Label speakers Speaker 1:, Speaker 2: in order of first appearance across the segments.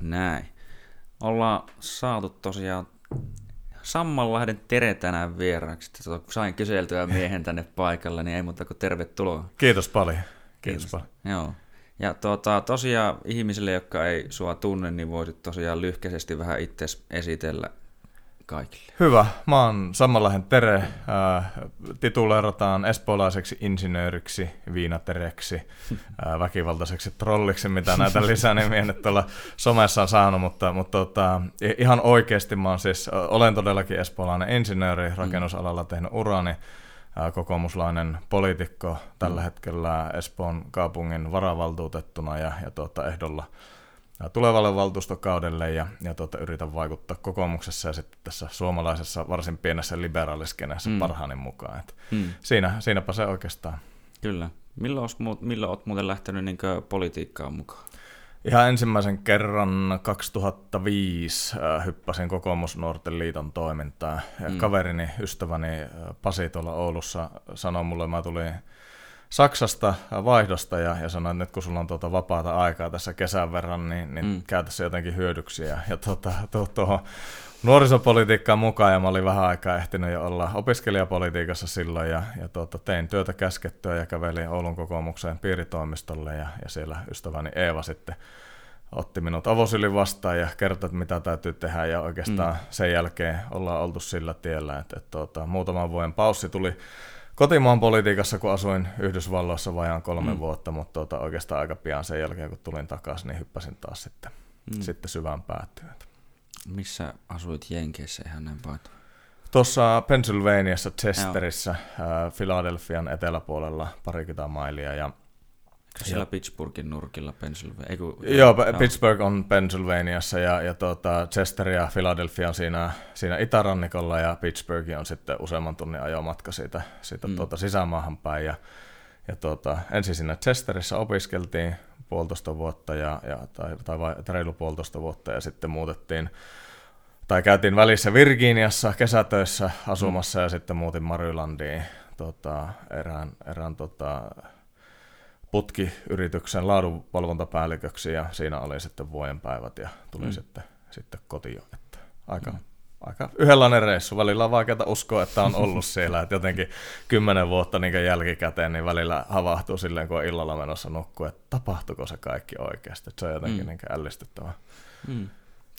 Speaker 1: Näin. Ollaan saatu tosiaan Sammanlahden Tere tänään vieraaksi. Kun sain kyseltyä miehen tänne paikalle, niin ei muuta kuin tervetuloa.
Speaker 2: Kiitos paljon. Kiitos, Kiitos. paljon.
Speaker 1: Joo. Ja tuota, tosiaan ihmisille, jotka ei sua tunne, niin voisit tosiaan lyhkäisesti vähän itse esitellä kaikille.
Speaker 2: Hyvä. Mä oon Sammanlahden Tere. Äh, tituleerataan espoolaiseksi insinööriksi, viinatereksi, äh, väkivaltaiseksi trolliksi, mitä näitä lisänimiä nyt tuolla somessa on saanut, mutta, mutta tota, ihan oikeasti mä oon siis, olen todellakin espoolainen insinööri, rakennusalalla tehnyt urani, äh, kokoomuslainen poliitikko tällä mm. hetkellä Espoon kaupungin varavaltuutettuna ja, ja tuota, ehdolla tulevalle valtuustokaudelle ja, ja tuota, yritän vaikuttaa kokoomuksessa ja sitten tässä suomalaisessa varsin pienessä liberaaliskenessä mm. parhaani mukaan. Et mm. siinä, siinäpä se oikeastaan.
Speaker 1: Kyllä. Milloin, olet, milloin olet muuten lähtenyt niin politiikkaan mukaan?
Speaker 2: Ihan ensimmäisen kerran 2005 äh, hyppäsin kokoomusnuorten liiton toimintaan. Ja mm. Kaverini, ystäväni Pasi tuolla Oulussa sanoi mulle, että mä tulin Saksasta vaihdosta ja, ja sanoin, että nyt kun sulla on tuota vapaata aikaa tässä kesän verran, niin, niin mm. käytä se jotenkin hyödyksi. Ja, ja tuota, tuohon nuorisopolitiikkaan mukaan ja mä olin vähän aikaa ehtinyt jo olla opiskelijapolitiikassa silloin ja, ja tuota, tein työtä käskettyä ja kävelin Oulun kokoomukseen piiritoimistolle ja, ja siellä ystäväni Eeva sitten otti minut avosylin vastaan ja kertoi, että mitä täytyy tehdä ja oikeastaan mm. sen jälkeen ollaan oltu sillä tiellä, että, että tuota, muutaman vuoden paussi tuli kotimaan politiikassa, kun asuin Yhdysvalloissa vajaan kolme mm. vuotta, mutta tuota, oikeastaan aika pian sen jälkeen, kun tulin takaisin, niin hyppäsin taas sitten, mm. sitten syvään päättyyn.
Speaker 1: Missä asuit Jenkeissä ihan näin vain?
Speaker 2: Tuossa Pennsylvaniassa, Chesterissä, äh, Philadelphian eteläpuolella parikymmentä mailia ja
Speaker 1: Siellä Pittsburghin nurkilla Pennsylvania? Eiku,
Speaker 2: joo, joo, Pittsburgh on Pennsylvaniassa ja, ja tuota, Chester ja Philadelphia on siinä, siinä itärannikolla ja Pittsburgh on sitten useamman tunnin ajomatka siitä, siitä mm. tuota, sisämaahan päin. Ja, ja tuota, ensin siinä Chesterissä opiskeltiin puolitoista vuotta ja, ja, tai, tai, vai, reilu puolitoista vuotta ja sitten muutettiin tai käytiin välissä Virginiassa kesätöissä asumassa mm. ja sitten muutin Marylandiin tota, erään, erään tota, putkiyrityksen laadunvalvontapäälliköksi ja siinä oli sitten vuoden päivät ja tuli mm. sitten, sitten kotiin. Että aika, mm. aika yhdenlainen reissu. Välillä on vaikeaa uskoa, että on ollut siellä. Että jotenkin kymmenen vuotta niin jälkikäteen niin välillä havahtuu silleen, kun on illalla menossa nukkuu, että tapahtuiko se kaikki oikeasti. Että se on jotenkin mm. niin ällistyttävää.
Speaker 1: Mm.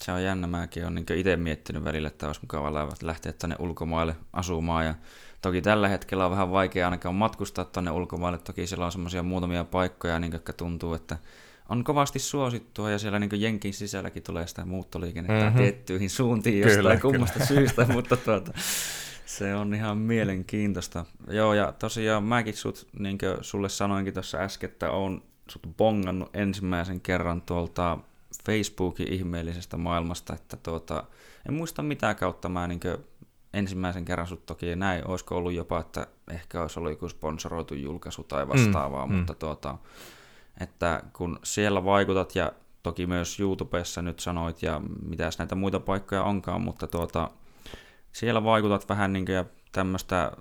Speaker 1: Se on jännä. Mäkin olen niin itse miettinyt välillä, että olisi mukava lähteä tänne ulkomaille asumaan ja Toki tällä hetkellä on vähän vaikea ainakaan matkustaa tuonne ulkomaille. Toki siellä on semmoisia muutamia paikkoja, niin, jotka tuntuu, että on kovasti suosittua ja siellä niin Jenkin sisälläkin tulee sitä muuttoliikennettä mm-hmm. tiettyihin suuntiin jostain kyllä, kummasta kyllä. syystä, mutta tuota, se on ihan mielenkiintoista. Joo, ja tosiaan mäkin sut, niin kuin sulle sanoinkin tuossa äsken, että on sut bongannut ensimmäisen kerran tuolta Facebookin ihmeellisestä maailmasta, että tuota, en muista mitä kautta mä niin ensimmäisen kerran sut toki näin, olisiko ollut jopa, että ehkä olisi ollut joku sponsoroitu julkaisu tai vastaavaa, mm, mutta mm. Tuota, että kun siellä vaikutat ja toki myös YouTubessa nyt sanoit ja mitäs näitä muita paikkoja onkaan, mutta tuota, siellä vaikutat vähän niin kuin tämmöistä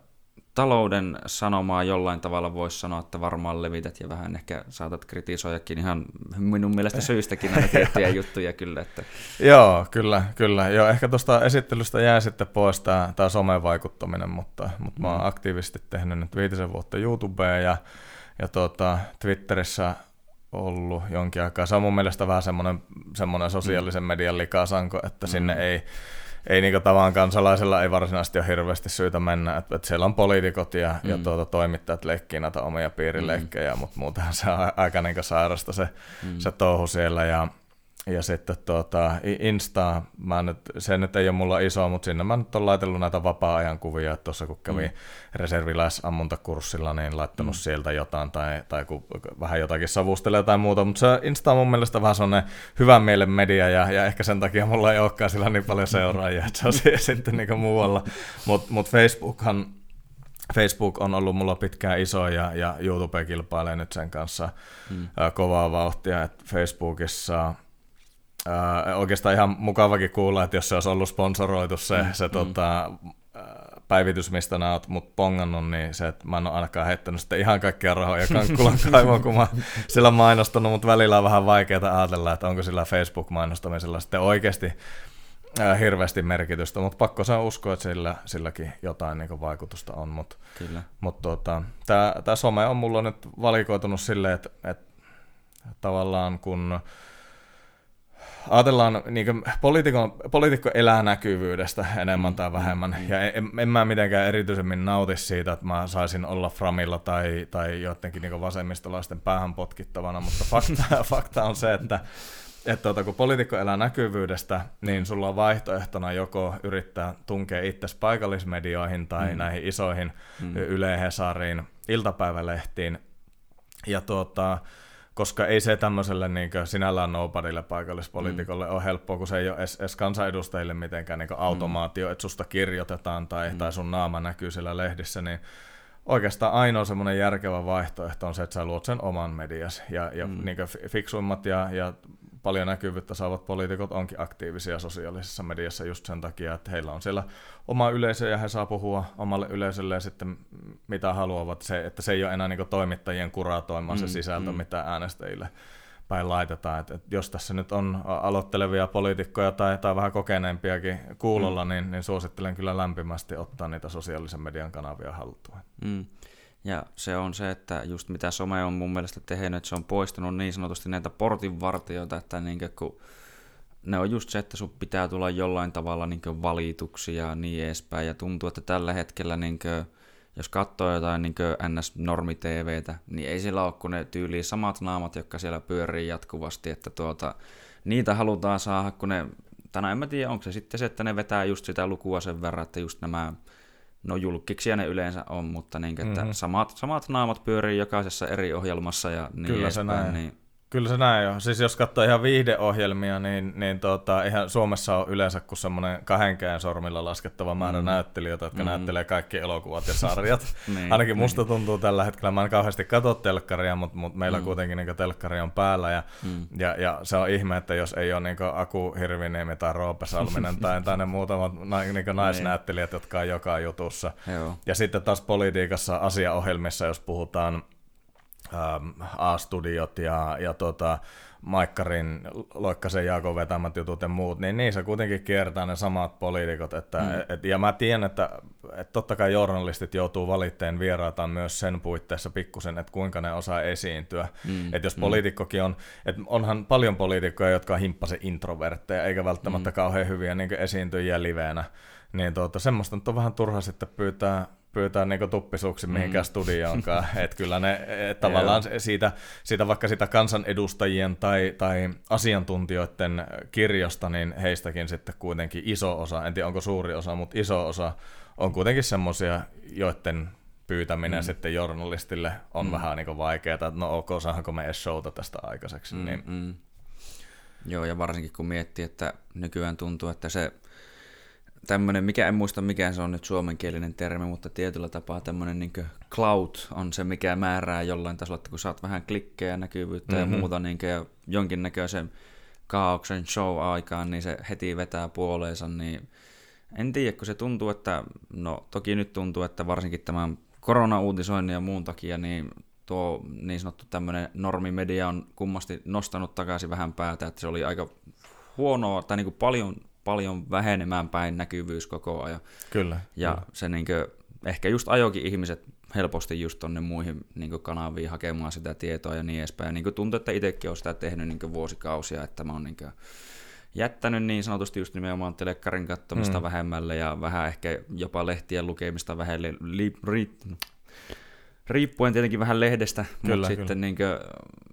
Speaker 1: talouden sanomaa jollain tavalla voisi sanoa, että varmaan levität ja vähän ehkä saatat kritisoijakin ihan minun mielestä syystäkin näitä tiettyjä juttuja kyllä. Että.
Speaker 2: Joo, kyllä, kyllä. Joo, ehkä tuosta esittelystä jää sitten pois tämä, tämä somevaikuttaminen, mutta, mutta mm. mä oon mm. aktiivisesti tehnyt nyt viitisen vuotta YouTubea ja, ja tuota, Twitterissä ollut jonkin aikaa. Se on mun mielestä vähän semmoinen, semmoinen sosiaalisen median likasanko, että mm. sinne ei ei niin tavan kansalaisella ei varsinaisesti ole hirveästi syytä mennä. että et siellä on poliitikot ja, mm. ja tuota, toimittajat leikkii näitä omia piirileikkejä, mm. mutta muutenhan se on aika niin sairasta se, mm. se touhu siellä. Ja, ja sitten tuota, Insta, mä nyt, se nyt ei ole mulla iso, mutta sinne mä nyt olen laitellut näitä vapaa-ajan kuvia, että tuossa kun kävi mm. reserviläisammuntakurssilla, niin laittanut mm. sieltä jotain tai, tai kun vähän jotakin savustelee tai muuta, mutta se Insta on mun mielestä vähän sellainen hyvän mielen media ja, ja ehkä sen takia mulla ei olekaan sillä niin paljon seuraajia, että se on sitten niin muualla, mutta mut Facebookhan Facebook on ollut mulla pitkään iso ja, ja YouTube kilpailee nyt sen kanssa mm. kovaa vauhtia, että Facebookissa Äh, oikeastaan ihan mukavakin kuulla, että jos se olisi ollut sponsoroitu se, mm, se mm. Tota, päivitys, mistä nämä oot mut pongannut, niin se, että mä en ole ainakaan heittänyt sitten ihan kaikkia rahoja Kankkulan kaivoon, kun mä sillä mainostanut, mutta välillä on vähän vaikeaa ajatella, että onko sillä Facebook-mainostamisella sitten oikeasti äh, hirveästi merkitystä, mutta pakko se uskoa, että sillä, silläkin jotain niin vaikutusta on. Mutta mut tuota, tämä some on mulla nyt valikoitunut silleen, että, että tavallaan kun ajatellaan, niin poliitikko, poliitikko elää näkyvyydestä enemmän tai vähemmän, mm, ja en, en mä mitenkään erityisemmin nauti siitä, että mä saisin olla Framilla tai, tai jotenkin niin vasemmistolaisten päähän potkittavana, mutta fakta, fakta on se, että että tuota, kun poliitikko elää näkyvyydestä, niin sulla on vaihtoehtona joko yrittää tunkea itsesi paikallismedioihin tai mm. näihin isoihin mm. Yle Hesariin, iltapäivälehtiin. Ja tuota, koska ei se tämmöiselle niin sinällään nobodylle paikallispoliitikolle mm. ole helppoa, kun se ei ole edes, edes kansanedustajille mitenkään niin automaatio, mm. että susta kirjoitetaan tai, mm. tai sun naama näkyy siellä lehdissä, niin oikeastaan ainoa semmoinen järkevä vaihtoehto on se, että sä luot sen oman medias. Ja, ja mm. niin fiksuimmat ja, ja paljon näkyvyyttä saavat poliitikot onkin aktiivisia sosiaalisessa mediassa just sen takia, että heillä on siellä oma yleisö ja he saa puhua omalle yleisölle ja sitten mitä haluavat. Se, että se ei ole enää niin toimittajien kuratoimaan mm, se sisältö, mm. mitä äänestäjille päin laitetaan. Et, et jos tässä nyt on aloittelevia poliitikkoja tai, tai vähän kokeneempiakin kuulolla, mm. niin, niin suosittelen kyllä lämpimästi ottaa niitä sosiaalisen median kanavia haltuun. Mm.
Speaker 1: Ja se on se, että just mitä some on mun mielestä tehnyt, että se on poistunut niin sanotusti näitä portinvartijoita, että niin kun ne on just se, että sun pitää tulla jollain tavalla niin valituksi ja niin edespäin. Ja tuntuu, että tällä hetkellä, niin kuin, jos katsoo jotain niin NS-normi-TVtä, niin ei siellä ole kuin ne tyyliin samat naamat, jotka siellä pyörii jatkuvasti. Että tuota, niitä halutaan saada, kun ne, tänään en mä tiedä, onko se sitten se, että ne vetää just sitä lukua sen verran, että just nämä No julkiksia ne yleensä on, mutta niin, että mm-hmm. samat, samat naamat pyörii jokaisessa eri ohjelmassa ja niin
Speaker 2: Kyllä
Speaker 1: edespäin,
Speaker 2: se näin.
Speaker 1: Niin
Speaker 2: Kyllä se näin on. Siis jos katsoo ihan viihdeohjelmia, niin, niin tota, ihan Suomessa on yleensä kuin semmoinen kahdenkään sormilla laskettava määrä mm. näyttelijöitä, jotka mm. näyttelee kaikki elokuvat ja sarjat. niin, Ainakin niin. musta tuntuu tällä hetkellä, mä en kauheasti katso telkkaria, mutta, mutta meillä mm. kuitenkin niin telkkari on päällä. Ja, mm. ja, ja, se on ihme, että jos ei ole niin Aku Hirviniemi tai Roope Salminen tai, tai ne muutamat niin niin. naisnäyttelijät, jotka on joka jutussa. Joo. Ja sitten taas politiikassa asiaohjelmissa, jos puhutaan A-studiot ja, ja tota, Maikkarin, Loikkasen Jaakon vetämät jutut ja muut, niin niissä kuitenkin kiertää ne samat poliitikot. Että, mm. et, ja mä tiedän, että, että totta kai journalistit joutuu valitteen vieraitaan myös sen puitteissa pikkusen, että kuinka ne osaa esiintyä. Mm. Että jos mm. poliitikkokin on, että onhan paljon poliitikkoja, jotka on himppasen introvertteja, eikä välttämättä mm. kauhean hyviä niin esiintyjiä liveenä, niin tuota, semmoista nyt on vähän turha sitten pyytää pyytää niinku tuppisuksi mm. mihinkään studioonkaan. että kyllä ne et tavallaan siitä, siitä, vaikka sitä kansanedustajien tai, tai asiantuntijoiden kirjosta, niin heistäkin sitten kuitenkin iso osa, en tiedä onko suuri osa, mutta iso osa on kuitenkin semmoisia, joiden pyytäminen mm. sitten journalistille on mm. vähän niin vaikeaa, että no ok, saanko me edes showta tästä aikaiseksi. Mm, niin. mm.
Speaker 1: Joo, ja varsinkin kun miettii, että nykyään tuntuu, että se tämmöinen, mikä en muista mikä se on nyt suomenkielinen termi, mutta tietyllä tapaa tämmöinen niin cloud on se, mikä määrää jollain tasolla, että kun saat vähän klikkejä, näkyvyyttä mm-hmm. ja muuta niin kuin, ja jonkinnäköisen kaauksen show-aikaan, niin se heti vetää puoleensa, niin en tiedä, kun se tuntuu, että, no toki nyt tuntuu, että varsinkin tämän korona-uutisoinnin ja muun takia, niin tuo niin sanottu tämmöinen normimedia on kummasti nostanut takaisin vähän päätä, että se oli aika huonoa, tai niin kuin paljon paljon vähenemään päin näkyvyys koko ajan.
Speaker 2: Kyllä.
Speaker 1: Ja
Speaker 2: kyllä.
Speaker 1: se niin kuin, ehkä just ajokin ihmiset helposti just tonne muihin niin kanaviin hakemaan sitä tietoa ja niin edespäin. Ja niin tuntuu, että itsekin olen sitä tehnyt niin vuosikausia, että mä oon niin jättänyt niin sanotusti just nimenomaan telekkarin katsomista mm. vähemmälle ja vähän ehkä jopa lehtien lukemista vähelle, li, ri, riippuen tietenkin vähän lehdestä, kyllä, mutta kyllä. sitten niin kuin,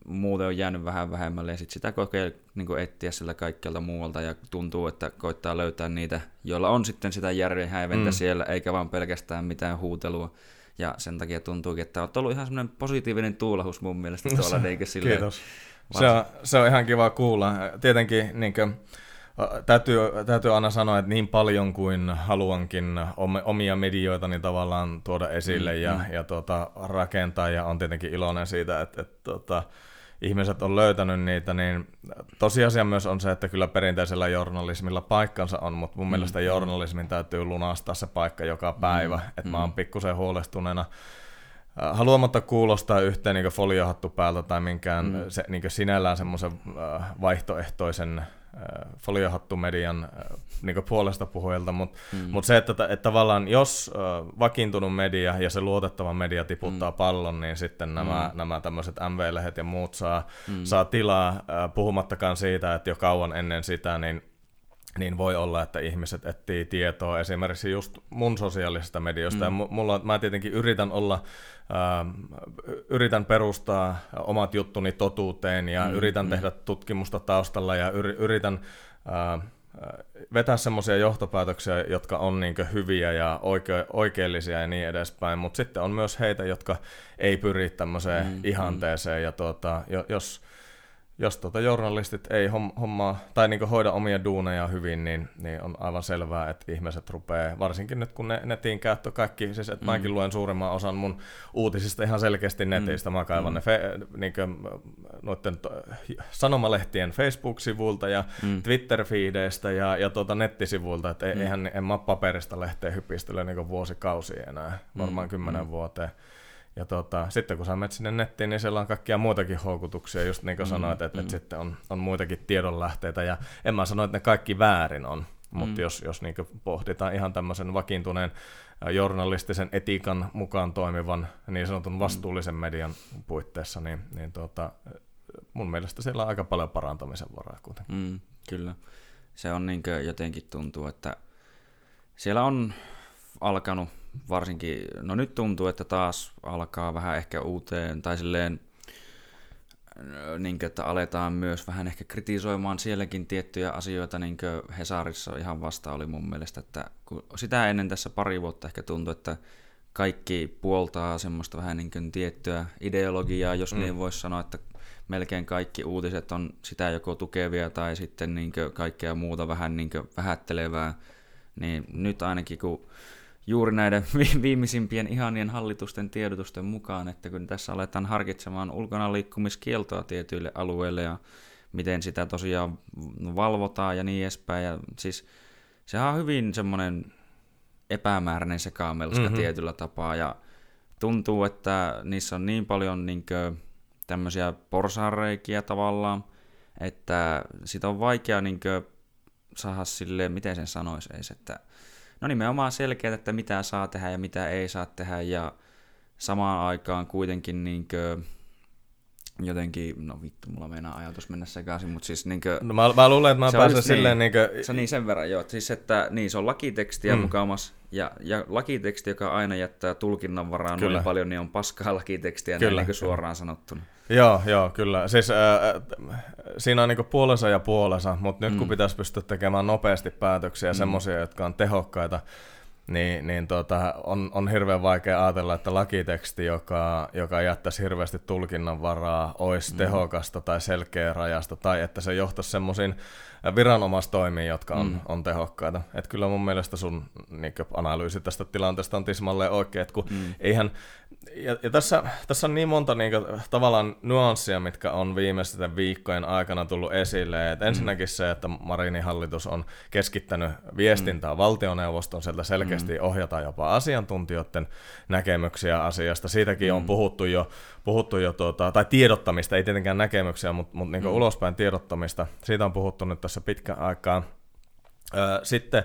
Speaker 1: muuten on jäänyt vähän vähemmälle ja sitten sitä kokee niin etsiä sillä kaikkialta muualta ja tuntuu, että koittaa löytää niitä, joilla on sitten sitä järjen häiventä mm. siellä, eikä vaan pelkästään mitään huutelua. Ja sen takia tuntuukin, että on ollut ihan semmoinen positiivinen tuulahus mun mielestä tuolla.
Speaker 2: niin silleen, Kiitos. Se on, se on ihan kiva kuulla. Tietenkin niin kuin, Täytyy, täytyy aina sanoa, että niin paljon kuin haluankin omia medioitani tavallaan tuoda esille mm, ja, mm. ja tuota, rakentaa, ja on tietenkin iloinen siitä, että, että, tuota, ihmiset on löytänyt niitä, niin tosiasia myös on se, että kyllä perinteisellä journalismilla paikkansa on, mutta mun mm. mielestä journalismin täytyy lunastaa se paikka joka päivä, mm. että mm. mä oon pikkusen huolestuneena äh, haluamatta kuulostaa yhteen niin foliohattu päältä tai minkään mm. se, niin sinällään semmoisen äh, vaihtoehtoisen foliohattumedian äh, niin puolesta puhujilta, mutta mm. mut se, että, että tavallaan jos äh, vakiintunut media ja se luotettava media tiputtaa mm. pallon, niin sitten nämä, mm. nämä tämmöiset MV-lehet ja muut saa, mm. saa tilaa, puhumattakaan siitä, että jo kauan ennen sitä, niin niin voi olla, että ihmiset etsii tietoa esimerkiksi just mun sosiaalisesta mediosta. Mm. Ja mulla, mä tietenkin yritän olla, äh, yritän perustaa omat juttuni totuuteen ja mm. yritän mm. tehdä tutkimusta taustalla ja yri, yritän äh, vetää semmoisia johtopäätöksiä, jotka on niin hyviä ja oike- oikeellisia ja niin edespäin, mutta sitten on myös heitä, jotka ei pyri tämmöiseen mm, ihanteeseen, mm. ja tuota, jos jos tuota journalistit ei hommaa tai niin hoida omia duuneja hyvin, niin, niin on aivan selvää, että ihmiset rupeaa, varsinkin nyt kun ne, netin käyttö kaikki, siis että mm. mäkin luen suurimman osan mun uutisista ihan selkeästi mm. netistä, mm. mä kaivan mm. ne fe, niin kuin, noiden sanomalehtien Facebook-sivuilta ja mm. Twitter-fiideistä ja, ja tuota nettisivuilta, että mm. eihän en mä paperista lehteen hypistele niin vuosikausia enää, varmaan mm. kymmenen mm. vuoteen. Ja tota, sitten kun sä menet sinne nettiin, niin siellä on kaikkia muitakin houkutuksia, just niin kuin mm, sanoit, että, mm. että sitten on, on muitakin tiedonlähteitä. Ja en mä sano, että ne kaikki väärin on, mutta mm. jos, jos niin pohditaan ihan tämmöisen vakiintuneen journalistisen etiikan mukaan toimivan niin sanotun mm. vastuullisen median puitteissa, niin, niin tota, mun mielestä siellä on aika paljon parantamisen varaa kuitenkin.
Speaker 1: Mm, kyllä. Se on niin jotenkin tuntuu, että siellä on alkanut varsinkin, no nyt tuntuu, että taas alkaa vähän ehkä uuteen, tai silleen, niin kuin, että aletaan myös vähän ehkä kritisoimaan sielläkin tiettyjä asioita, niin kuin Hesarissa ihan vasta oli mun mielestä, että kun sitä ennen tässä pari vuotta ehkä tuntui, että kaikki puoltaa semmoista vähän niin kuin tiettyä ideologiaa, jos mm. niin voisi sanoa, että melkein kaikki uutiset on sitä joko tukevia tai sitten niin kaikkea muuta vähän niin vähättelevää, niin nyt ainakin kun juuri näiden viimeisimpien ihanien hallitusten tiedotusten mukaan, että kun tässä aletaan harkitsemaan ulkona liikkumiskieltoa tietyille alueille ja miten sitä tosiaan valvotaan ja niin edespäin. Ja siis sehän on hyvin semmoinen epämääräinen sekamelska mm-hmm. tietyllä tapaa ja tuntuu, että niissä on niin paljon niin kuin, tämmöisiä porsaanreikiä tavallaan, että sitä on vaikea niin kuin, saada silleen, miten sen sanoisi edes, että no nimenomaan selkeät, että mitä saa tehdä ja mitä ei saa tehdä ja samaan aikaan kuitenkin niin kuin, jotenkin, no vittu, mulla meinaa ajatus mennä sekaisin, mutta siis niin kuin,
Speaker 2: no mä, mä luulen, että mä pääsen silleen
Speaker 1: niin,
Speaker 2: niin kuin...
Speaker 1: Se niin sen verran, joo, siis että niin, se on lakitekstiä mm. mukamas, ja, ja lakiteksti, joka aina jättää tulkinnan varaan noin paljon, niin on paskaa lakitekstiä kyllä, näin niin suoraan sanottuna.
Speaker 2: Joo, joo, kyllä. Siis äh, siinä on niinku puolensa ja puolensa, mutta nyt mm. kun pitäisi pystyä tekemään nopeasti päätöksiä, mm. semmoisia, jotka on tehokkaita, niin, niin tota, on, on hirveän vaikea ajatella, että lakiteksti, joka, joka jättäisi hirveästi tulkinnan varaa, olisi mm. tehokasta tai selkeä rajasta, tai että se johtaisi semmoisiin viranomaistoimiin, jotka on, mm. on tehokkaita. Et kyllä mun mielestä sun niin analyysi tästä tilanteesta on tismalleen oikein, että kun mm. eihän, ja, ja tässä, tässä on niin monta niin kuin, tavallaan nuanssia, mitkä on viimeisten viikkojen aikana tullut esille. Et ensinnäkin mm. se, että Marinin hallitus on keskittänyt viestintää mm. valtioneuvoston, sieltä selkeästi mm. ohjataan jopa asiantuntijoiden näkemyksiä asiasta. Siitäkin mm. on puhuttu jo, puhuttu jo tuota, tai tiedottamista, ei tietenkään näkemyksiä, mutta, mutta niin mm. ulospäin tiedottamista. Siitä on puhuttu nyt tässä pitkän aikaa. Sitten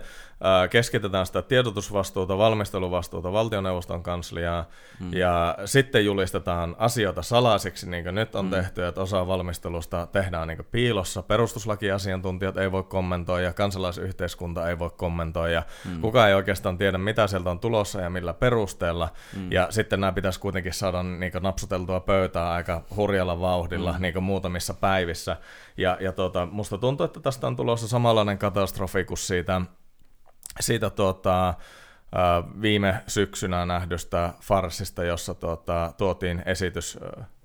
Speaker 2: keskitetään sitä tiedotusvastuuta, valmisteluvastuuta valtioneuvoston kansliaa, hmm. ja sitten julistetaan asioita salaisiksi, niin kuin nyt on hmm. tehty, että osa valmistelusta tehdään niin piilossa, perustuslakiasiantuntijat ei voi kommentoida, kansalaisyhteiskunta ei voi kommentoida, hmm. kukaan ei oikeastaan tiedä, mitä sieltä on tulossa ja millä perusteella, hmm. ja sitten nämä pitäisi kuitenkin saada niin napsuteltua pöytää aika hurjalla vauhdilla hmm. niin muutamissa päivissä, ja, ja tuota, musta tuntuu, että tästä on tulossa samanlainen katastrofi kuin siitä siitä tuota, viime syksynä nähdystä farsista, jossa tuota, tuotiin esitys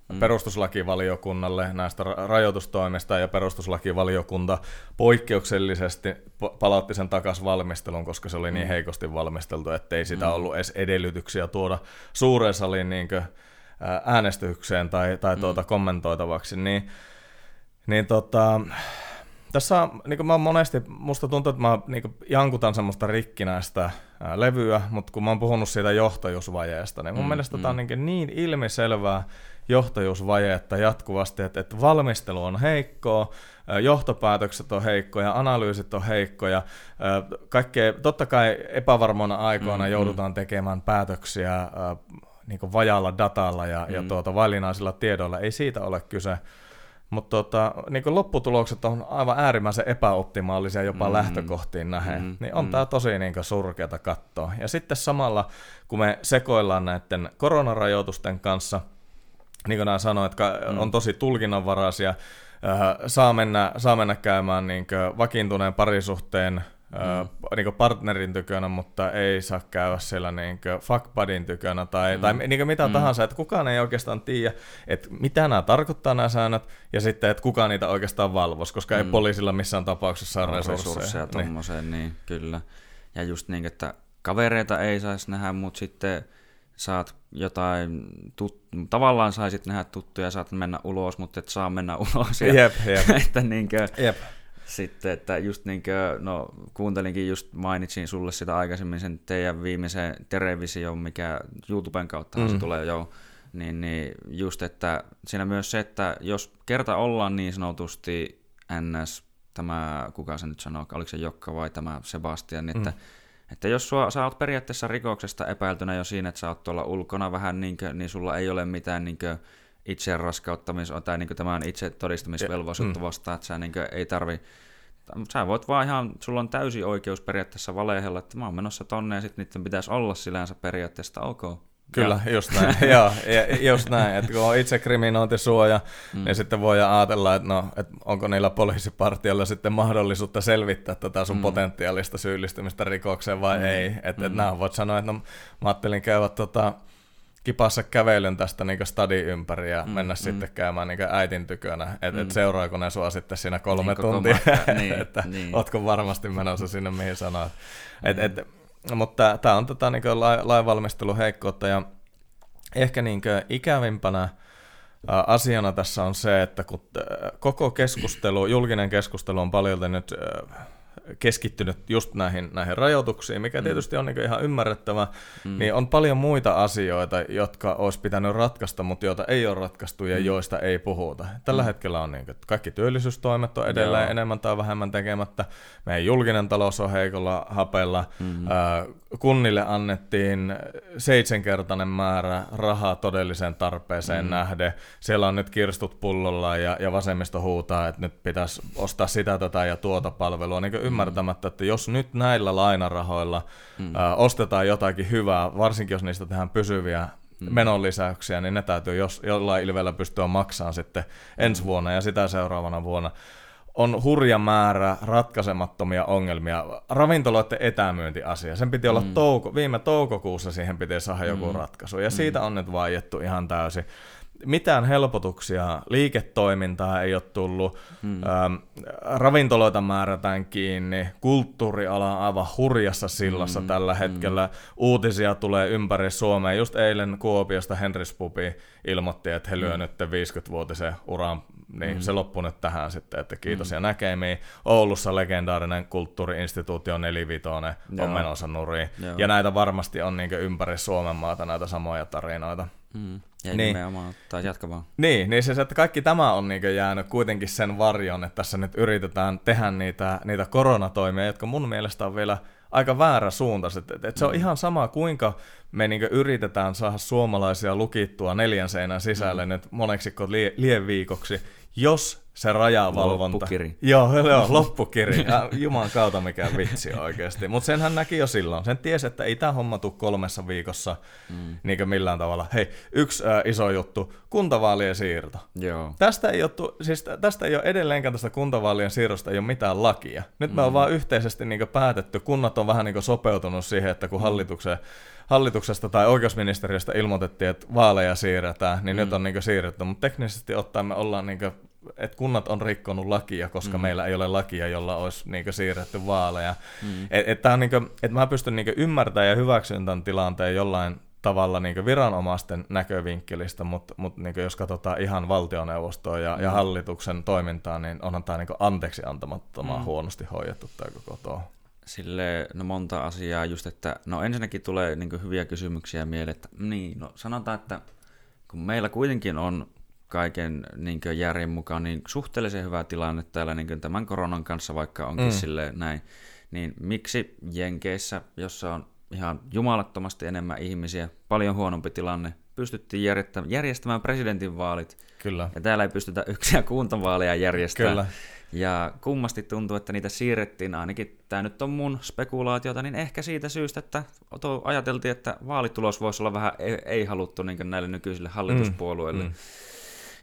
Speaker 2: mm. perustuslakivaliokunnalle näistä rajoitustoimista ja perustuslakivaliokunta poikkeuksellisesti palautti sen takaisin valmistelun, koska se oli niin mm. heikosti valmisteltu, ettei sitä mm. ollut edes edellytyksiä tuoda suureen saliin niin äänestykseen tai, tai tuota mm. kommentoitavaksi, niin, niin tota, tässä niin mä monesti, musta tuntuu, että mä niin jankutan semmoista rikkinäistä ää, levyä, mutta kun mä oon puhunut siitä johtajuusvajeesta, niin mun mm, mielestä mm. tämä on niin, niin ilmiselvää johtajuusvajetta jatkuvasti, että, että valmistelu on heikkoa, johtopäätökset on heikkoja, analyysit on heikkoja, kaikkea, totta kai epävarmoina aikoina mm, joudutaan mm. tekemään päätöksiä niin vajalla datalla ja, mm. ja tuota, vaillinaisilla tiedoilla, ei siitä ole kyse, mutta tota, niin lopputulokset on aivan äärimmäisen epäoptimaalisia jopa mm, lähtökohtiin nähden. Mm, niin on mm. tämä tosi niin surkeata katsoa. Ja sitten samalla, kun me sekoillaan näiden koronarajoitusten kanssa, niin kuin nämä sanoit, että mm. on tosi tulkinnanvaraisia, äh, saa, mennä, saa mennä käymään niin vakiintuneen parisuhteen mm. niin partnerin tykönä, mutta ei saa käydä siellä niin fuckbudin tykönä tai, mm. tai niin mitä mm. tahansa, että kukaan ei oikeastaan tiedä, että mitä nämä tarkoittaa nämä säännöt, ja sitten, että kukaan niitä oikeastaan valvoisi, koska mm. ei poliisilla missään tapauksessa ole resursseja. resursseja
Speaker 1: niin. niin, kyllä. Ja just niin, että kavereita ei saisi nähdä, mutta sitten saat jotain, tut, tavallaan saisit nähdä tuttuja, saat mennä ulos, mutta et saa mennä ulos.
Speaker 2: Ja, jep, jep.
Speaker 1: että niinkö, jep. Sitten, että just niin kuin, no kuuntelinkin, just mainitsin sulle sitä aikaisemmin sen teidän viimeisen Terevision, mikä YouTuben kautta mm. se tulee jo, niin, niin just, että siinä myös se, että jos kerta ollaan niin sanotusti NS, tämä, kuka se nyt sanoo, oliko se Jokka vai tämä Sebastian, että, mm. että jos sua, sä oot periaatteessa rikoksesta epäiltynä jo siinä, että sä oot tuolla ulkona vähän, niin, kuin, niin sulla ei ole mitään niin kuin, itse raskauttamis- tai niin tämän itse todistamisvelvollisuutta mm. vastaan, että sä niin ei tarvi sä voit vaan ihan, sulla on täysi oikeus periaatteessa valehella, että mä oon menossa tonne ja sitten niiden pitäisi olla sillänsä periaatteessa ok.
Speaker 2: Kyllä, ja. just näin. Joo, just näin. Että kun on itse kriminointisuoja, mm. niin sitten voi ajatella, että, no, että onko niillä poliisipartioilla sitten mahdollisuutta selvittää tätä sun mm. potentiaalista syyllistymistä rikokseen vai mm. ei. Että mm. et nämä voit sanoa, että no, mä ajattelin käydä tota, kipassa kävelyn tästä niin stadin ympäri ja mm, mennä mm. sitten käymään niin äitin tykönä, että mm. et seuraako ne sua sitten siinä kolme niin, tuntia, niin, että niin. ootko varmasti menossa sinne mihin sanoit. Et, et, mutta tämä on tätä niin lainvalmistelun heikkoutta ja ehkä niin ikävimpänä asiana tässä on se, että kun koko keskustelu, julkinen keskustelu on paljon nyt keskittynyt just näihin, näihin rajoituksiin, mikä mm. tietysti on niin ihan ymmärrettävä, mm. niin on paljon muita asioita, jotka olisi pitänyt ratkaista, mutta joita ei ole ratkaistu ja mm. joista ei puhuta. Tällä mm. hetkellä on niin kuin, kaikki työllisyystoimet on edelleen Joo. enemmän tai vähemmän tekemättä. Meidän julkinen talous on heikolla hapella. Mm-hmm. Kunnille annettiin seitsemänkertainen määrä rahaa todelliseen tarpeeseen mm. nähden. Siellä on nyt kirstut pullolla ja, ja vasemmisto huutaa, että nyt pitäisi ostaa sitä, tätä ja tuota palvelua. Niin ymmärtämättä, että jos nyt näillä lainarahoilla mm. ä, ostetaan jotakin hyvää, varsinkin jos niistä tehdään pysyviä mm. menonlisäyksiä, niin ne täytyy jos, jollain ilveellä pystyä maksamaan sitten ensi vuonna ja sitä seuraavana vuonna. On hurja määrä ratkaisemattomia ongelmia. Ravintoloiden etämyyntiasia, sen piti olla mm. touko, viime toukokuussa siihen piti saada joku mm. ratkaisu, ja siitä mm. on nyt vaiettu ihan täysin mitään helpotuksia, liiketoimintaa ei ole tullut, hmm. ähm, ravintoloita määrätään kiinni, kulttuuriala on aivan hurjassa sillassa hmm. tällä hetkellä, hmm. uutisia tulee ympäri Suomea. Just eilen Kuopiosta Henris Pupi ilmoitti, että he lyö hmm. nyt 50-vuotisen uran, niin hmm. se loppui nyt tähän sitten, että kiitos hmm. ja näkemiin. Oulussa legendaarinen kulttuuriinstituutio Nelivitoinen on menossa nuriin, Joo. ja näitä varmasti on niin ympäri Suomen maata näitä samoja tarinoita.
Speaker 1: Mm. Ja niin. nimenomaan, tai jatka vaan.
Speaker 2: Niin, niin siis, että kaikki tämä on niin jäänyt kuitenkin sen varjon, että tässä nyt yritetään tehdä niitä, niitä koronatoimia, jotka mun mielestä on vielä aika väärä suunta. Että, että se on mm. ihan sama, kuinka me niin yritetään saada suomalaisia lukittua neljän seinän sisälle mm. nyt moneksikko lie, lieviikoksi, jos se rajavalvonta.
Speaker 1: Loppukiri.
Speaker 2: Joo, joo loppukiri. Ja, juman kautta mikä vitsi oikeasti. Mutta sen hän näki jo silloin. Sen tiesi, että ei tämä homma tule kolmessa viikossa mm. niin millään tavalla. Hei, yksi äh, iso juttu, kuntavaalien siirto.
Speaker 1: Joo.
Speaker 2: Tästä ei, ole, siis tästä ei ole edelleenkään tästä kuntavaalien siirrosta ei ole mitään lakia. Nyt me mm. on vaan yhteisesti niin päätetty, kunnat on vähän niin sopeutunut siihen, että kun hallituksen hallituksesta tai oikeusministeriöstä ilmoitettiin, että vaaleja siirretään, niin mm. nyt on niin siirretty, mutta teknisesti ottaen me ollaan niin että kunnat on rikkonut lakia, koska mm. meillä ei ole lakia, jolla olisi niin siirretty vaaleja. Mm. Et, et on, niin kuin, että mä pystyn niin ymmärtämään ja hyväksymään tämän tilanteen jollain tavalla niin viranomaisten näkövinkkelistä, mutta, mutta niin jos katsotaan ihan valtioneuvostoa ja, mm. ja hallituksen toimintaa, niin onhan tämä niin anteeksi antamattomaan mm. huonosti hoidettu tämä koko tuo.
Speaker 1: Sille no monta asiaa just, että no ensinnäkin tulee niin hyviä kysymyksiä mieleen, että niin, no sanotaan, että kun meillä kuitenkin on kaiken niin järjen mukaan niin suhteellisen hyvä tilanne täällä niin tämän koronan kanssa, vaikka onkin mm. silleen näin, niin miksi Jenkeissä, jossa on ihan jumalattomasti enemmän ihmisiä, paljon huonompi tilanne, pystyttiin järjestämään presidentinvaalit,
Speaker 2: Kyllä.
Speaker 1: ja täällä ei pystytä yksiä kuntavaaleja järjestämään. Kyllä. Ja kummasti tuntuu, että niitä siirrettiin, ainakin tämä nyt on mun spekulaatiota, niin ehkä siitä syystä, että ajateltiin, että vaalitulos voisi olla vähän ei, ei haluttu niin näille nykyisille hallituspuolueille. Mm, mm.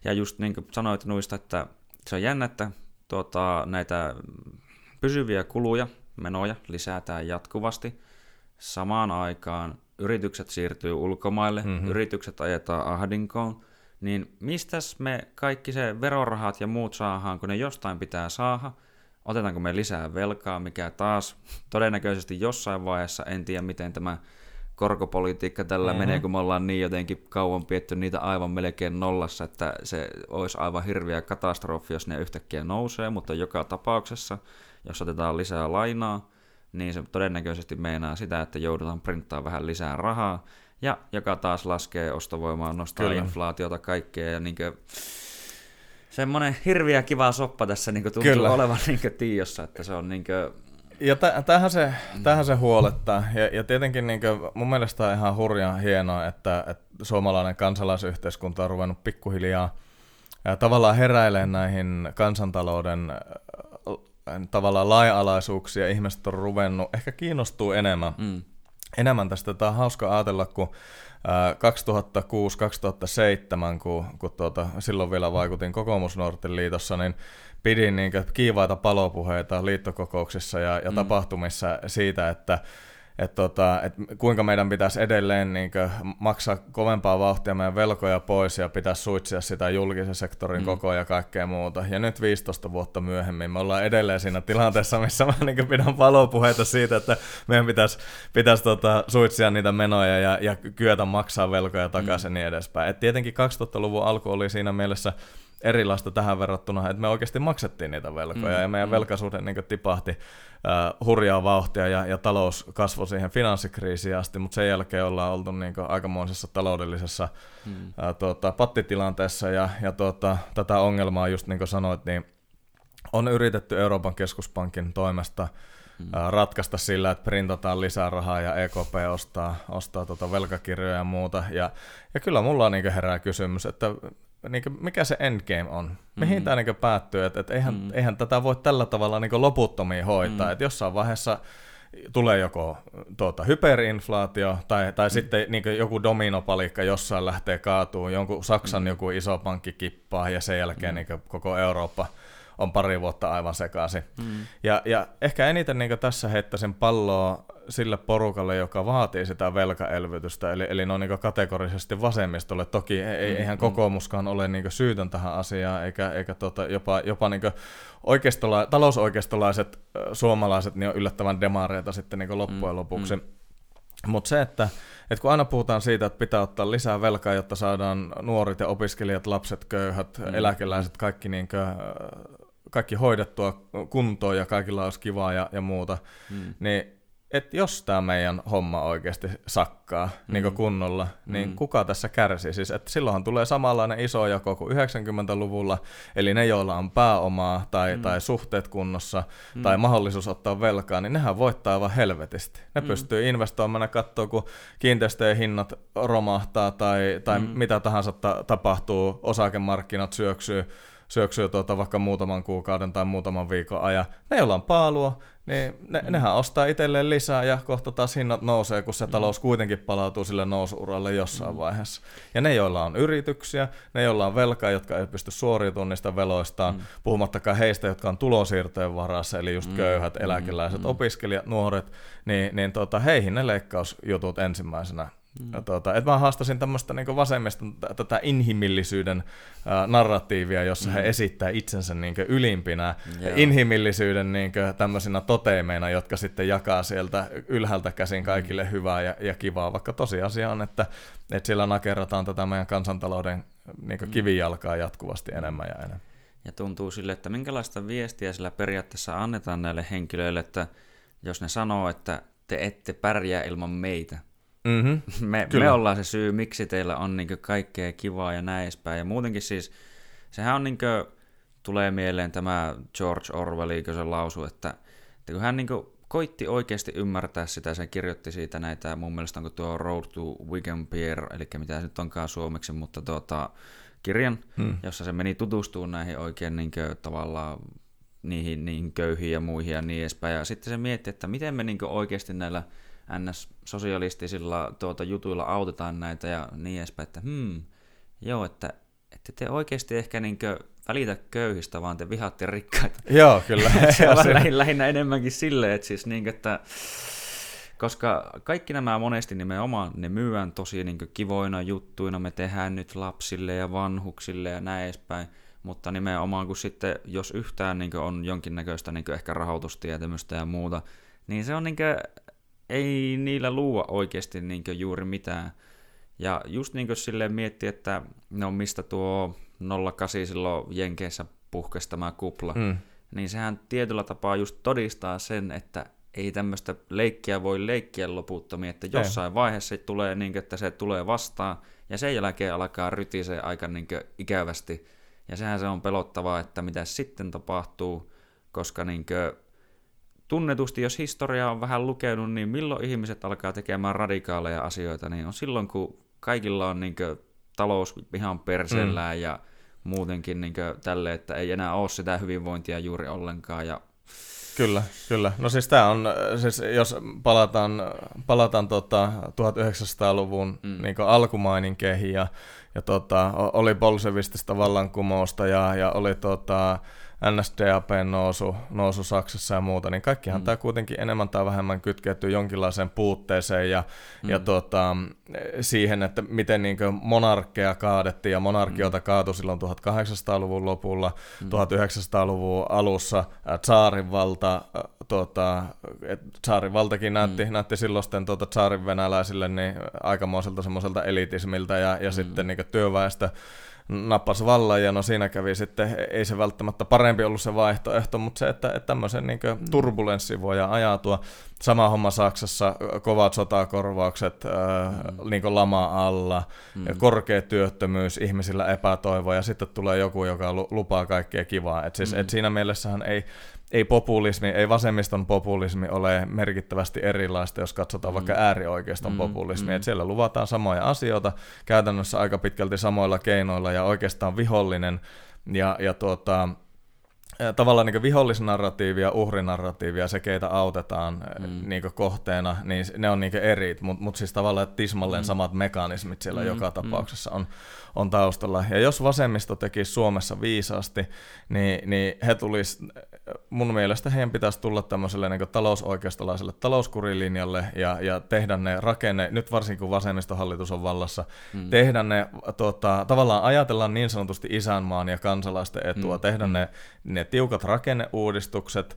Speaker 1: Ja just niin kuin sanoit nuista, että se on jännä, että tuota, näitä pysyviä kuluja, menoja lisätään jatkuvasti. Samaan aikaan yritykset siirtyy ulkomaille, mm-hmm. yritykset ajetaan ahdinkoon, niin mistäs me kaikki se verorahat ja muut saadaan, kun ne jostain pitää saada? Otetaanko me lisää velkaa, mikä taas todennäköisesti jossain vaiheessa, en tiedä miten tämä korkopolitiikka tällä mm-hmm. menee, kun me ollaan niin jotenkin kauan pietty niitä aivan melkein nollassa, että se olisi aivan hirviä katastrofi, jos ne yhtäkkiä nousee, mutta joka tapauksessa, jos otetaan lisää lainaa, niin se todennäköisesti meinaa sitä, että joudutaan printtaa vähän lisää rahaa, ja joka taas laskee ostovoimaa, nostaa Kyllä. inflaatiota, kaikkea, ja niin kuin, semmoinen hirviä kiva soppa tässä niin tuntuu Kyllä. olevan niin tiossa, että se on niin kuin,
Speaker 2: ja tähän, se, tähän se huolettaa. Ja, ja tietenkin niin kuin, mun mielestä on ihan hurjan hienoa, että, että suomalainen kansalaisyhteiskunta on ruvennut pikkuhiljaa ja tavallaan heräilemään näihin kansantalouden tavallaan laajalaisuuksia. Ihmiset on ruvennut, ehkä kiinnostuu enemmän, mm. enemmän tästä. Tämä on hauska ajatella, kun 2006-2007, kun, kun tuota, silloin vielä vaikutin kokoomusnuorten liitossa, niin pidin niin kiivaita palopuheita liittokokouksissa ja, ja mm. tapahtumissa siitä, että että tota, et kuinka meidän pitäisi edelleen niin maksaa kovempaa vauhtia meidän velkoja pois ja pitäisi suitsia sitä julkisen sektorin mm. koko ja kaikkea muuta. Ja nyt 15 vuotta myöhemmin me ollaan edelleen siinä tilanteessa, missä mä niin pidän palopuheita siitä, että meidän pitäisi, pitäisi tota, suitsia niitä menoja ja, ja kyetä maksaa velkoja takaisin mm. niin edespäin. Et tietenkin 2000-luvun alku oli siinä mielessä erilaista tähän verrattuna, että me oikeasti maksettiin niitä velkoja mm, ja meidän mm. velkasuhde niin tipahti uh, hurjaa vauhtia ja, ja talous kasvoi siihen finanssikriisiin asti, mutta sen jälkeen ollaan oltu niin aikamoisessa taloudellisessa mm. uh, tuota, pattitilanteessa ja, ja tuota, tätä ongelmaa just niin kuin sanoit, niin on yritetty Euroopan keskuspankin toimesta mm. ratkaista sillä, että printataan lisää rahaa ja EKP ostaa, ostaa tuota velkakirjoja ja muuta. Ja, ja kyllä mulla on niin herää kysymys, että niin kuin, mikä se endgame on? Mihin mm. tämä niin päättyy? Et, et eihän, mm. eihän tätä voi tällä tavalla niin loputtomiin hoitaa. Mm. Et jossain vaiheessa tulee joko tuota, hyperinflaatio tai, tai mm. sitten niin joku dominopalikka jossain lähtee kaatuun, jonkun Saksan mm. joku iso pankki kippaa ja sen jälkeen mm. niin koko Eurooppa on pari vuotta aivan sekaisin. Mm. Ja, ja ehkä eniten niin tässä heittäisin palloa sille porukalle, joka vaatii sitä velkaelvytystä, eli, eli ne on niin kategorisesti vasemmistolle. Toki ei, mm, eihän mm. kokoomuskaan ole niin syytön tähän asiaan, eikä, eikä tota, jopa, jopa niin oikeistola, talousoikeistolaiset suomalaiset niin on yllättävän demareita sitten niin loppujen mm, lopuksi. Mm. Mutta se, että, että kun aina puhutaan siitä, että pitää ottaa lisää velkaa, jotta saadaan nuoret ja opiskelijat, lapset, köyhät, mm. eläkeläiset, kaikki, niin kuin, kaikki hoidettua kuntoon ja kaikilla olisi kivaa ja, ja muuta, mm. niin että jos tämä meidän homma oikeasti sakkaa mm. niin kunnolla, niin mm. kuka tässä kärsii? Siis, että silloinhan tulee samanlainen iso jako kuin 90-luvulla, eli ne, joilla on pääomaa tai, mm. tai suhteet kunnossa mm. tai mahdollisuus ottaa velkaa, niin nehän voittaa aivan helvetisti. Ne mm. pystyy investoimaan katsoa, kun kiinteistöjen hinnat romahtaa tai, tai mm. mitä tahansa ta- tapahtuu, osakemarkkinat syöksyy, syöksyy tuota vaikka muutaman kuukauden tai muutaman viikon ajan. Ne, joilla on paalua, niin ne, mm. nehän ostaa itselleen lisää ja kohta taas hinnat nousee, kun se mm. talous kuitenkin palautuu sille nousuuralle jossain mm. vaiheessa. Ja ne, joilla on yrityksiä, ne, joilla on velkaa, jotka ei pysty suoriutumaan niistä veloistaan, mm. puhumattakaan heistä, jotka on tulosiirtojen varassa, eli just mm. köyhät, eläkeläiset, mm. opiskelijat, nuoret, niin, niin tota, heihin ne leikkausjutut ensimmäisenä Mm. Tuota, että mä haastasin tämmöistä niin vasemmiston tätä inhimillisyyden äh, narratiivia, jossa mm. he esittää itsensä niin ylimpinä Joo. inhimillisyyden niin tämmöisinä toteimeina, jotka sitten jakaa sieltä ylhäältä käsin mm. kaikille mm. hyvää ja, ja kivaa, vaikka tosiasia on, että, että siellä nakerrataan tätä meidän kansantalouden niin kivijalkaa jatkuvasti enemmän ja enemmän.
Speaker 1: Ja tuntuu sille, että minkälaista viestiä sillä periaatteessa annetaan näille henkilöille, että jos ne sanoo, että te ette pärjää ilman meitä, Mm-hmm. Me, me ollaan se syy, miksi teillä on niin kaikkea kivaa ja näin edespäin. Ja muutenkin siis, sehän on niin kuin, tulee mieleen tämä George Orwell, kun se lausu, että, että kun hän niin kuin, koitti oikeasti ymmärtää sitä, se kirjoitti siitä näitä, mun mielestä onko tuo Road to Wigan Pier, eli mitä se nyt onkaan suomeksi, mutta tuota, kirjan, hmm. jossa se meni tutustumaan näihin oikein niin kuin, tavallaan niihin, niihin köyhiin ja muihin ja niin edespäin. Ja sitten se mietti, että miten me niin oikeasti näillä NS-sosialistisilla tuota, jutuilla autetaan näitä ja niin edespäin, että hmm, joo, että, että te oikeasti ehkä niinkö välitä köyhistä, vaan te vihaatte rikkaita.
Speaker 2: Joo, kyllä.
Speaker 1: se on lähinnä, lähinnä enemmänkin silleen, että siis niin, että koska kaikki nämä monesti nimenomaan, ne myyään tosi niin kivoina juttuina, me tehdään nyt lapsille ja vanhuksille ja näin edespäin, mutta nimenomaan kun sitten, jos yhtään niin on jonkinnäköistä niin ehkä rahoitustietämystä ja muuta, niin se on niin ei niillä luua oikeasti niin juuri mitään. Ja just niin kuin silleen miettii, että no mistä tuo 08 silloin Jenkeissä puhkesi tämä kupla, mm. niin sehän tietyllä tapaa just todistaa sen, että ei tämmöistä leikkiä voi leikkiä loputtomia, että jossain ei. vaiheessa se tulee niin kuin, että se tulee vastaan, ja sen jälkeen alkaa rytisee aika niin kuin, ikävästi. Ja sehän se on pelottavaa, että mitä sitten tapahtuu, koska niin kuin, tunnetusti, jos historiaa on vähän lukenut, niin milloin ihmiset alkaa tekemään radikaaleja asioita, niin on silloin, kun kaikilla on niin kuin, talous ihan perseellään mm. ja muutenkin niin kuin, tälle, että ei enää ole sitä hyvinvointia juuri ollenkaan. Ja...
Speaker 2: Kyllä, kyllä. No siis tämä on, siis jos palataan, palataan tota 1900-luvun mm. niin alkumaininkeihin ja, ja tota, oli bolsevistista vallankumousta ja, ja oli tota, NSDAPn nousu, nousu Saksassa ja muuta, niin kaikkihan mm. tämä kuitenkin enemmän tai vähemmän kytkeytyy jonkinlaiseen puutteeseen ja, mm. ja tuota, siihen, että miten niin monarkkeja kaadettiin ja monarkioita mm. kaatui silloin 1800-luvun lopulla, mm. 1900-luvun alussa tsaarin valta, tuota, tsaarin valtakin näytti, mm. näytti silloin tuota, tsaarin venäläisille niin aikamoiselta semmoiselta elitismiltä ja, ja mm. sitten niin työväestö nappasi vallan ja no siinä kävi sitten, ei se välttämättä parempi ollut se vaihtoehto, mutta se, että, että tämmöisen niin mm. turbulenssi voi ajatua. Sama homma Saksassa, kovat sotakorvaukset mm. niin lama alla, mm. korkea työttömyys, ihmisillä epätoivo ja sitten tulee joku, joka lupaa kaikkea kivaa. Et siis, mm. et siinä mielessähän ei, ei populismi, ei vasemmiston populismi ole merkittävästi erilaista, jos katsotaan mm. vaikka äärioikeiston mm. populismi. Mm. siellä luvataan samoja asioita käytännössä aika pitkälti samoilla keinoilla ja oikeastaan vihollinen ja, ja tuota, tavallaan niin vihollisnarratiivi ja uhrinarratiivi ja se, keitä autetaan mm. niin kohteena, niin ne on niin eri, mutta mut siis tavallaan tismalleen mm. samat mekanismit siellä mm. joka mm. tapauksessa on, on taustalla. Ja jos vasemmisto tekisi Suomessa viisaasti, niin, niin he tulis, mun mielestä heidän pitäisi tulla tämmöiselle niin talousoikeistolaiselle talouskurilinjalle ja, ja tehdä ne rakenne, nyt varsinkin kun vasemmistohallitus on vallassa, mm. tehdä ne, tota, tavallaan ajatellaan niin sanotusti isänmaan ja kansalaisten etua, mm. tehdä mm. ne, ne tiukat rakenneuudistukset,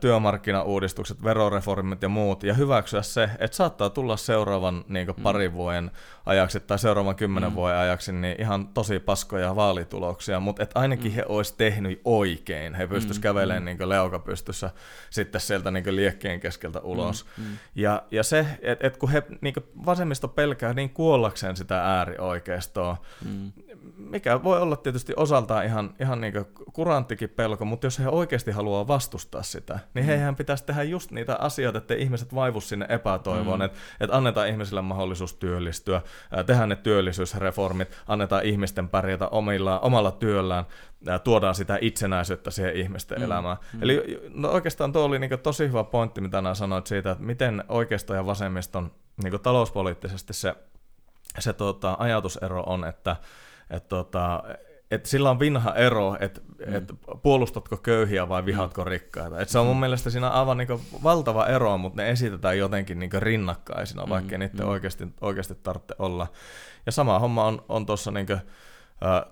Speaker 2: työmarkkinauudistukset, veroreformit ja muut, ja hyväksyä se, että saattaa tulla seuraavan niin mm. parin vuoden ajaksi tai seuraavan kymmenen mm. vuoden ajaksi niin ihan tosi paskoja vaalituloksia, mutta että ainakin mm. he olisi tehnyt oikein, he pystyisivät mm. kävelemään mm. niin leuka pystyssä sitten sieltä niin liekkeen keskeltä ulos. Mm. Mm. Ja, ja se, että et kun he niin vasemmisto pelkää niin kuollakseen sitä äärioikeistoa, mm. mikä voi olla tietysti osaltaan ihan, ihan niin kuranttikin pelko, mutta jos he oikeasti haluaa vastustaa sitä, niin mm. heihän pitäisi tehdä just niitä asioita, että ihmiset vaivu sinne epätoivoon, mm. että et annetaan ihmisille mahdollisuus työllistyä, tehdään ne työllisyysreformit, annetaan ihmisten pärjätä omilla, omalla työllään, tuodaan sitä itsenäisyyttä siihen ihmisten mm, elämään. Mm. Eli no oikeastaan tuo oli niin tosi hyvä pointti, mitä nämä sanoit siitä, että miten oikeisto ja vasemmiston niin talouspoliittisesti se, se tota, ajatusero on, että et, tota, et sillä on vinha ero, että mm. et puolustatko köyhiä vai vihatko mm. rikkaita. Et se on mun mm. mielestä siinä aivan niinku valtava ero, mutta ne esitetään jotenkin niinku rinnakkaisina, mm. vaikka niiden mm. oikeasti, oikeasti tarvitse olla. Ja sama homma on, on tuossa niinku,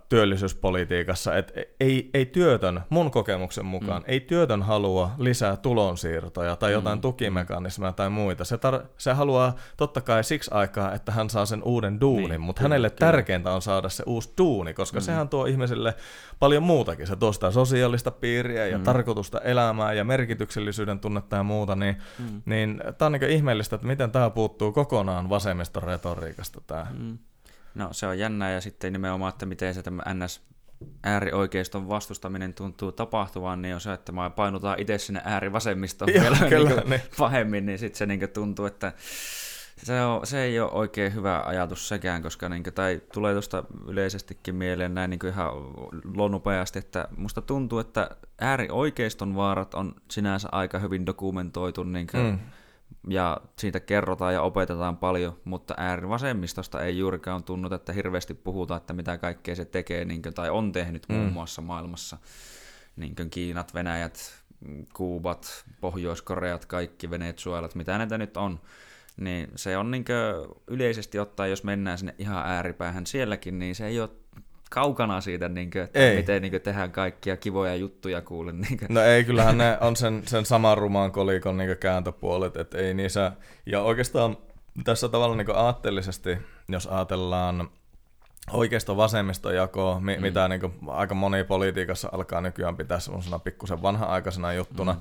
Speaker 2: työllisyyspolitiikassa, että ei, ei työtön, mun kokemuksen mukaan, mm. ei työtön halua lisää tulonsiirtoja tai jotain mm. tukimekanismeja tai muita. Se, tar- se haluaa totta kai siksi aikaa, että hän saa sen uuden duunin, niin, mutta hänelle kyllä. tärkeintä on saada se uusi duuni, koska mm. sehän tuo ihmisille paljon muutakin. Se tuo sitä sosiaalista piiriä ja mm. tarkoitusta elämää ja merkityksellisyyden tunnetta ja muuta, niin, mm. niin tämä on niin ihmeellistä, että miten tämä puuttuu kokonaan vasemmiston retoriikasta. Tämä. Mm.
Speaker 1: No se on jännää ja sitten nimenomaan, että miten se tämä NS äärioikeiston vastustaminen tuntuu tapahtuvan, niin on se, että mä painutaan itse sinne äärivasemmistoon vielä kyllä, niin niin. pahemmin, niin sitten se niin tuntuu, että se, on, se ei ole oikein hyvä ajatus sekään, koska niin kuin, tai tulee tuosta yleisestikin mieleen näin niin ihan nopeasti, että musta tuntuu, että äärioikeiston vaarat on sinänsä aika hyvin dokumentoitu niin kuin, mm ja siitä kerrotaan ja opetetaan paljon, mutta äärivasemmistosta ei juurikaan tunnu, että hirveästi puhutaan, että mitä kaikkea se tekee niin kuin, tai on tehnyt mm. muun muassa maailmassa. Niin kuin Kiinat, Venäjät, Kuubat, Pohjois-Koreat, kaikki Venezuelat, mitä näitä nyt on. Niin se on niin yleisesti ottaen, jos mennään sinne ihan ääripäähän sielläkin, niin se ei ole kaukana siitä, niin kuin, että ei. miten niin kuin, tehdään kaikkia kivoja juttuja kuule. Niin
Speaker 2: kuin. No ei, kyllähän ne on sen, sen saman rumaan kolikon niin kääntöpuolet, että ei niissä, ja oikeastaan tässä tavalla niin aatteellisesti, jos ajatellaan oikeisto vasemmisto jakoa, mi- mm. mitä niin kuin, aika moni politiikassa alkaa nykyään pitää semmoisena pikkusen vanha-aikaisena juttuna, mm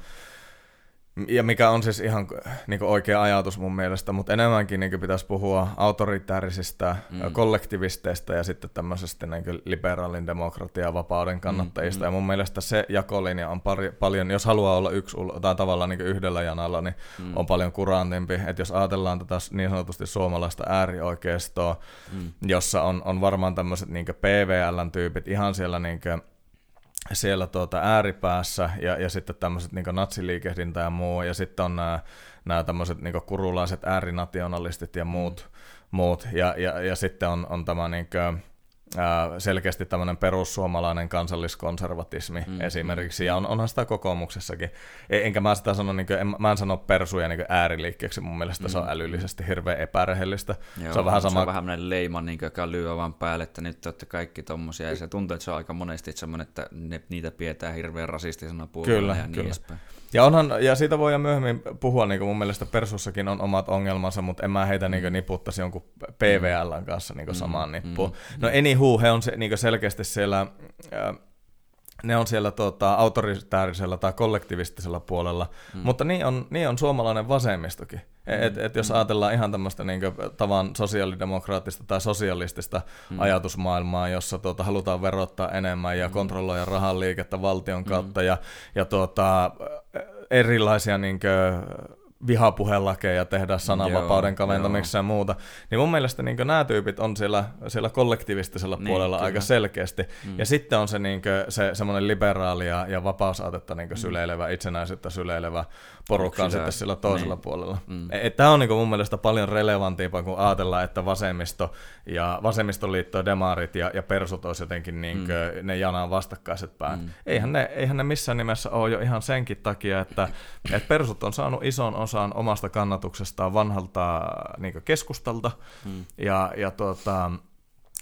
Speaker 2: ja mikä on siis ihan niin oikea ajatus mun mielestä, mutta enemmänkin niin pitäisi puhua autoritäärisistä mm. kollektivisteista ja sitten tämmöisestä niin liberaalin demokratia vapauden kannattajista. Mm, mm. Ja mun mielestä se jakolinja on pari, paljon, jos haluaa olla yksi tai tavallaan niin yhdellä janalla, niin mm. on paljon kurantimpi. Että jos ajatellaan tätä niin sanotusti suomalaista äärioikeistoa, mm. jossa on, on varmaan tämmöiset niin PVL-tyypit ihan siellä niin kuin, siellä tuota ääripäässä ja, ja sitten tämmöiset niin natsiliikehdintä ja muu, ja sitten on nämä, nämä tämmöiset niin kurulaiset äärinationalistit ja muut, mm. muut ja, ja, ja sitten on, on tämä niin kuin, selkeästi tämmöinen perussuomalainen kansalliskonservatismi mm, esimerkiksi, mm. ja on, onhan sitä kokoomuksessakin. E, enkä mä sitä sano, niin kuin, en, mä en sano persuja niin ääriliikkeeksi, mun mielestä mm, se on mm. älyllisesti hirveän epärehellistä.
Speaker 1: Joo,
Speaker 2: se on
Speaker 1: vähän sama... Se on vähän leima, niin kuin, joka lyö vaan päälle, että nyt olette kaikki tommosia, ja se tuntuu, että se on aika monesti semmoinen, että ne, niitä pidetään hirveän rasistisena puolella kyllä, ja niin kyllä. edespäin.
Speaker 2: Ja, onhan, ja siitä voi myöhemmin puhua, niin kuin mun mielestä Persussakin on omat ongelmansa, mutta en mä heitä niin niputtaisi jonkun PVL kanssa niin mm, samaan nippuun. Mm, no anywho, he on se, niin selkeästi siellä... Äh, ne on siellä tuota, autoritäärisellä tai kollektivistisella puolella, mm. mutta niin on, niin on suomalainen vasemmistokin. Mm. Et, et jos mm. ajatellaan ihan tämmöistä niin tavan sosiaalidemokraattista tai sosialistista mm. ajatusmaailmaa, jossa tuota, halutaan verottaa enemmän ja mm. kontrolloida rahan liikettä valtion kautta mm. ja, ja tuota, erilaisia niin kuin, vihapuhelakeja tehdä sananvapauden joo, kaventamiseksi ja muuta. Niin mun mielestä niin nämä tyypit on siellä, siellä kollektivistisella niin, puolella kyllä. aika selkeästi. Mm. Ja sitten on se, niin kuin, se semmoinen liberaalia ja vapausaatetta niin mm. syleilevä, itsenäisyyttä syleilevä porukka on sitten sillä toisella niin. puolella. Mm. E, Tämä on niin kuin mun mielestä paljon relevantimpaa, kun ajatellaan, että vasemmisto ja vasemmistoliitto, demarit ja, ja persut olisi jotenkin niin kuin, mm. ne janaan vastakkaiset päät. Mm. Eihän, ne, eihän ne missään nimessä ole jo ihan senkin takia, että, että persut on saanut ison osan omasta kannatuksestaan vanhalta niin keskustalta. Mm. Ja, ja tuota,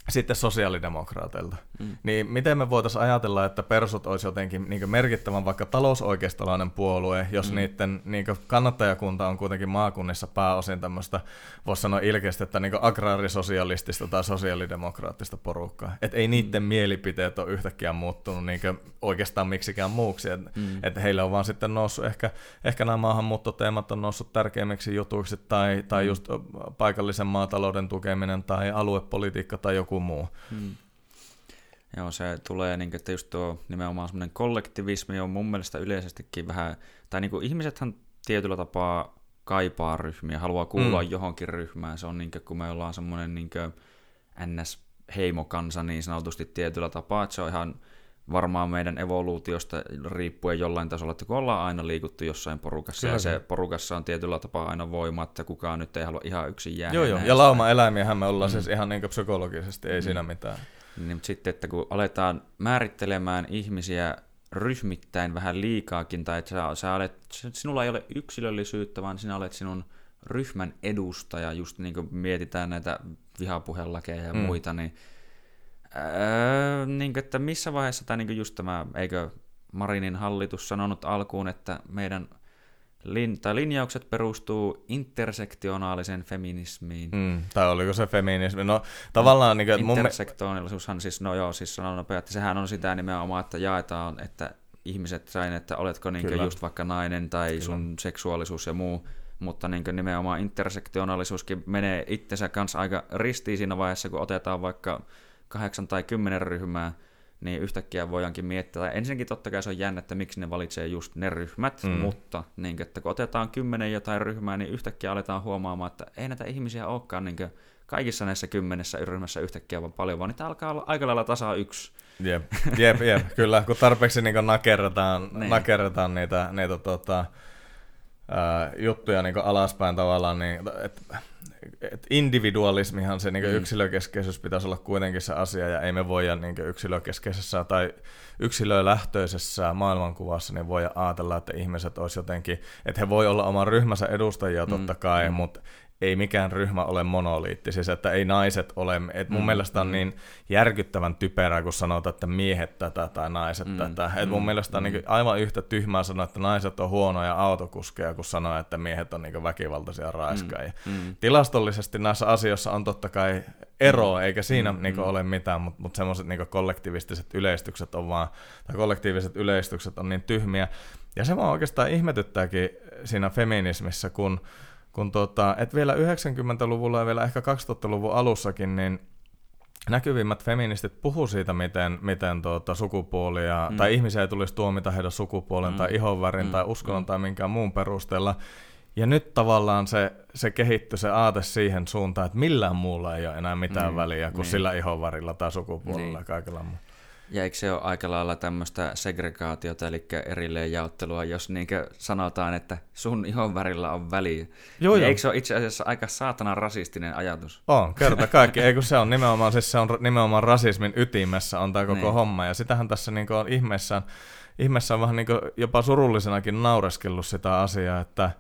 Speaker 2: sitten sosiaalidemokraateilta. Mm. Niin miten me voitaisiin ajatella, että persut olisi jotenkin niin merkittävän vaikka talousoikeistolainen puolue, jos mm. niiden niin kannattajakunta on kuitenkin maakunnissa pääosin tämmöistä, voisi sanoa ilkeästi, että niin agraarisosialistista tai sosiaalidemokraattista porukkaa. Että ei niiden mm. mielipiteet ole yhtäkkiä muuttunut niin oikeastaan miksikään muuksi. Että mm. et heille on vaan sitten noussut, ehkä, ehkä nämä maahanmuuttoteemat on noussut tärkeimmiksi jutuiksi, tai, tai mm. just paikallisen maatalouden tukeminen, tai aluepolitiikka, tai joku muu. Mm.
Speaker 1: Joo, se tulee, niin kuin, että just tuo nimenomaan semmoinen kollektivismi on mun mielestä yleisestikin vähän, tai niin kuin ihmisethän tietyllä tapaa kaipaa ryhmiä, haluaa kuulua mm. johonkin ryhmään. Se on niin kuin, kun me ollaan semmoinen niin NS-heimokansa niin sanotusti tietyllä tapaa, että se on ihan varmaan meidän evoluutiosta riippuen jollain tasolla, että kun ollaan aina liikuttu jossain porukassa Kyllä. ja se porukassa on tietyllä tapaa aina voima, että kukaan nyt ei halua ihan yksin jäädä.
Speaker 2: Joo, joo. ja lauma-eläimiähän me ollaan mm. siis ihan niin psykologisesti, ei mm. siinä mitään.
Speaker 1: Niin, mutta sitten, että kun aletaan määrittelemään ihmisiä ryhmittäin vähän liikaakin, tai että sä, sä olet, sinulla ei ole yksilöllisyyttä, vaan sinä olet sinun ryhmän edustaja, just niin kuin mietitään näitä vihapuhelakeja ja mm. muita, niin, öö, niin kuin, että missä vaiheessa tämä niin just tämä, eikö Marinin hallitus sanonut alkuun, että meidän lin, tai linjaukset perustuu intersektionaalisen feminismiin.
Speaker 2: Mm, tai oliko se feminismi? No tavallaan... Niin
Speaker 1: kuin, Intersektionaalisuushan siis, no joo, siis sanon nopeasti, sehän on sitä nimenomaan, että jaetaan, että ihmiset sain, että oletko niin just vaikka nainen tai Kyllä. sun seksuaalisuus ja muu, mutta niin nimenomaan intersektionaalisuuskin menee itsensä kanssa aika ristiin siinä vaiheessa, kun otetaan vaikka kahdeksan tai kymmenen ryhmää, niin yhtäkkiä voidaankin miettiä, ensinnäkin totta kai se on jännä, että miksi ne valitsee just ne ryhmät, mm. mutta niin, että kun otetaan kymmenen jotain ryhmää, niin yhtäkkiä aletaan huomaamaan, että ei näitä ihmisiä olekaan niin kaikissa näissä kymmenessä ryhmässä yhtäkkiä vaan paljon, vaan niitä alkaa olla aika lailla tasa yksi.
Speaker 2: Jep, jep, jep kyllä, kun tarpeeksi niin nakerretaan, niin. nakerretaan niitä, niitä tota, juttuja niin alaspäin tavallaan, niin, että et individualismihan se niin mm. yksilökeskeisyys pitäisi olla kuitenkin se asia, ja ei me voida niin yksilökeskeisessä tai yksilölähtöisessä maailmankuvassa niin voi ajatella, että ihmiset olisi jotenkin, että he voi olla oman ryhmänsä edustajia totta mm. kai, mm. mutta ei mikään ryhmä ole monoliitti, siis että ei naiset ole, että mun mm, mielestä on mm. niin järkyttävän typerää, kun sanotaan, että miehet tätä tai naiset mm, tätä. Et mun mm, mielestä on mm. niin aivan yhtä tyhmää sanoa, että naiset on huonoja autokuskeja, kun sanoa, että miehet on niin väkivaltaisia raiskaajia. Mm, mm. Tilastollisesti näissä asioissa on totta kai ero, mm, eikä siinä mm, niin mm. ole mitään, mutta mut semmoiset niin kollektivistiset yleistykset on vaan, tai kollektiiviset yleistykset on niin tyhmiä. Ja se mua oikeastaan ihmetyttääkin siinä feminismissä, kun kun tota, et vielä 90-luvulla ja vielä ehkä 2000-luvun alussakin, niin näkyvimmät feministit puhuu siitä, miten, miten tuota, sukupuolia, mm. tai ihmisiä ei tulisi tuomita heidän sukupuolen mm. tai ihonvärin mm. tai uskonnon mm. tai minkään muun perusteella. Ja nyt tavallaan se, se kehittyi se aate siihen suuntaan, että millään muulla ei ole enää mitään mm. väliä kuin niin. sillä ihonvärillä tai sukupuolella niin. kaikilla muulla.
Speaker 1: Ja eikö se ole aika lailla tämmöistä segregaatiota, eli erilleen jaottelua, jos niin sanotaan, että sun ihon värillä on väliä. Joo, niin joo. Eikö se ole itse asiassa aika saatana rasistinen ajatus?
Speaker 2: On, kerta kaikki. Eikö se on nimenomaan, siis se on nimenomaan rasismin ytimessä on tämä koko niin. homma. Ja sitähän tässä niin on ihmeessä, ihmeessä on vähän niin jopa surullisenakin naureskellut sitä asiaa, että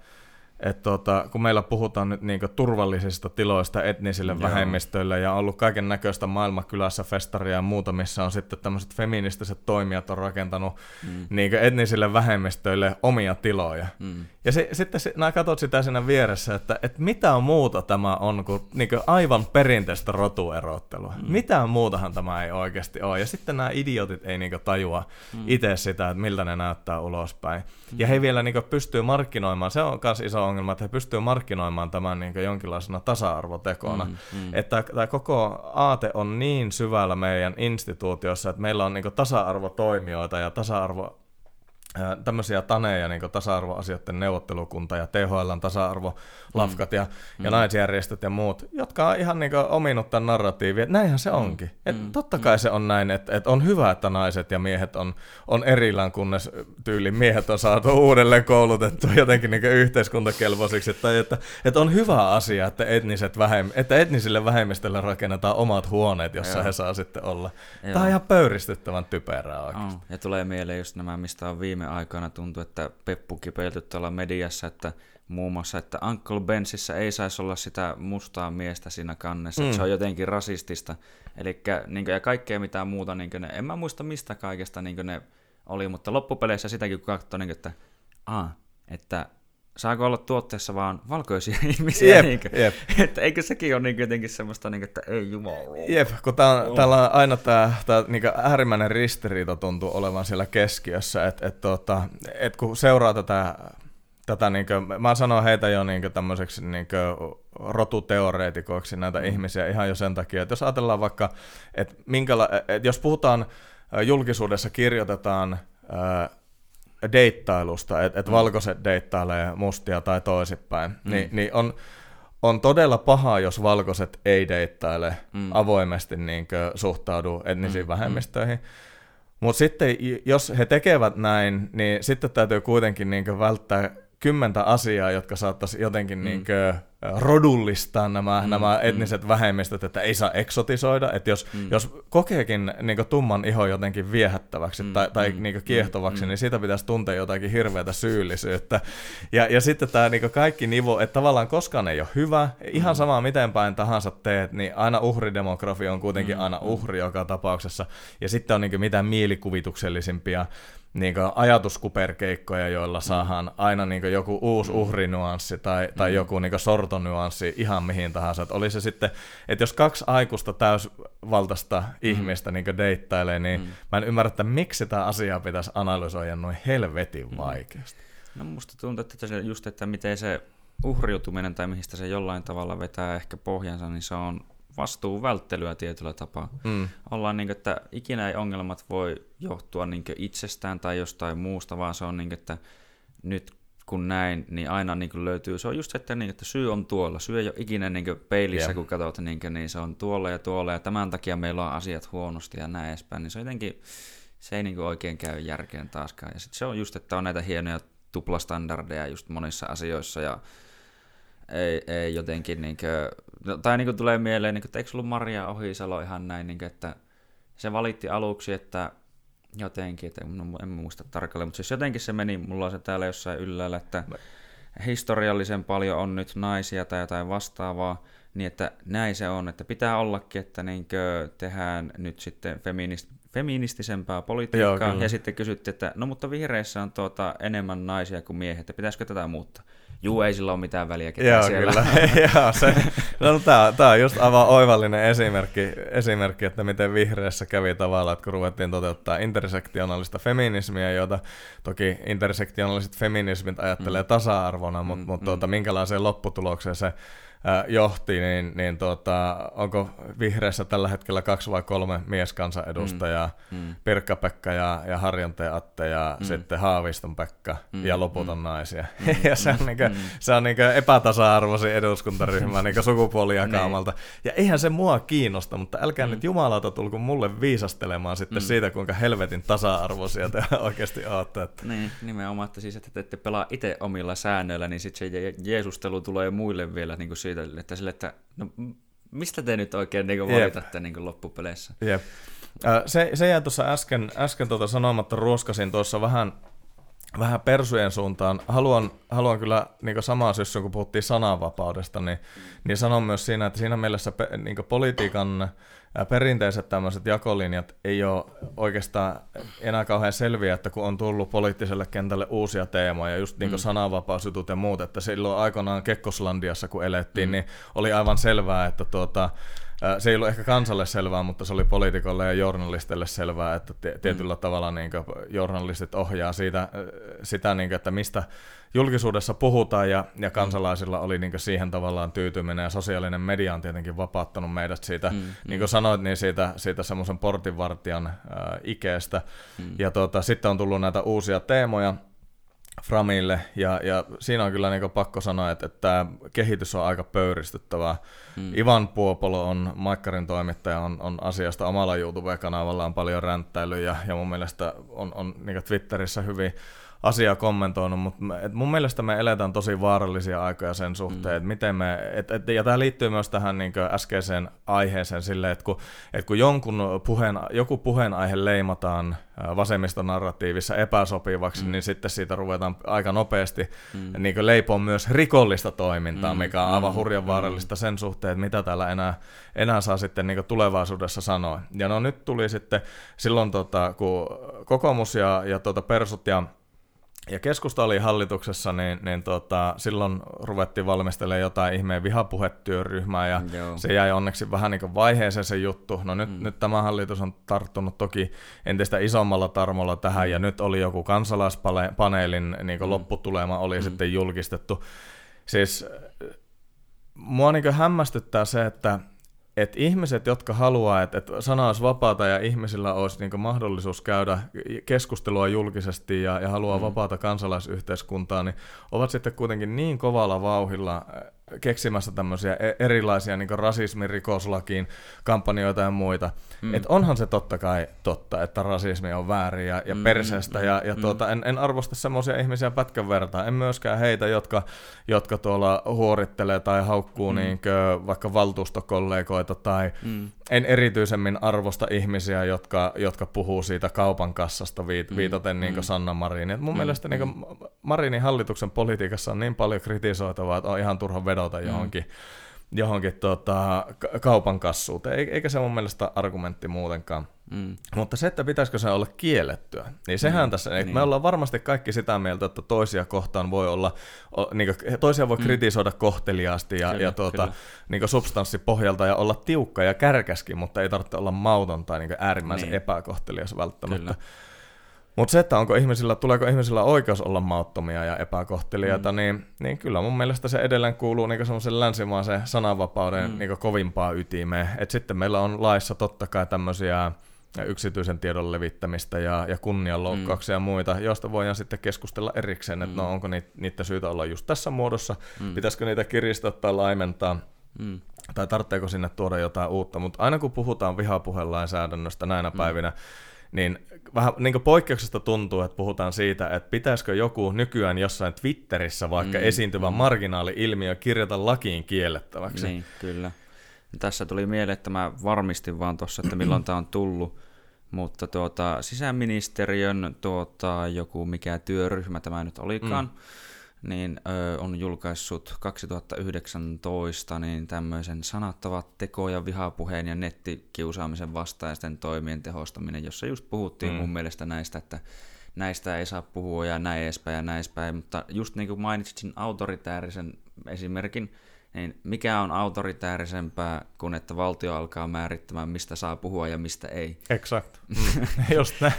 Speaker 2: et tota, kun meillä puhutaan nyt niinku turvallisista tiloista etnisille Joo. vähemmistöille ja on ollut kaiken näköistä maailmakylässä festaria ja muuta, missä on sitten tämmöiset feministiset toimijat on rakentanut mm. niinku etnisille vähemmistöille omia tiloja. Mm. Ja se, sitten nää katsot sitä siinä vieressä, että et mitä muuta tämä on kuin niinku aivan perinteistä rotuerottelua. Mm. Mitään muutahan tämä ei oikeasti ole. Ja sitten nämä idiotit ei niinku tajua mm. itse sitä, että miltä ne näyttää ulospäin. Mm. Ja he vielä niinku pystyy markkinoimaan, se on myös iso ongelma, että he pystyvät markkinoimaan tämän niin jonkinlaisena tasa-arvotekona. Mm, mm. Että tämä koko aate on niin syvällä meidän instituutiossa, että meillä on niin tasa-arvotoimijoita ja tasa-arvo tämmöisiä taneja, niin tasa-arvoasioiden neuvottelukunta ja THLn tasa-arvolafkat mm. ja, ja mm. naisjärjestöt ja muut, jotka on ihan niin ominut tämän narratiivin, että näinhän se mm. onkin. Et mm. Totta kai mm. se on näin, että, että on hyvä, että naiset ja miehet on, on erillään, kunnes tyyli miehet on saatu uudelleen koulutettu jotenkin niin yhteiskuntakelpoisiksi, tai että, että on hyvä asia, että, etniset vähem, että etnisille vähemmistöille rakennetaan omat huoneet, jossa Joo. he saa sitten olla. Joo. Tämä on ihan pöyristyttävän typerää oikeasti. Oh.
Speaker 1: Ja tulee mieleen just nämä, mistä on viime viime aikoina tuntuu, että Peppu kipeilty tuolla mediassa, että muun muassa, että Uncle Bensissä ei saisi olla sitä mustaa miestä siinä kannessa, mm. että se on jotenkin rasistista. Eli niin ja kaikkea mitään muuta, niin ne, en mä muista mistä kaikesta niin ne oli, mutta loppupeleissä sitäkin kun katsoi, niin että, aa, että saako olla tuotteessa vaan valkoisia ihmisiä? Jep, niin kuin, jep. Että eikö sekin ole niin jotenkin semmoista, niin kuin, että ei jumala.
Speaker 2: Jep, kun tää on, oh. täällä on aina tämä, tämä niin äärimmäinen ristiriita tuntuu olevan siellä keskiössä, että et, tota, et kun seuraa tätä, tätä niin kuin, mä sanon heitä jo niin tämmöiseksi niin rotuteoreetikoiksi näitä mm. ihmisiä ihan jo sen takia, että jos ajatellaan vaikka, että, minkäla, että jos puhutaan julkisuudessa kirjoitetaan deittailusta, että et mm. valkoiset deittailee mustia tai toisinpäin, mm. niin, niin on, on todella paha, jos valkoiset ei deittaile mm. avoimesti niin suhtaudu etnisiin mm. vähemmistöihin. Mm. Mutta sitten, jos he tekevät näin, niin sitten täytyy kuitenkin niin välttää kymmentä asiaa, jotka saattaisi jotenkin mm. niin rodullistaa nämä, mm, nämä mm. etniset vähemmistöt, että ei saa eksotisoida, että jos, mm. jos kokeekin niin tumman ihon jotenkin viehättäväksi mm, tai, tai mm, niin kiehtovaksi, mm, niin siitä pitäisi tuntea jotakin hirveätä syyllisyyttä. Ja, ja sitten tämä niin kaikki nivo, että tavallaan koskaan ei ole hyvä, ihan mm. sama miten päin tahansa teet, niin aina uhridemografia on kuitenkin mm, aina mm. uhri joka tapauksessa, ja sitten on niin mitä mielikuvituksellisimpia niin ajatuskuperkeikkoja, joilla saadaan aina niin joku uusi mm. uhrinuanssi tai, tai mm. joku niin sortonuanssi ihan mihin tahansa. Että oli se sitten, että jos kaksi aikuista täysvaltaista mm. ihmistä niin deittailee, niin mm. mä en ymmärrä, että miksi tämä asia pitäisi analysoida noin helvetin mm. vaikeasti.
Speaker 1: No musta tuntuu, että se just, että miten se uhriutuminen tai mistä se jollain tavalla vetää ehkä pohjansa, niin se on vastuun välttelyä tietyllä tapaa. Mm. Ollaan niin kuin, että ikinä ei ongelmat voi johtua niin itsestään tai jostain muusta, vaan se on niin kuin, että nyt kun näin, niin aina niin kuin löytyy, se on just se, että, niin, että syy on tuolla. Syy ei ole ikinä niin peilissä, yeah. kun katsot, niin, kuin, niin se on tuolla ja tuolla, ja tämän takia meillä on asiat huonosti ja näin edespäin. Niin se jotenkin, se ei niin kuin oikein käy järkeen taaskaan. Ja sitten se on just, että on näitä hienoja tuplastandardeja just monissa asioissa, ja ei, ei jotenkin, niin kuin, no, tai niin kuin tulee mieleen, niin kuin, että eikö ollut Maria Ohisalo ihan näin, niin kuin, että se valitti aluksi, että jotenkin, että no, en muista tarkalleen, mutta siis jotenkin se meni, mulla on se täällä jossain yllällä, että historiallisen paljon on nyt naisia tai jotain vastaavaa, niin että näin se on, että pitää ollakin, että niin tehdään nyt sitten feminist, feministisempää politiikkaa, Joo, ja sitten kysyttiin, että no mutta vihreissä on tuota enemmän naisia kuin miehet, että pitäisikö tätä muuttaa? Juu, ei sillä ole mitään väliä, ketä
Speaker 2: Joo,
Speaker 1: siellä.
Speaker 2: kyllä. Joo, se, no, tämä, tämä on just aivan oivallinen esimerkki, esimerkki, että miten vihreässä kävi tavallaan, että kun ruvettiin toteuttaa intersektionaalista feminismiä, jota toki intersektionaaliset feminismit ajattelee mm. tasa-arvona, mutta mm, mut, mm. tuota, minkälaiseen lopputulokseen se johti, niin, niin tuota, onko vihreässä tällä hetkellä kaksi vai kolme mieskansanedustajaa, mm. mm. Pirkka-Pekka ja, ja Harjanteen Atte ja mm. sitten Haaviston Pekka mm. ja loput on mm. naisia. Mm. ja se on, mm. niinku, mm. se on niinku epätasa-arvoisin eduskuntaryhmä niinku sukupuolijakaamalta. Niin. ja eihän se mua kiinnosta, mutta älkää mm. nyt jumalauta tulko mulle viisastelemaan sitten mm. siitä, kuinka helvetin tasa-arvoisia te oikeasti olette. Että...
Speaker 1: Niin, nimenomaan, että siis, että te ette pelaa itse omilla säännöillä, niin sitten se jeesustelu tulee muille vielä niin kuin siitä siitä, että, sille, että no, mistä te nyt oikein niin valitatte niin loppupeleissä?
Speaker 2: Jep. Se, se jäi tuossa äsken, äsken tuota sanomatta, ruoskasin tuossa vähän, vähän persujen suuntaan. Haluan, haluan kyllä niin samaa syssyä, kun puhuttiin sananvapaudesta, niin, niin sanon myös siinä, että siinä mielessä niin politiikan perinteiset tämmöiset jakolinjat ei ole oikeastaan enää kauhean selviä, että kun on tullut poliittiselle kentälle uusia teemoja, just niin kuin mm. sananvapausjutut ja muut, että silloin aikoinaan Kekkoslandiassa kun elettiin, mm. niin oli aivan selvää, että tuota, se ei ollut ehkä kansalle selvää, mutta se oli poliitikolle ja journalisteille selvää, että tietyllä mm. tavalla niin journalistit ohjaa siitä, sitä, niin kuin, että mistä julkisuudessa puhutaan ja, ja kansalaisilla oli niin siihen tavallaan tyytyminen ja sosiaalinen media on tietenkin vapauttanut meidät siitä, mm, niin kuin mm. sanoit, niin siitä, siitä semmoisen portinvartijan äh, ikeestä. Mm. Ja tota, sitten on tullut näitä uusia teemoja, Framille, ja, ja siinä on kyllä niin pakko sanoa, että, että tämä kehitys on aika pöyristyttävää. Mm. Ivan Puopolo on, Maikkarin toimittaja, on, on asiasta omalla YouTube-kanavallaan paljon ränttäily, ja, ja mun mielestä on, on niin Twitterissä hyvin asiaa kommentoinut, mutta et mun mielestä me eletään tosi vaarallisia aikoja sen suhteen, mm. että miten me, et, et, ja tämä liittyy myös tähän niin äskeiseen aiheeseen sille, että kun, et kun jonkun puheen, joku puheenaihe leimataan vasemmistonarratiivissa epäsopivaksi, mm. niin sitten siitä ruvetaan aika nopeasti mm. niin leipoon myös rikollista toimintaa, mm. mikä on aivan mm. hurjan vaarallista mm. sen suhteen, että mitä täällä enää, enää saa sitten niin tulevaisuudessa sanoa. Ja no nyt tuli sitten silloin, tota, kun kokoomus ja, ja tuota persut ja ja keskusta oli hallituksessa, niin, niin tota, silloin ruvettiin valmistelemaan jotain ihmeen vihapuhetyöryhmää, ja Joo. se jäi onneksi vähän niin vaiheeseen se juttu. No nyt, mm. nyt tämä hallitus on tarttunut toki entistä isommalla tarmolla tähän, mm. ja nyt oli joku kansalaispaneelin niin mm. lopputulema oli mm. sitten julkistettu. Siis mua niin hämmästyttää se, että että ihmiset, jotka haluaa, että, että sana olisi vapaata ja ihmisillä olisi niin mahdollisuus käydä keskustelua julkisesti ja, ja haluaa mm. vapaata kansalaisyhteiskuntaa, niin ovat sitten kuitenkin niin kovalla vauhilla keksimässä tämmöisiä e- erilaisia niin rasismirikoslakiin kampanjoita ja muita. Mm. Et onhan se totta kai totta, että rasismi on väärin ja, ja mm, perseestä, mm, ja, ja mm. tuota, en, en arvosta semmoisia ihmisiä pätkän vertaa. En myöskään heitä, jotka, jotka tuolla huorittelee tai haukkuu mm. niin vaikka valtuustokollegoita tai mm. En erityisemmin arvosta ihmisiä, jotka, jotka puhuu siitä kaupan kassasta viit, mm. viitaten niin mm. Sanna Marin. Et mun mm. mielestä niin mm. Marinin hallituksen politiikassa on niin paljon kritisoitavaa, että on ihan turha vedota mm. johonkin, johonkin tota, kaupan kassuuteen, eikä se mun mielestä argumentti muutenkaan. Mm. Mutta se, että pitäisikö se olla kiellettyä, niin sehän mm. tässä, niin. me ollaan varmasti kaikki sitä mieltä, että toisia kohtaan voi olla, niin kuin, toisia voi mm. kritisoida kohteliaasti ja, kyllä, ja tuota, niin substanssipohjalta ja olla tiukka ja kärkäskin, mutta ei tarvitse olla mauton tai niin äärimmäisen niin. epäkohtelias välttämättä. Kyllä. Mutta se, että onko ihmisillä, tuleeko ihmisillä oikeus olla mauttomia ja epäkohtelijoita, mm. niin, niin kyllä mun mielestä se edelleen kuuluu niin semmoisen länsimaisen sananvapauden mm. niin kovimpaa ytimeen. Et sitten meillä on laissa totta kai tämmöisiä yksityisen tiedon levittämistä ja, ja kunnianloukkauksia mm. ja muita, joista voidaan sitten keskustella erikseen, että mm. no onko niitä, niitä syytä olla just tässä muodossa, mm. pitäisikö niitä kiristää tai laimentaa, mm. tai tarvitseeko sinne tuoda jotain uutta, mutta aina kun puhutaan vihapuhelainsäädännöstä näinä mm. päivinä, niin vähän niin poikkeuksesta tuntuu, että puhutaan siitä, että pitäisikö joku nykyään jossain Twitterissä vaikka mm, esiintyvä mm. marginaali-ilmiö kirjata lakiin kiellettäväksi.
Speaker 1: Niin, kyllä. Tässä tuli mieleen, että mä varmistin vaan tuossa, että milloin tämä on tullut, mutta tuota, sisäministeriön tuota, joku mikä työryhmä tämä nyt olikaan, mm. niin ö, on julkaissut 2019 niin tämmöisen sanattavat teko- ja vihapuheen ja nettikiusaamisen vastaisten toimien tehostaminen, jossa just puhuttiin mm. mun mielestä näistä, että näistä ei saa puhua ja näin edespäin ja näin edespäin, mutta just niin kuin mainitsin autoritäärisen esimerkin, niin mikä on autoritäärisempää kuin että valtio alkaa määrittämään, mistä saa puhua ja mistä ei.
Speaker 2: Exakt. Just näin.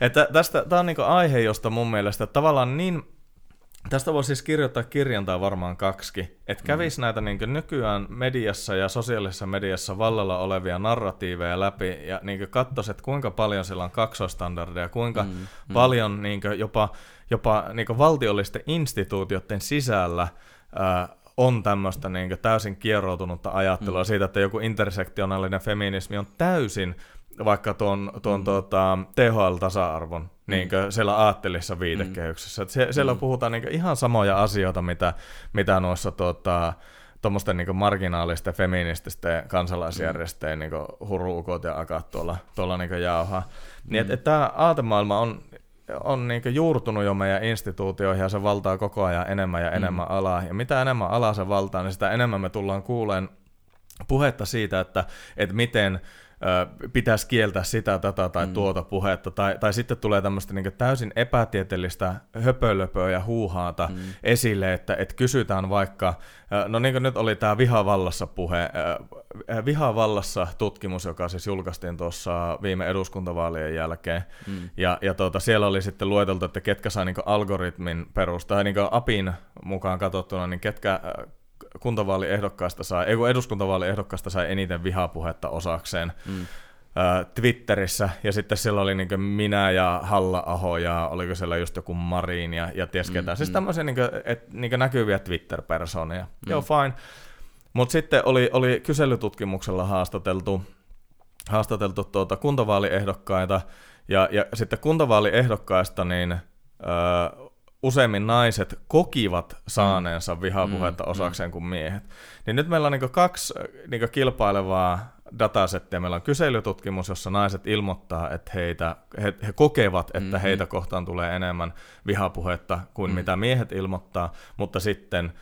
Speaker 2: että tästä, tämä on niin aihe, josta mun mielestä tavallaan niin Tästä voisi siis kirjoittaa kirjan tai varmaan kaksi. Että kävisi mm. näitä niin nykyään mediassa ja sosiaalisessa mediassa vallalla olevia narratiiveja läpi ja niin katsoisi, että kuinka paljon sillä on kaksoistandardeja, kuinka mm. Mm. paljon niin jopa, jopa niin valtiollisten instituutioiden sisällä ää, on tämmöistä niin täysin kieroutunutta ajattelua mm. siitä, että joku intersektionaalinen feminismi on täysin vaikka tuon, tuon mm. tuota, THL-tasa-arvon mm. niin siellä aattelissa viitekehyksessä. Mm. Se, siellä mm. puhutaan niin ihan samoja asioita, mitä, mitä noissa tuota, tuommoisten niin marginaalisten feminististen kansalaisjärjestöjen mm. niin huruukot ja akat tuolla, tuolla niin jauhaa. Mm. Niin, että et tämä aatemaailma on, on niin juurtunut jo meidän instituutioihin ja se valtaa koko ajan enemmän ja enemmän mm. alaa. Ja mitä enemmän alaa se valtaa, niin sitä enemmän me tullaan kuuleen puhetta siitä, että, että miten pitäisi kieltää sitä, tätä tai mm. tuota puhetta, tai, tai sitten tulee tämmöistä niin täysin epätieteellistä höpölöpöä ja huuhaata mm. esille, että, että kysytään vaikka, no niin kuin nyt oli tämä Vihavallassa puhe, Vihavallassa tutkimus, joka siis julkaistiin tuossa viime eduskuntavaalien jälkeen, mm. ja, ja tuota, siellä oli sitten lueteltu, että ketkä sai niin algoritmin perusta, niin APin mukaan katsottuna, niin ketkä kuntavaaliehdokkaasta sai, ei kun eduskuntavaaliehdokkaasta sai eniten vihapuhetta osakseen mm. Twitterissä, ja sitten siellä oli niin minä ja Halla-aho, ja oliko siellä just joku Marin, ja, ja ties ketään. Mm, siis mm. tämmöisiä niin kuin, et, niin näkyviä Twitter-persoonia. Mm. Joo, fine. Mutta sitten oli, oli kyselytutkimuksella haastateltu, haastateltu tuota kuntavaaliehdokkaita, ja, ja sitten kuntavaaliehdokkaista niin öö, useimmin naiset kokivat saaneensa mm. vihapuhetta mm. osakseen kuin miehet. Niin nyt meillä on niin kaksi niin kilpailevaa datasettia. Meillä on kyselytutkimus, jossa naiset ilmoittaa, että heitä, he, he kokevat, että mm-hmm. heitä kohtaan tulee enemmän vihapuhetta kuin mm. mitä miehet ilmoittaa, mutta sitten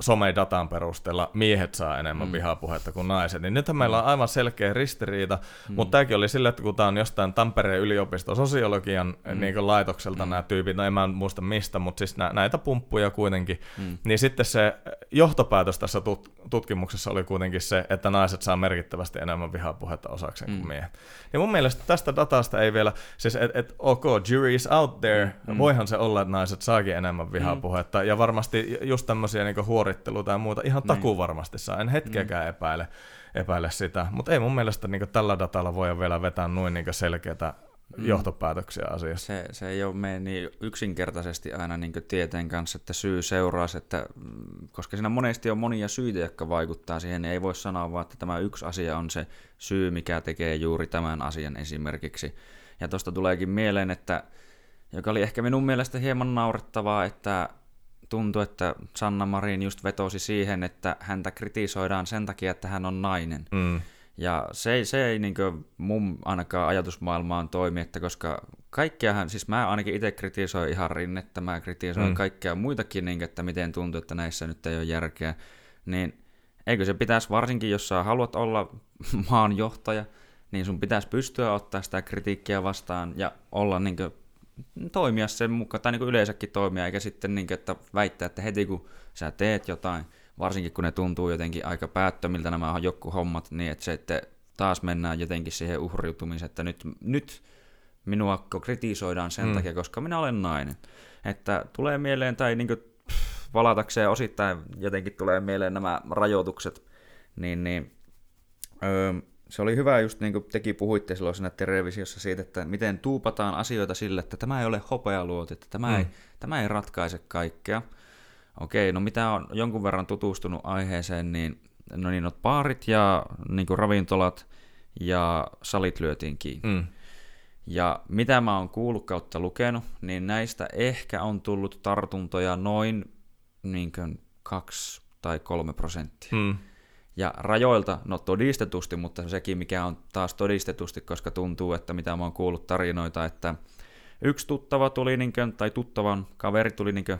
Speaker 2: somedatan perusteella miehet saa enemmän mm. vihapuhetta kuin naiset, niin nythän meillä on mm. aivan selkeä ristiriita, mm. mutta tämäkin oli sille, että kun tämä on jostain Tampereen yliopiston sosiologian mm. niin laitokselta mm. nämä tyypit, no en mä muista mistä, mutta siis nä- näitä pumppuja kuitenkin, mm. niin sitten se johtopäätös tässä tut- tutkimuksessa oli kuitenkin se, että naiset saa merkittävästi enemmän vihapuhetta osakseen mm. kuin miehet. Ja mun mielestä tästä datasta ei vielä, siis että et, ok, jury is out there, mm. voihan se olla, että naiset saakin enemmän vihapuhetta, mm. ja varmasti just tämmöisiä niin huoritteluita ja muuta ihan niin. varmasti saa, en hetkeäkään mm. epäile, epäile sitä, mutta ei mun mielestä niin tällä datalla voi vielä vetää noin niin selkeätä mm. johtopäätöksiä asiassa.
Speaker 1: Se, se ei ole mene niin yksinkertaisesti aina niin tieteen kanssa, että syy seuraa, että, mm, koska siinä monesti on monia syitä, jotka vaikuttaa siihen, niin ei voi sanoa vaan, että tämä yksi asia on se syy, mikä tekee juuri tämän asian esimerkiksi. Ja tuosta tuleekin mieleen, että joka oli ehkä minun mielestä hieman naurettavaa, että tuntui, että Sanna Marin just vetosi siihen, että häntä kritisoidaan sen takia, että hän on nainen. Mm. Ja se ei, se ei niin mun ainakaan ajatusmaailmaan toimi, että koska kaikkiahan, siis mä ainakin itse kritisoin ihan rinnettä, mä kritisoin mm. kaikkea muitakin, niin, että miten tuntuu, että näissä nyt ei ole järkeä, niin eikö se pitäisi varsinkin, jos sä haluat olla maanjohtaja, niin sun pitäisi pystyä ottaa sitä kritiikkiä vastaan ja olla niin kuin, toimia sen mukaan, tai niin kuin yleensäkin toimia, eikä sitten niin kuin, että väittää, että heti kun sä teet jotain, varsinkin kun ne tuntuu jotenkin aika päättömiltä nämä joku hommat, niin että se, että taas mennään jotenkin siihen uhriutumiseen, että nyt, nyt minua kritisoidaan sen mm. takia, koska minä olen nainen. Että tulee mieleen, tai niin kuin, valatakseen osittain jotenkin tulee mieleen nämä rajoitukset, niin, niin öö, se oli hyvä just niin kuin tekin puhuitte silloin siinä televisiossa siitä, että miten tuupataan asioita sille, että tämä ei ole hopealuoti, että tämä, mm. ei, tämä ei ratkaise kaikkea. Okei, no mitä on jonkun verran tutustunut aiheeseen, niin no niin, no paarit ja niin kuin ravintolat ja salit lyötiin kiinni. Mm. Ja mitä mä oon kuullut kautta lukenut, niin näistä ehkä on tullut tartuntoja noin niin kuin kaksi tai kolme prosenttia. Mm. Ja rajoilta, no todistetusti, mutta sekin mikä on taas todistetusti, koska tuntuu, että mitä mä oon kuullut tarinoita, että yksi tuttava tuli, niin kuin, tai tuttavan kaveri tuli niin kuin,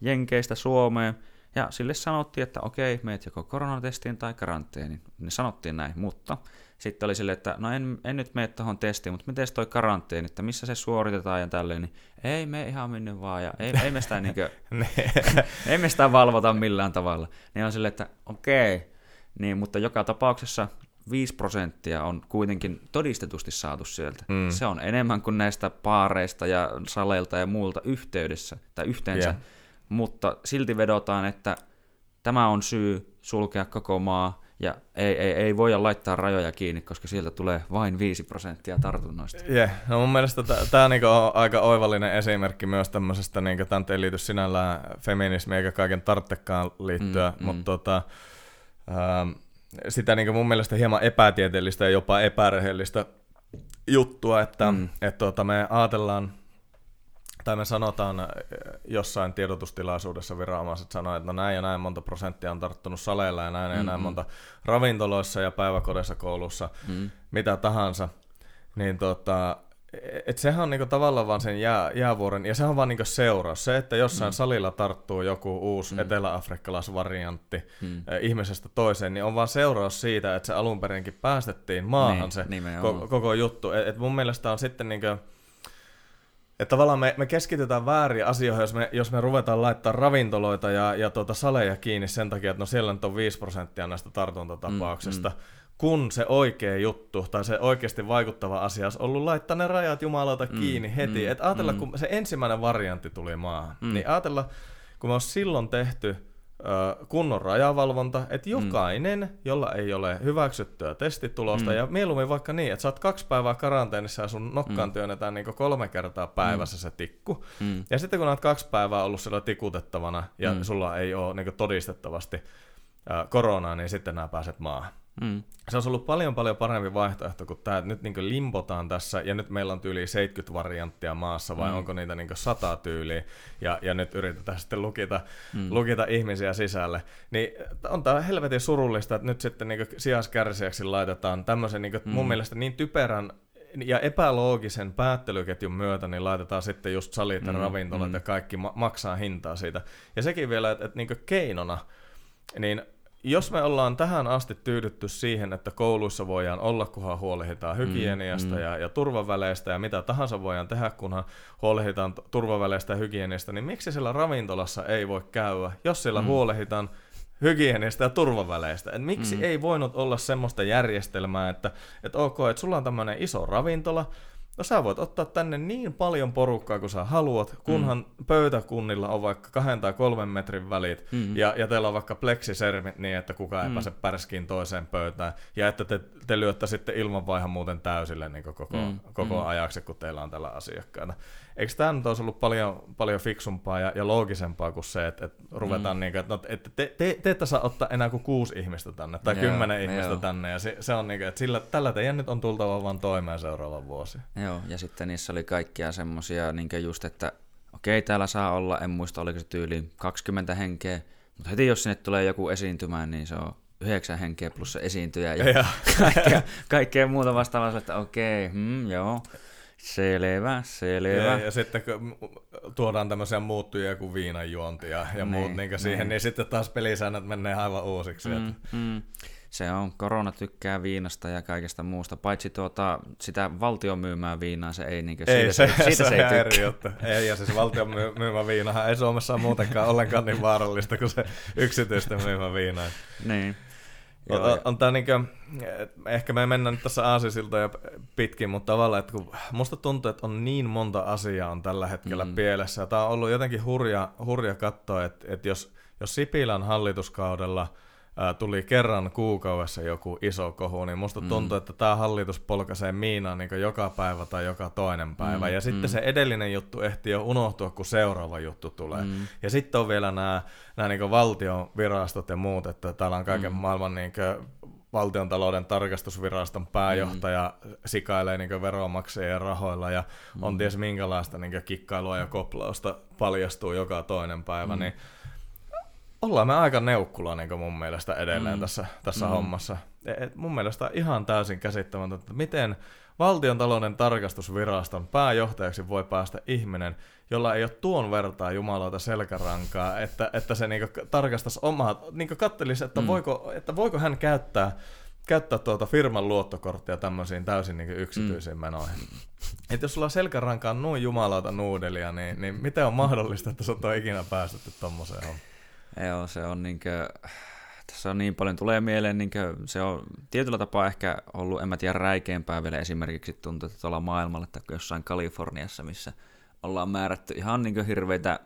Speaker 1: Jenkeistä Suomeen, ja sille sanottiin, että okei, meet joko koronatestiin tai karanteeniin. Ne sanottiin näin, mutta sitten oli silleen, että no en, en nyt mene tuohon testiin, mutta miten toi karanteeni, että missä se suoritetaan ja tälleen, niin ei me ihan minne vaan, ja ei, ei, me sitä, niin kuin, ei me sitä valvota millään tavalla. Niin on silleen, että okei, niin, mutta joka tapauksessa 5 prosenttia on kuitenkin todistetusti saatu sieltä. Mm. Se on enemmän kuin näistä paareista ja saleilta ja muulta yhteydessä tai yhteensä. Yeah mutta silti vedotaan, että tämä on syy sulkea koko maa, ja ei, ei, ei voida laittaa rajoja kiinni, koska sieltä tulee vain 5 prosenttia tartunnoista.
Speaker 2: Yeah. No mun mielestä tämä niinku on aika oivallinen esimerkki myös tämmöisestä, niinku, tämä ei liity sinällään feminismiin eikä kaiken tarttekaan liittyä, mm, mutta mm. Tota, sitä niinku mun mielestä hieman epätieteellistä ja jopa epärehellistä juttua, että mm. et, tota, me ajatellaan tai me sanotaan äh, jossain tiedotustilaisuudessa viranomaiset sanoa, että no näin ja näin monta prosenttia on tarttunut saleilla ja näin mm-hmm. ja näin monta ravintoloissa ja päiväkodeissa, koulussa, mm. mitä tahansa. Niin tota, et sehän on niinku tavallaan vaan sen jää, jäävuoren, ja sehän on vaan niinku seuraus. Se, että jossain mm. salilla tarttuu joku uusi mm. etelä-afrikkalaisvariantti mm. Eh, ihmisestä toiseen, niin on vaan seuraus siitä, että se alun perinkin päästettiin maahan niin, se koko, koko juttu. Et, et mun mielestä on sitten niinku, että tavallaan me, me keskitytään väärin asioihin, jos me, jos me ruvetaan laittaa ravintoloita ja, ja tuota saleja kiinni sen takia, että no siellä nyt on 5 prosenttia näistä tartuntatapauksista, mm, mm. Kun se oikea juttu tai se oikeasti vaikuttava asia olisi ollut laittaa ne rajat jumalauta mm, kiinni mm, heti. Mm, että ajatella, mm. kun se ensimmäinen variantti tuli maahan, mm. niin ajatella, kun me olisi silloin tehty kunnon rajavalvonta, että mm. jokainen, mm. jolla ei ole hyväksyttyä testitulosta, mm. ja mieluummin vaikka niin, että sä oot kaksi päivää karanteenissa ja sun nokkaan mm. työnnetään niin kolme kertaa päivässä mm. se tikku, mm. ja sitten kun oot kaksi päivää ollut siellä tikutettavana, ja mm. sulla ei ole niin todistettavasti koronaa, niin sitten nämä pääset maahan. Mm. Se olisi ollut paljon paljon parempi vaihtoehto kuin tämä, että nyt niin limpotaan tässä ja nyt meillä on tyyli 70 varianttia maassa vai mm. onko niitä niin 100 tyyliä ja, ja nyt yritetään sitten lukita, mm. lukita ihmisiä sisälle. Niin on tämä helvetin surullista, että nyt sitten niin sijaskärsiäksi laitetaan tämmöisen niin mm. mun mielestä niin typerän ja epäloogisen päättelyketjun myötä niin laitetaan sitten just salit ja mm, ravintolat mm. ja kaikki ma- maksaa hintaa siitä. Ja sekin vielä, että, että niin keinona, niin jos me ollaan tähän asti tyydytty siihen, että kouluissa voidaan olla, kunhan huolehditaan hygieniasta mm, mm. Ja, ja turvaväleistä ja mitä tahansa voidaan tehdä, kunhan huolehditaan turvaväleistä ja hygieniasta, niin miksi siellä ravintolassa ei voi käydä, jos siellä mm. huolehditaan hygienistä ja turvaväleistä. Et miksi mm. ei voinut olla semmoista järjestelmää, että, että ok, että sulla on tämmöinen iso ravintola, No sä voit ottaa tänne niin paljon porukkaa kuin sä haluat, kunhan mm. pöytäkunnilla on vaikka kahden tai kolmen metrin välit, mm. ja, ja teillä on vaikka pleksisermit niin, että kukaan ei mm. pääse pärskiin toiseen pöytään, ja että te, te lyötte sitten ilmanvaihan muuten täysille niin koko, mm. koko mm. ajaksi, kun teillä on tällä asiakkaana. Eikö tämä nyt olisi ollut paljon, paljon fiksumpaa ja, ja loogisempaa kuin se, että, että ruvetaan mm. niin kuin, että, no, että te, te, te ette saa ottaa enää kuin kuusi ihmistä tänne tai joo, kymmenen ihmistä joo. tänne ja se, se on niin kuin, että sillä, tällä teidän nyt on tultava vaan toimeen seuraavan vuosi.
Speaker 1: Joo, ja sitten niissä oli kaikkia semmoisia niin just, että okei, täällä saa olla, en muista oliko se tyyli 20 henkeä, mutta heti jos sinne tulee joku esiintymään, niin se on yhdeksän henkeä plus se esiintyjä ja, ja. kaikkea, kaikkea muuta vastaavaa, että okei, hmm, joo. Selvä, selvä.
Speaker 2: Ja, ja sitten kun tuodaan tämmöisiä muuttujia kuin viinanjuonti ja, ja niin, muut niin siihen, niin. niin sitten taas pelisäännöt menee aivan uusiksi. Mm, mm.
Speaker 1: Se on, korona tykkää viinasta ja kaikesta muusta, paitsi tuota, sitä valtion myymää viinaa, se ei, niin kuin,
Speaker 2: ei
Speaker 1: siitä se,
Speaker 2: se, siitä se, se ei eri juttu. Ei, ja siis valtion myymä viinahan ei Suomessa ole muutenkaan ollenkaan niin vaarallista kuin se yksityisten myymä viina.
Speaker 1: Niin.
Speaker 2: Joo, on, on tää niinkö, ehkä me mennään nyt tässä aasisiltoja pitkin, mutta tavallaan, että kun musta tuntuu, että on niin monta asiaa on tällä hetkellä mm. pielessä. Tämä on ollut jotenkin hurja, hurja katsoa, että, että jos, jos Sipilän hallituskaudella – tuli kerran kuukaudessa joku iso kohu, niin musta mm. tuntuu, että tämä hallitus polkaisee Miinaa niin joka päivä tai joka toinen päivä. Mm, ja sitten mm. se edellinen juttu ehti jo unohtua, kun seuraava juttu tulee. Mm. Ja sitten on vielä nämä, nämä niin valtion virastot ja muut, että täällä on kaiken mm. maailman niin valtion talouden tarkastusviraston pääjohtaja mm. sikailee niin veronmaksajien rahoilla ja mm. on ties minkälaista niin kikkailua ja koplausta paljastuu joka toinen päivä, mm. niin ollaan me aika neukkula niin mun mielestä edelleen mm. tässä, tässä mm. hommassa. Et, et mun mielestä ihan täysin käsittämätöntä, että miten valtion talouden tarkastusviraston pääjohtajaksi voi päästä ihminen, jolla ei ole tuon vertaa jumalauta selkärankaa, että, että se niinku tarkastaisi omaa, niinku kattelisi, että, mm. voiko, että voiko hän käyttää käyttää tuota firman luottokorttia tämmöisiin täysin niin yksityisiin mm. menoihin. Et jos sulla on selkärankaan noin jumalauta nuudelia, niin, niin miten on mahdollista, että sut on ikinä päästetty tommoseen hommaan?
Speaker 1: Joo, se on niinkö, tässä on niin paljon, tulee mieleen, niinkö, se on tietyllä tapaa ehkä ollut, en mä tiedä, räikeämpää vielä esimerkiksi tuntuu, että tuolla maailmalla tai jossain Kaliforniassa, missä ollaan määrätty ihan niinkö hirveitä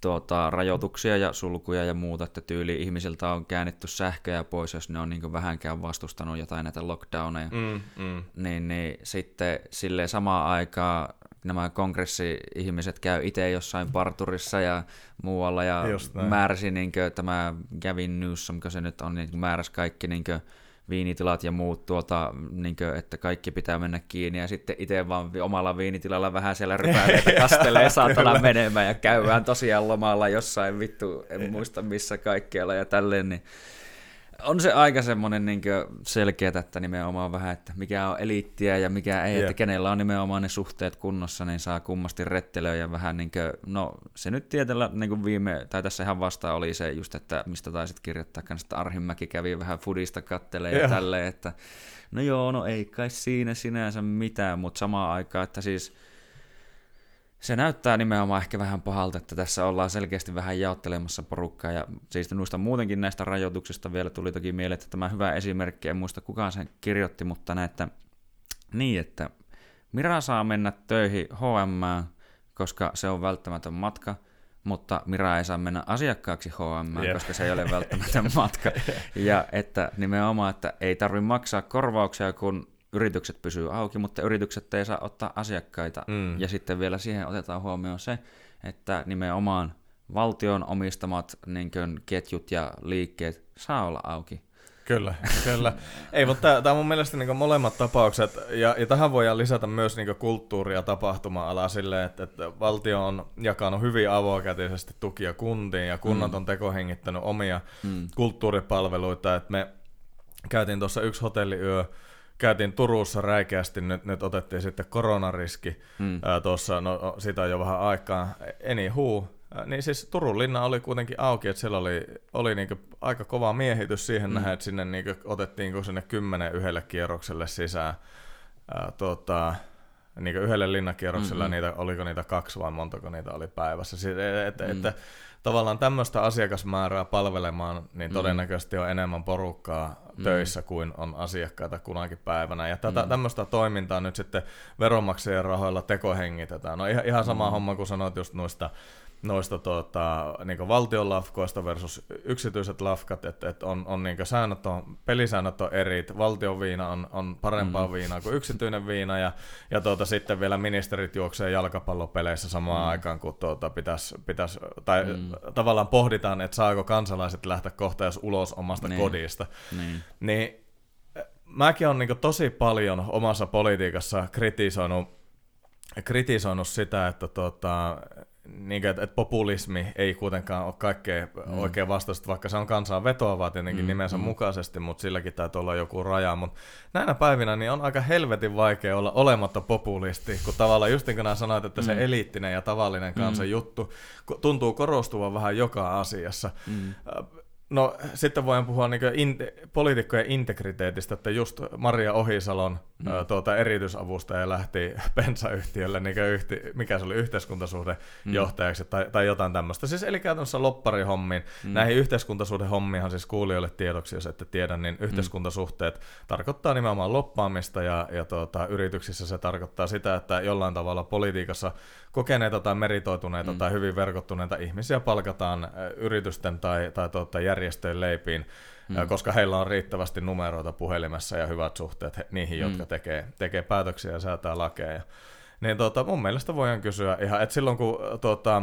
Speaker 1: tuota, rajoituksia ja sulkuja ja muuta, että tyyli ihmisiltä on käännetty sähköjä pois, jos ne on niin vähänkään vastustanut jotain näitä lockdowneja, mm, mm. Niin, niin sitten sille samaan aikaan nämä kongressi-ihmiset käy itse jossain parturissa ja muualla ja määräsi niin kuin, tämä Gavin Newsom, kun se nyt on, niin määräsi kaikki niin kuin, viinitilat ja muut tuolta, niin kuin, että kaikki pitää mennä kiinni. Ja sitten itse vaan omalla viinitilalla vähän siellä rypäileitä kastelee saatana menemään ja käydään tosiaan lomalla jossain vittu, en muista missä kaikkialla ja tälleen, niin on se aika semmoinen niin selkeä, että nimenomaan vähän, että mikä on eliittiä ja mikä ei, yeah. että kenellä on nimenomaan ne suhteet kunnossa, niin saa kummasti rettelöä ja vähän niin kuin, no se nyt tietellä niin kuin viime, tai tässä ihan vasta oli se just, että mistä taisit kirjoittaa kanssa, että Arhimäki kävi vähän fudista kattelee yeah. ja tälleen, että no joo, no ei kai siinä sinänsä mitään, mutta samaan aikaan, että siis se näyttää nimenomaan ehkä vähän pahalta, että tässä ollaan selkeästi vähän jaottelemassa porukkaa, ja siis noista muutenkin näistä rajoituksista vielä tuli toki mieleen, että tämä hyvä esimerkki, en muista kukaan sen kirjoitti, mutta näitä niin, että Mira saa mennä töihin HM, koska se on välttämätön matka, mutta Mira ei saa mennä asiakkaaksi HM, yeah. koska se ei ole välttämätön matka. Ja että nimenomaan, että ei tarvitse maksaa korvauksia, kun yritykset pysyy auki, mutta yritykset ei saa ottaa asiakkaita. Mm. Ja sitten vielä siihen otetaan huomioon se, että nimenomaan valtion omistamat niin kuin, ketjut ja liikkeet saa olla auki.
Speaker 2: Kyllä, kyllä. Ei, mutta tämä on mun mielestä niin molemmat tapaukset, ja, ja tähän voidaan lisätä myös niin kulttuuri- ja tapahtuma-ala silleen, että, että valtio on jakanut hyvin avokätisesti tukia kuntiin, ja kunnat mm. on tekohengittänyt omia mm. kulttuuripalveluita, että me käytiin tuossa yksi hotelliyö, käytiin Turussa räikeästi, nyt, nyt otettiin sitten koronariski mm. tuossa, no siitä on jo vähän aikaa, anywho, niin siis Turun linna oli kuitenkin auki, että siellä oli, oli niinku aika kova miehitys siihen mm. nähden, että sinne niinku otettiin sinne kymmenen yhdelle kierrokselle sisään. Ää, tuota, niin yhdelle linnakierroksella mm-hmm. niitä, oliko niitä kaksi vai montako niitä oli päivässä. Siis, että, mm. että tavallaan tämmöistä asiakasmäärää palvelemaan, niin mm. todennäköisesti on enemmän porukkaa mm. töissä kuin on asiakkaita kunakin päivänä. Ja tätä, mm. tämmöistä toimintaa nyt sitten veronmaksajien rahoilla tekohengitetään. No ihan, ihan sama mm. homma kuin sanoit just noista noista tuota, niin valtion lafkoista versus yksityiset lafkat, että et on, on niin säännöt on, pelisäännöt on eri, valtion viina on, on parempaa mm. viinaa kuin yksityinen viina, ja, ja tuota, sitten vielä ministerit juoksee jalkapallopeleissä samaan mm. aikaan, kun tuota, pitäisi, pitäisi, tai mm. tavallaan pohditaan, että saako kansalaiset lähteä kohta jos ulos omasta niin. kodista. Niin. niin mäkin olen niin tosi paljon omassa politiikassa kritisoinut, kritisoinut sitä, että tuota, niin että, että populismi ei kuitenkaan ole kaikkea mm. oikein vastausta, vaikka se on kansaan vetoavaa tietenkin mm, nimensä mm. mukaisesti, mutta silläkin täytyy olla joku raja. Mutta näinä päivinä niin on aika helvetin vaikea olla olematta populisti, kun tavallaan just niin kuin sanoit, että mm. se eliittinen ja tavallinen kansan mm. juttu tuntuu korostuvan vähän joka asiassa. Mm No sitten voin puhua niin in, poliitikkojen integriteetistä, että just Maria Ohisalon mm. ä, tuota, erityisavustaja lähti pensayhtiölle, niin yhti, mikä se oli, yhteiskuntasuhde mm. johtajaksi tai, tai jotain tämmöistä. Siis eli käytännössä lopparihommiin. Mm. Näihin yhteiskuntasuhdehommiinhan siis kuulijoille tiedoksi, jos ette tiedä, niin yhteiskuntasuhteet mm. tarkoittaa nimenomaan loppaamista ja, ja tuota, yrityksissä se tarkoittaa sitä, että jollain tavalla politiikassa kokeneita tai meritoituneita mm. tai hyvin verkottuneita ihmisiä palkataan yritysten tai, tai tuota, järjestöjen leipiin, mm. koska heillä on riittävästi numeroita puhelimessa ja hyvät suhteet niihin, mm. jotka tekee, tekee päätöksiä ja säätää lakeja. Niin tuota, mun mielestä voidaan kysyä ihan, että silloin kun tuota,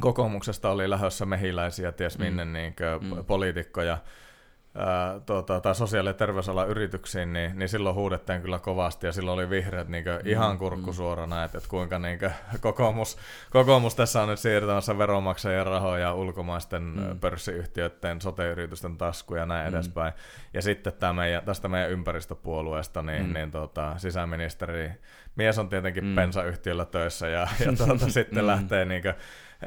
Speaker 2: kokoomuksesta oli lähdössä mehiläisiä, ties minne mm. niin mm. poliitikkoja, ää, tuota, tai sosiaali- ja terveysalan yrityksiin, niin, niin silloin huudettiin kyllä kovasti ja silloin oli vihreät niin mm, ihan kurkku suorana, että, että kuinka niin kokoomus, kokoomus tässä on nyt siirtämässä veronmaksajien rahoja ulkomaisten mm. pörssiyhtiöiden, sote-yritysten taskuja ja näin mm. edespäin. Ja sitten tämä meidän, tästä meidän ympäristöpuolueesta, niin, mm. niin tuota, sisäministeri, mies on tietenkin mm. pensayhtiöllä töissä ja, ja tuota, sitten mm. lähtee niin kuin,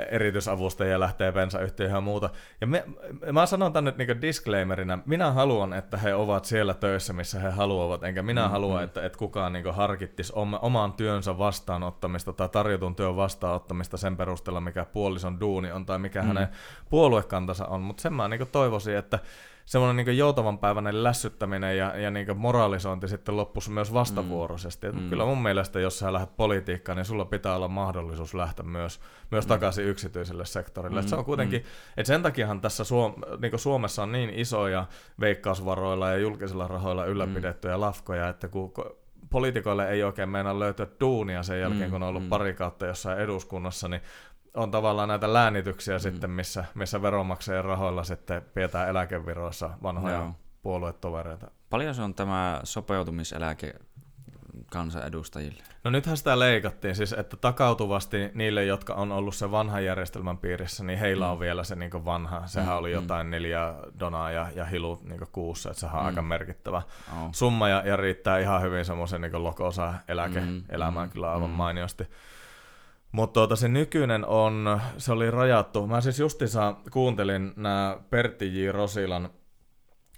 Speaker 2: erityisavustajia lähtee bensayhtiöihin ja muuta. Ja me, mä sanon tänne niin disclaimerina, minä haluan, että he ovat siellä töissä, missä he haluavat, enkä minä mm-hmm. halua, että, että kukaan niin harkittisi oman työnsä vastaanottamista tai tarjotun työn vastaanottamista sen perusteella, mikä puolison duuni on tai mikä mm. hänen puoluekantansa on. Mutta sen mä niin toivoisin, että semmoinen niin joutavan päiväinen lässyttäminen ja, ja niin moralisointi sitten loppuisi myös vastavuoroisesti. Mm. Kyllä mun mielestä, jos sä lähdet politiikkaan, niin sulla pitää olla mahdollisuus lähteä myös, myös mm. takaisin yksityiselle sektorille. Mm. se on kuitenkin, mm. että sen takiahan tässä Suom, niin Suomessa on niin isoja veikkausvaroilla ja julkisilla rahoilla ylläpidettyjä mm. lafkoja, että kun poliitikoille ei oikein meinaa löytyä duunia sen jälkeen, mm, kun on ollut mm. pari kautta jossain eduskunnassa, niin on tavallaan näitä läänityksiä mm. sitten, missä, missä veronmaksajien rahoilla sitten pidetään eläkeviroissa vanhoja Joo. puoluetovereita.
Speaker 1: Paljon se on tämä sopeutumiseläke kansanedustajille?
Speaker 2: No nythän sitä leikattiin, siis että takautuvasti niille, jotka on ollut se vanhan järjestelmän piirissä, niin heillä mm. on vielä se niin vanha. Sehän mm, oli mm. jotain mm. neljä donaa ja, ja hilut niin kuussa, että sehän on mm. aika merkittävä oh. summa ja, ja riittää ihan hyvin semmoisen niin lokosa eläke mm, elämään mm, kyllä aivan mm. mainiosti. Mutta tuota, se nykyinen on, se oli rajattu. Mä siis justiinsa kuuntelin nämä Pertti J. Rosilan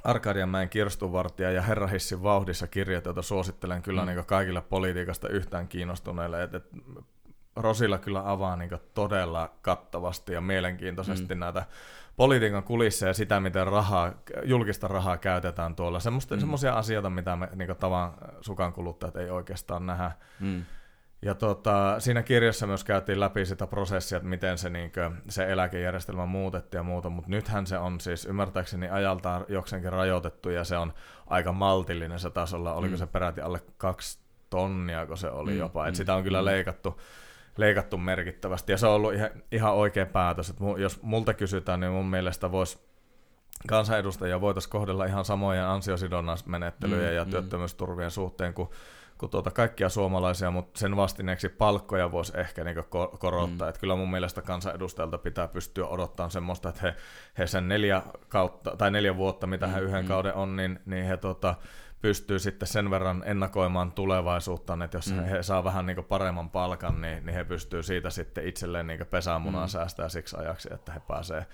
Speaker 2: Arkadianmäen kirstuvartija ja Herrahissin vauhdissa kirjat, joita suosittelen kyllä mm. niin kaikille politiikasta yhtään kiinnostuneille. Et, et Rosilla kyllä avaa niin todella kattavasti ja mielenkiintoisesti mm. näitä politiikan kulisseja ja sitä, miten rahaa, julkista rahaa käytetään tuolla. Mm. Semmoisia asioita, mitä me niin tavan sukan kuluttajat ei oikeastaan nähdä. Mm. Ja tota, siinä kirjassa myös käytiin läpi sitä prosessia, että miten se, niin kuin, se eläkejärjestelmä muutettiin ja muuta, mutta nythän se on siis ymmärtääkseni ajaltaan jokseenkin rajoitettu ja se on aika maltillinen se tasolla. Oliko mm. se peräti alle kaksi tonnia, kun se oli mm, jopa. Et mm, sitä on kyllä mm. leikattu, leikattu merkittävästi ja se on ollut ihan, ihan oikea päätös. Et jos multa kysytään, niin mun mielestä voisi kansanedustajia voitaisiin kohdella ihan samojen ansiosidonnaismenettelyjen mm, ja mm. työttömyysturvien suhteen kuin kuin tuota kaikkia suomalaisia, mutta sen vastineeksi palkkoja voisi ehkä niin korottaa. Mm. Että kyllä mun mielestä kansanedustajilta pitää pystyä odottamaan semmoista, että he, he sen neljä, kautta, tai neljä vuotta, mitä mm. he yhden mm. kauden on, niin, niin he tota, pystyy sitten sen verran ennakoimaan tulevaisuutta, että jos mm. he saa vähän niin paremman palkan, niin, niin he pystyy siitä sitten itselleen niin pesämunaa mm. säästää siksi ajaksi, että he pääsee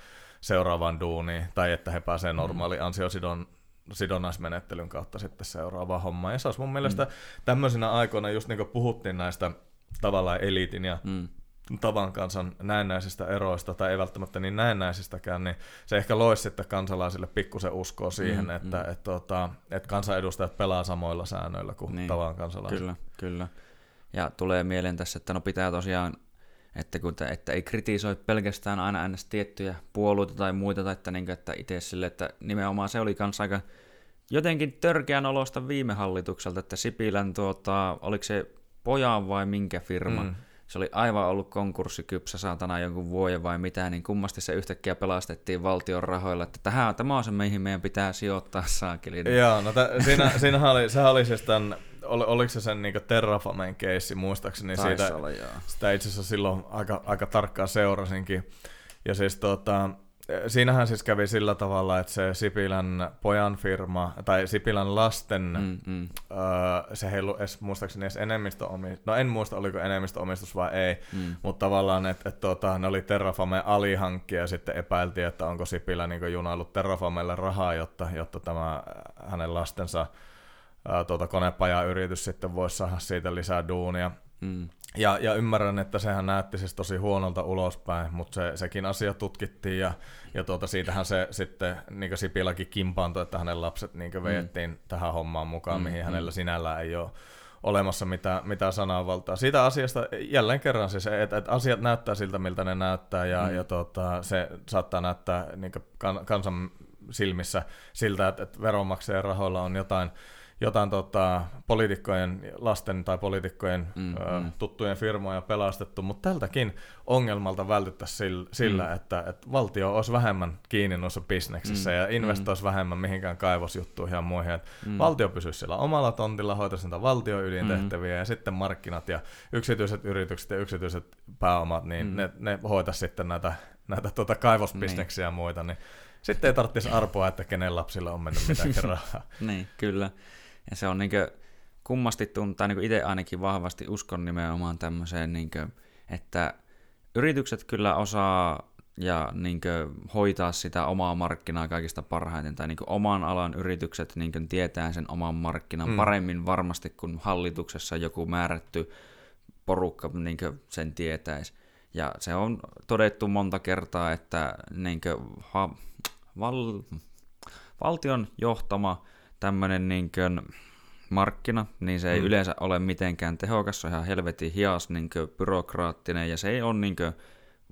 Speaker 2: seuraavaan duuniin, tai että he pääsee normaali mm. ansiosidon sidonnaismenettelyn kautta sitten seuraava homma. Ja se olisi mun mielestä mm. tämmöisinä aikoina, just niin kuin puhuttiin näistä tavallaan eliitin ja mm tavan kansan näennäisistä eroista, tai ei välttämättä niin näennäisistäkään, niin se ehkä loisi sitten kansalaisille pikkusen uskoa siihen, mm, että mm. Et, tota, et kansanedustajat pelaa samoilla säännöillä kuin niin, tavan kansalaiset.
Speaker 1: Kyllä, kyllä. Ja tulee mieleen tässä, että no pitää tosiaan, että, kun, että ei kritisoi pelkästään aina aina tiettyjä puolueita tai muita, tai että, niin, että itse sille, että nimenomaan se oli kanssa aika jotenkin törkeän olosta viime hallitukselta, että Sipilän, tuota, oliko se pojan vai minkä firma, mm se oli aivan ollut konkurssikypsä saatana jonkun vuoden vai mitä, niin kummasti se yhtäkkiä pelastettiin valtion rahoilla, että tähän, tämä on se, mihin meidän pitää sijoittaa saakeli.
Speaker 2: Joo, no t- siinä, siinähän oli, sehän oli siis tämän, ol, oliko se sen niin Terrafamen keissi muistaakseni, Taisi siitä, olla, joo. sitä itse asiassa silloin aika, aika tarkkaan seurasinkin. Ja siis tota, siinähän siis kävi sillä tavalla, että se Sipilän pojan firma, tai Sipilän lasten, mm, mm. Öö, se ei ollut edes, muistaakseni edes enemmistöomistus, no en muista oliko enemmistöomistus vai ei, mm. mutta tavallaan, että et, tota, ne oli Terrafame alihankkia ja sitten epäiltiin, että onko Sipilä niin junaillut Terrafamelle rahaa, jotta, jotta tämä hänen lastensa ää, tuota, konepajayritys sitten voisi saada siitä lisää duunia. Mm. Ja, ja ymmärrän, että sehän näytti siis tosi huonolta ulospäin, mutta se, sekin asia tutkittiin ja, ja tuota, siitähän se sitten niin Sipiläkin kimpaantui, että hänen lapset niin vejettiin mm. tähän hommaan mukaan, mm, mihin mm. hänellä sinällään ei ole olemassa mitään, mitään sananvaltaa. Siitä asiasta jälleen kerran siis, että, että asiat näyttää siltä, miltä ne näyttää ja, mm. ja tuota, se saattaa näyttää niin kansan silmissä siltä, että, että veronmaksajien rahoilla on jotain jotain tota, poliitikkojen, lasten tai poliitikkojen mm, ö, mm. tuttujen firmoja pelastettu, mutta tältäkin ongelmalta vältyttäisiin sillä, sillä mm. että, että valtio olisi vähemmän kiinni noissa bisneksissä mm, ja investoisi mm. vähemmän mihinkään kaivosjuttuihin ja muihin. Että mm. Valtio pysyisi siellä omalla tontilla, hoitaisi niitä valtion ydintehtäviä mm. ja sitten markkinat ja yksityiset yritykset ja yksityiset pääomat, niin mm. ne, ne hoitaisi sitten näitä, näitä tuota kaivosbisneksiä niin. ja muita. Niin sitten ei tarvitsisi arpoa, että kenen lapsilla on mennyt mitään rahaa.
Speaker 1: niin, kyllä. Ja se on niinkö, kummasti tuntuu, niin itse ainakin vahvasti uskon nimenomaan tämmöiseen, niinkö, että yritykset kyllä osaa ja niinkö, hoitaa sitä omaa markkinaa kaikista parhaiten, tai niinkö, oman alan yritykset niinkö, tietää sen oman markkinan mm. paremmin varmasti kuin hallituksessa joku määrätty porukka niinkö, sen tietäisi. Ja se on todettu monta kertaa, että niinkö, ha, val, valtion johtama tämmöinen niin markkina, niin se ei mm. yleensä ole mitenkään tehokas, se on ihan helvetin hias niin byrokraattinen ja se ei ole niin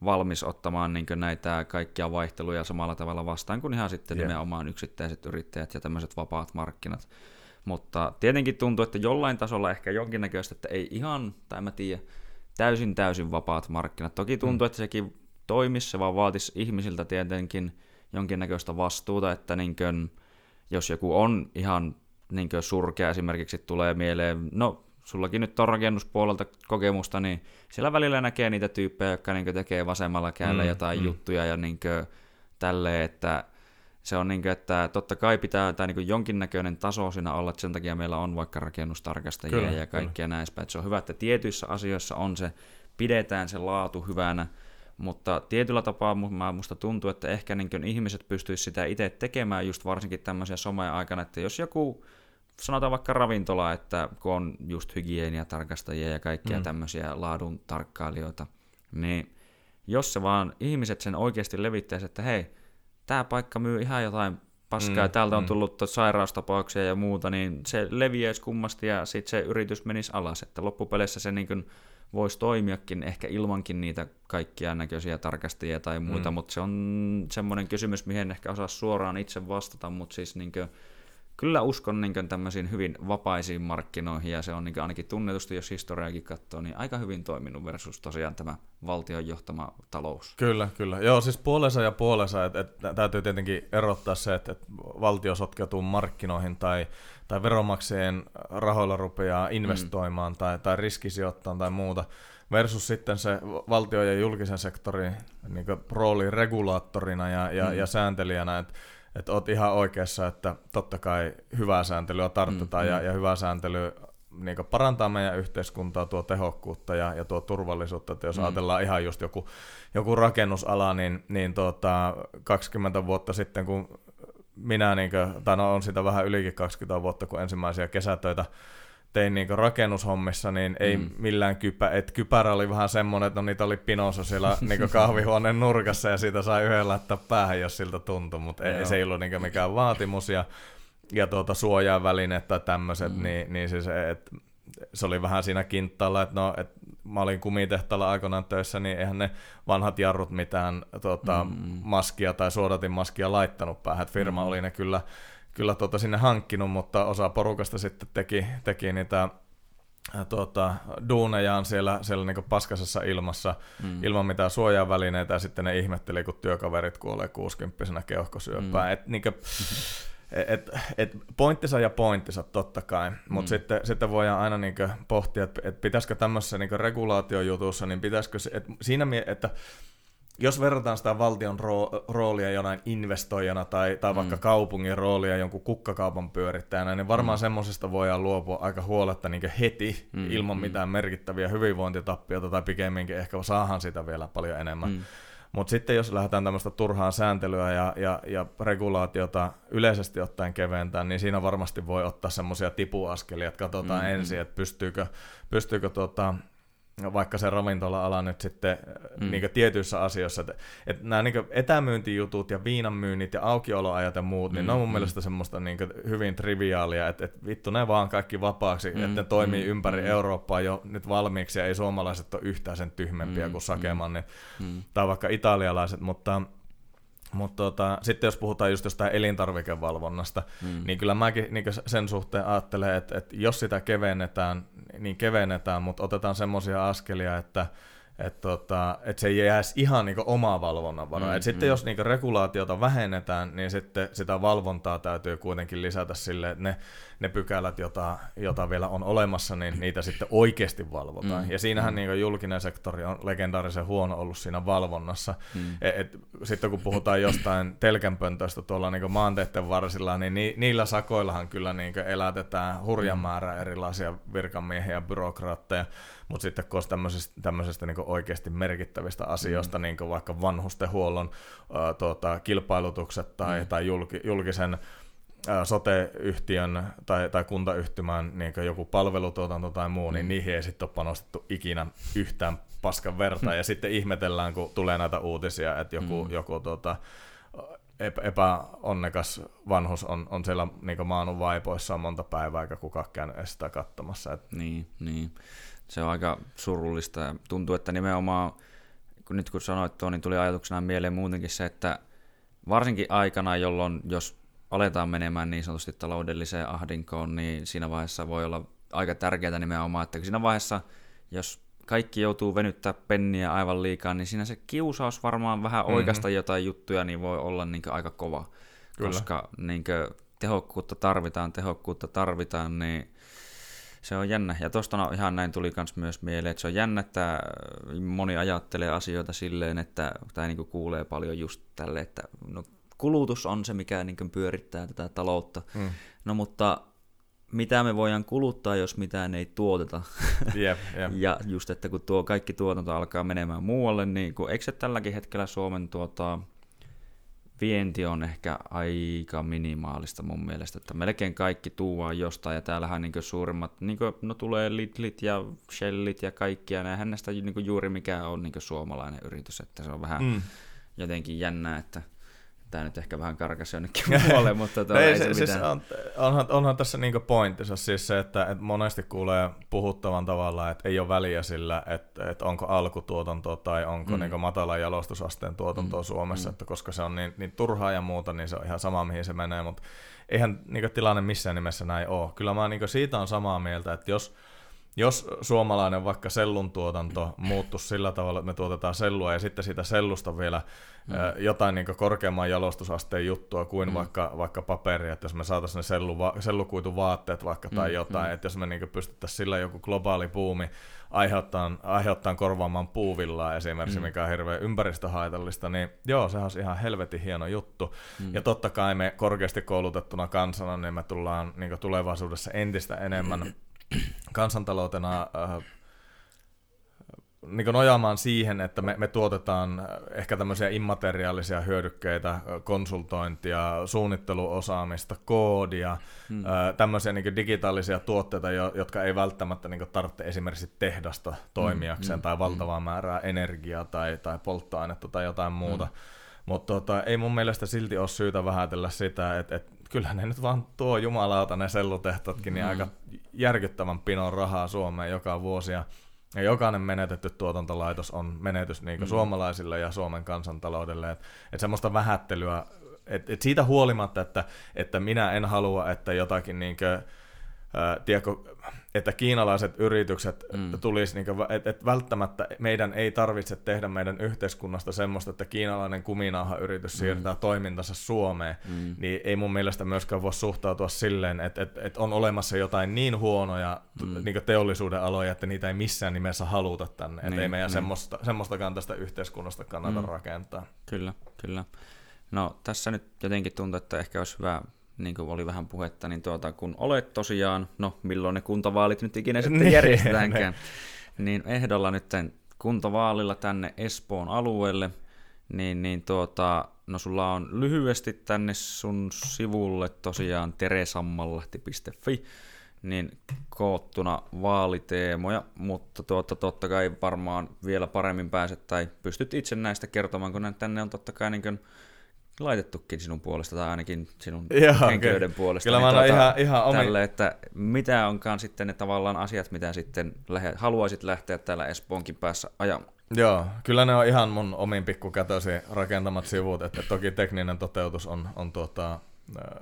Speaker 1: valmis ottamaan niin näitä kaikkia vaihteluja samalla tavalla vastaan kuin ihan sitten yeah. nimenomaan yksittäiset yrittäjät ja tämmöiset vapaat markkinat. Mutta tietenkin tuntuu, että jollain tasolla ehkä jonkinnäköistä, että ei ihan, tai mä tiedä, täysin täysin vapaat markkinat. Toki tuntuu, mm. että sekin toimisi, se vaan vaatisi ihmisiltä tietenkin jonkinnäköistä vastuuta, että niin kuin, jos joku on ihan niin surkea esimerkiksi tulee mieleen, no sullakin nyt on rakennuspuolelta kokemusta, niin siellä välillä näkee niitä tyyppejä, jotka niin tekee vasemmalla kädellä mm, jotain mm. juttuja ja niin tälleen, että se on niin kuin, että totta kai pitää tai niin jonkinnäköinen taso siinä olla, että sen takia meillä on vaikka rakennustarkastajia kyllä, ja kaikkia näin päin. Se on hyvä, että tietyissä asioissa on se, pidetään se laatu hyvänä, mutta tietyllä tapaa musta tuntuu, että ehkä niin ihmiset pystyisivät sitä itse tekemään just varsinkin tämmöisiä some-aikana, että jos joku sanotaan vaikka ravintola, että kun on just hygieniatarkastajia ja kaikkia mm. tämmöisiä laadun tarkkailijoita, niin jos se vaan ihmiset sen oikeasti levittäisi, että hei, tämä paikka myy ihan jotain paskaa, mm, täältä on mm. tullut sairaustapauksia ja muuta, niin se leviäisi kummasti ja sitten se yritys menisi alas, että loppupeleissä se niin kuin voisi toimiakin ehkä ilmankin niitä kaikkia näköisiä tarkastajia tai muita, mm. mutta se on semmoinen kysymys, mihin ehkä osaa suoraan itse vastata, mutta siis niin kuin, kyllä uskon niin tämmöisiin hyvin vapaisiin markkinoihin, ja se on niin ainakin tunnetusti, jos historiaakin katsoo, niin aika hyvin toiminut versus tosiaan tämä valtion johtama talous.
Speaker 2: Kyllä, kyllä. Joo, siis puolensa ja puolensa, että et, täytyy tietenkin erottaa se, että et valtio sotkeutuu markkinoihin tai, tai veronmaksajien rahoilla rupeaa investoimaan mm. tai, tai riskisijoittamaan tai muuta, versus sitten se valtio ja julkisen sektorin niin rooli regulaattorina ja, ja, mm. ja sääntelijänä, että että oot ihan oikeassa, että totta kai hyvää sääntelyä tartutaan mm, ja, mm. ja hyvää sääntely niin parantaa meidän yhteiskuntaa, tuo tehokkuutta ja, ja tuo turvallisuutta. Että jos mm. ajatellaan ihan just joku, joku rakennusala, niin, niin tuota, 20 vuotta sitten, kun minä, niin kuin, tai no on sitä vähän ylikin 20 vuotta, kun ensimmäisiä kesätöitä tein niin rakennushommissa, niin ei mm. millään kypä, että kypärä oli vähän semmoinen, että no niitä oli pinossa siellä niin kahvihuoneen nurkassa ja siitä sai yhden laittaa päähän, jos siltä tuntui, mutta ei, se ei ollut niin mikään vaatimus ja, ja tuota, suojaa välineet tai tämmöiset, mm. niin, niin siis, et, se oli vähän siinä kinttalla, että no, et mä olin kumitehtaalla aikoinaan töissä, niin eihän ne vanhat jarrut mitään tota, mm. maskia tai suodatin maskia laittanut päähän, että firma mm. oli ne kyllä kyllä tuota sinne hankkinut, mutta osa porukasta sitten teki, teki niitä tuota, duunejaan siellä, siellä niin paskasessa ilmassa mm. ilman mitään suojavälineitä ja sitten ne ihmetteli, kun työkaverit kuolee 60 keuhkosyöpään. Mm. Et, niin kuin, et, et pointtinsa ja pointtinsa totta kai, mutta mm. sitten, sitten voidaan aina niin pohtia, että et pitäisikö tämmöisessä niin regulaatiojutussa, niin pitäisikö, et siinä, että jos verrataan sitä valtion roolia jonain investoijana tai, tai mm. vaikka kaupungin roolia jonkun kukkakaupan pyörittäjänä, niin varmaan mm. semmoisesta voidaan luopua aika huoletta niin heti mm. ilman mm. mitään merkittäviä hyvinvointitappioita tai pikemminkin ehkä saahan sitä vielä paljon enemmän. Mm. Mutta sitten jos lähdetään tämmöistä turhaa sääntelyä ja, ja, ja regulaatiota yleisesti ottaen keventää, niin siinä varmasti voi ottaa semmoisia tipuaskelia, että katsotaan mm, ensin, että pystyykö, pystyykö tuota, vaikka se ravintola-ala nyt sitten mm. niin tietyissä asioissa, että, että nämä niin etämyyntijutut ja viinanmyynnit ja aukioloajat ja muut, mm. niin ne on mun mm. mielestä semmoista niin hyvin triviaalia, että, että vittu ne vaan kaikki vapaaksi, mm. että ne toimii mm. ympäri mm. Eurooppaa jo nyt valmiiksi ja ei suomalaiset ole yhtään sen tyhmempiä mm. kuin Sakeman, niin, mm. tai vaikka italialaiset, mutta mutta tota, sitten jos puhutaan just jostain elintarvikevalvonnasta, mm. niin kyllä mäkin niin sen suhteen ajattelen, että, että jos sitä kevennetään, niin kevennetään, mutta otetaan semmoisia askelia, että että tota, et se ei jäisi ihan niinku omaa valvonnan varaa. Mm, sitten mm. jos niinku regulaatiota vähennetään, niin sitten sitä valvontaa täytyy kuitenkin lisätä sille, että ne, ne pykälät, jota, jota vielä on olemassa, niin niitä sitten oikeasti valvotaan. Mm, ja siinähän mm. niinku julkinen sektori on legendaarisen huono ollut siinä valvonnassa. Mm. Et, et, sitten kun puhutaan jostain telkänpöntöistä tuolla niinku maanteiden varsilla, niin ni, niillä sakoillahan kyllä niinku elätetään hurjan mm. määrä erilaisia virkamiehiä ja byrokraatteja. Mutta sitten kun olisi tämmöisestä, tämmöisestä niin oikeasti merkittävistä asioista, mm. niin vaikka vanhustenhuollon äh, tuota, kilpailutukset tai, mm. tai julki, julkisen sote-yhtiön tai, tai kuntayhtymän niin joku palvelutuotanto tai muu, niin mm. niin niihin ei sitten ole panostettu ikinä yhtään paskan verta. Mm. Ja sitten ihmetellään, kun tulee näitä uutisia, että joku, mm. joku tuota, epäonnekas vanhus on, on siellä niin maanut vaipoissaan monta päivää, eikä kukaan käynyt sitä katsomassa. Et...
Speaker 1: Niin, niin se on aika surullista ja tuntuu, että nimenomaan, kun nyt kun sanoit tuo, niin tuli ajatuksena mieleen muutenkin se, että varsinkin aikana, jolloin jos aletaan menemään niin sanotusti taloudelliseen ahdinkoon, niin siinä vaiheessa voi olla aika tärkeää nimenomaan, että siinä vaiheessa, jos kaikki joutuu venyttää penniä aivan liikaa, niin siinä se kiusaus varmaan vähän mm-hmm. oikeasta jotain juttuja, niin voi olla niin aika kova. Kyllä. Koska niin tehokkuutta tarvitaan, tehokkuutta tarvitaan, niin se on jännä. Ja tuosta ihan näin tuli kans myös mieleen, että se on jännä, että moni ajattelee asioita silleen, että tai niin kuulee paljon just tälle, että no, kulutus on se, mikä niin pyörittää tätä taloutta. Mm. No mutta mitä me voidaan kuluttaa, jos mitään ei tuoteta.
Speaker 2: Yep, yep.
Speaker 1: ja just, että kun tuo kaikki tuotanto alkaa menemään muualle, niin kun, eikö se tälläkin hetkellä Suomen tuota, vienti on ehkä aika minimaalista mun mielestä, että melkein kaikki tuuvaa jostain, ja täällähän niin suurimmat, niin kuin, no tulee Lidlit ja Shellit ja kaikkia, ja näistä niin juuri mikään on niin suomalainen yritys, että se on vähän mm. jotenkin jännää, että tämä nyt ehkä vähän karkasi jonnekin muualle, mutta tuo ei se, se siis
Speaker 2: on, onhan, onhan tässä niinku pointissa siis se, että, että monesti kuulee puhuttavan tavalla, että ei ole väliä sillä, että, että onko alkutuotantoa tai onko mm. niinku matalan jalostusasteen tuotantoa mm. Suomessa, mm. että koska se on niin, niin turhaa ja muuta, niin se on ihan sama mihin se menee, mutta eihän niinku tilanne missään nimessä näin ole. Kyllä mä niinku siitä on samaa mieltä, että jos jos suomalainen vaikka sellun tuotanto muuttuisi sillä tavalla, että me tuotetaan sellua ja sitten siitä sellusta vielä mm. jotain niin korkeamman jalostusasteen juttua kuin mm. vaikka, vaikka paperia, että jos me saataisiin ne sellu, sellukuituvaatteet vaikka tai mm. jotain, mm. että jos me niin pystyttäisiin sillä joku globaali buumi aiheuttaa, aiheuttaa korvaamaan puuvillaa esimerkiksi, mm. mikä on hirveän ympäristöhaitallista, niin joo, se on ihan helvetin hieno juttu. Mm. Ja totta kai me korkeasti koulutettuna kansana, niin me tullaan niin tulevaisuudessa entistä enemmän kansantaloutena äh, niin nojaamaan siihen, että me, me tuotetaan ehkä tämmöisiä immateriaalisia hyödykkeitä, konsultointia, suunnitteluosaamista, koodia, hmm. tämmöisiä niin digitaalisia tuotteita, jotka ei välttämättä niin tarvitse esimerkiksi tehdasta toimijakseen hmm. tai valtavaa määrää energiaa tai, tai polttoainetta tai jotain muuta. Hmm. Mutta tota, ei mun mielestä silti ole syytä vähätellä sitä, että et, kyllä ne nyt vaan tuo jumalauta ne sellutehtatkin niin mm. niin aika järkyttävän pinon rahaa Suomeen joka vuosi. Ja, ja jokainen menetetty tuotantolaitos on menetys niin mm. suomalaisille ja Suomen kansantaloudelle. Että et semmoista vähättelyä, että et siitä huolimatta, että, että minä en halua, että jotakin niin kuin, tiedätkö, että kiinalaiset yritykset mm. tulisi, niin että et välttämättä meidän ei tarvitse tehdä meidän yhteiskunnasta semmoista, että kiinalainen kuminauha-yritys mm. siirtää toimintansa Suomeen, mm. niin ei mun mielestä myöskään voi suhtautua silleen, että, että, että on olemassa jotain niin huonoja mm. niin teollisuuden aloja, että niitä ei missään nimessä haluta tänne, niin, että ei meidän niin. semmoista, semmoistakaan tästä yhteiskunnasta kannata mm. rakentaa.
Speaker 1: Kyllä, kyllä. No tässä nyt jotenkin tuntuu, että ehkä olisi hyvä niin kuin oli vähän puhetta, niin tuota, kun olet tosiaan, no milloin ne kuntavaalit nyt ikinä sitten niin, järjestetäänkään, niin ehdolla nyt kuntavaalilla tänne Espoon alueelle, niin, niin tuota, no sulla on lyhyesti tänne sun sivulle tosiaan teresammallahti.fi, niin koottuna vaaliteemoja, mutta tuota, totta kai varmaan vielä paremmin pääset tai pystyt itse näistä kertomaan, kun tänne on totta kai niin kuin laitettukin sinun puolesta, tai ainakin sinun Joo, henkilöiden okay. puolesta.
Speaker 2: Kyllä niin mä tuota, ihan, ihan
Speaker 1: omi... tälle, että mitä onkaan sitten ne tavallaan asiat, mitä sitten lähe, haluaisit lähteä täällä Espoonkin päässä ajamaan?
Speaker 2: Joo, kyllä ne on ihan mun omin pikkukätösi rakentamat sivut, että toki tekninen toteutus on, on tuota, äh,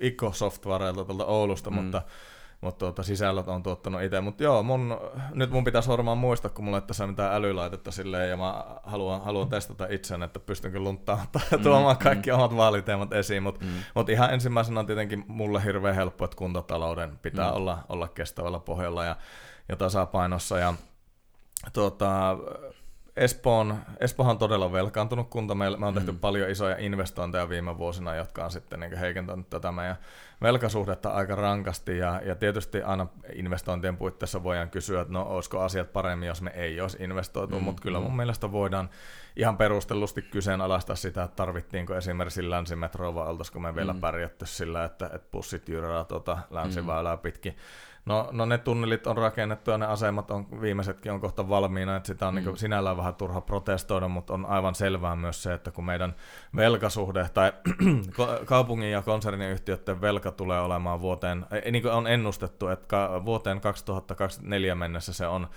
Speaker 2: Ikko Softwarelta tuolta Oulusta, mm. mutta mutta tuota, sisällöt on tuottanut itse. Mutta joo, mun, nyt mun pitäisi varmaan muistaa, kun mulla ei tässä mitään älylaitetta silleen, ja mä haluan, haluan testata itseäni, että pystynkö lunttaamaan mm, tuomaan mm. kaikki mm. omat vaaliteemat esiin. Mutta mm. mut ihan ensimmäisenä on tietenkin mulle hirveän helppo, että kuntatalouden pitää mm. olla, olla kestävällä pohjalla ja, ja tasapainossa. Ja, tuota, Espoon, Espoohan on todella velkaantunut kunta. Me, me on tehty mm. paljon isoja investointeja viime vuosina, jotka on sitten niin heikentänyt tätä meidän velkasuhdetta aika rankasti. Ja, ja tietysti aina investointien puitteissa voidaan kysyä, että no olisiko asiat paremmin, jos me ei olisi investoitu, mm. mutta kyllä mun mm. mielestä voidaan ihan perustellusti kyseenalaistaa sitä, että tarvittiinko esimerkiksi länsimetroa vai oltaisiko me vielä mm. pärjätty sillä, että, että bussit jyrää tuota länsiväylää mm. pitkin. No, no ne tunnelit on rakennettu ja ne asemat on, viimeisetkin on kohta valmiina, että sitä on mm. niin sinällään vähän turha protestoida, mutta on aivan selvää myös se, että kun meidän velkasuhde tai kaupungin ja konserniyhtiöiden velka tulee olemaan vuoteen, niin kuin on ennustettu, että vuoteen 2024 mennessä se on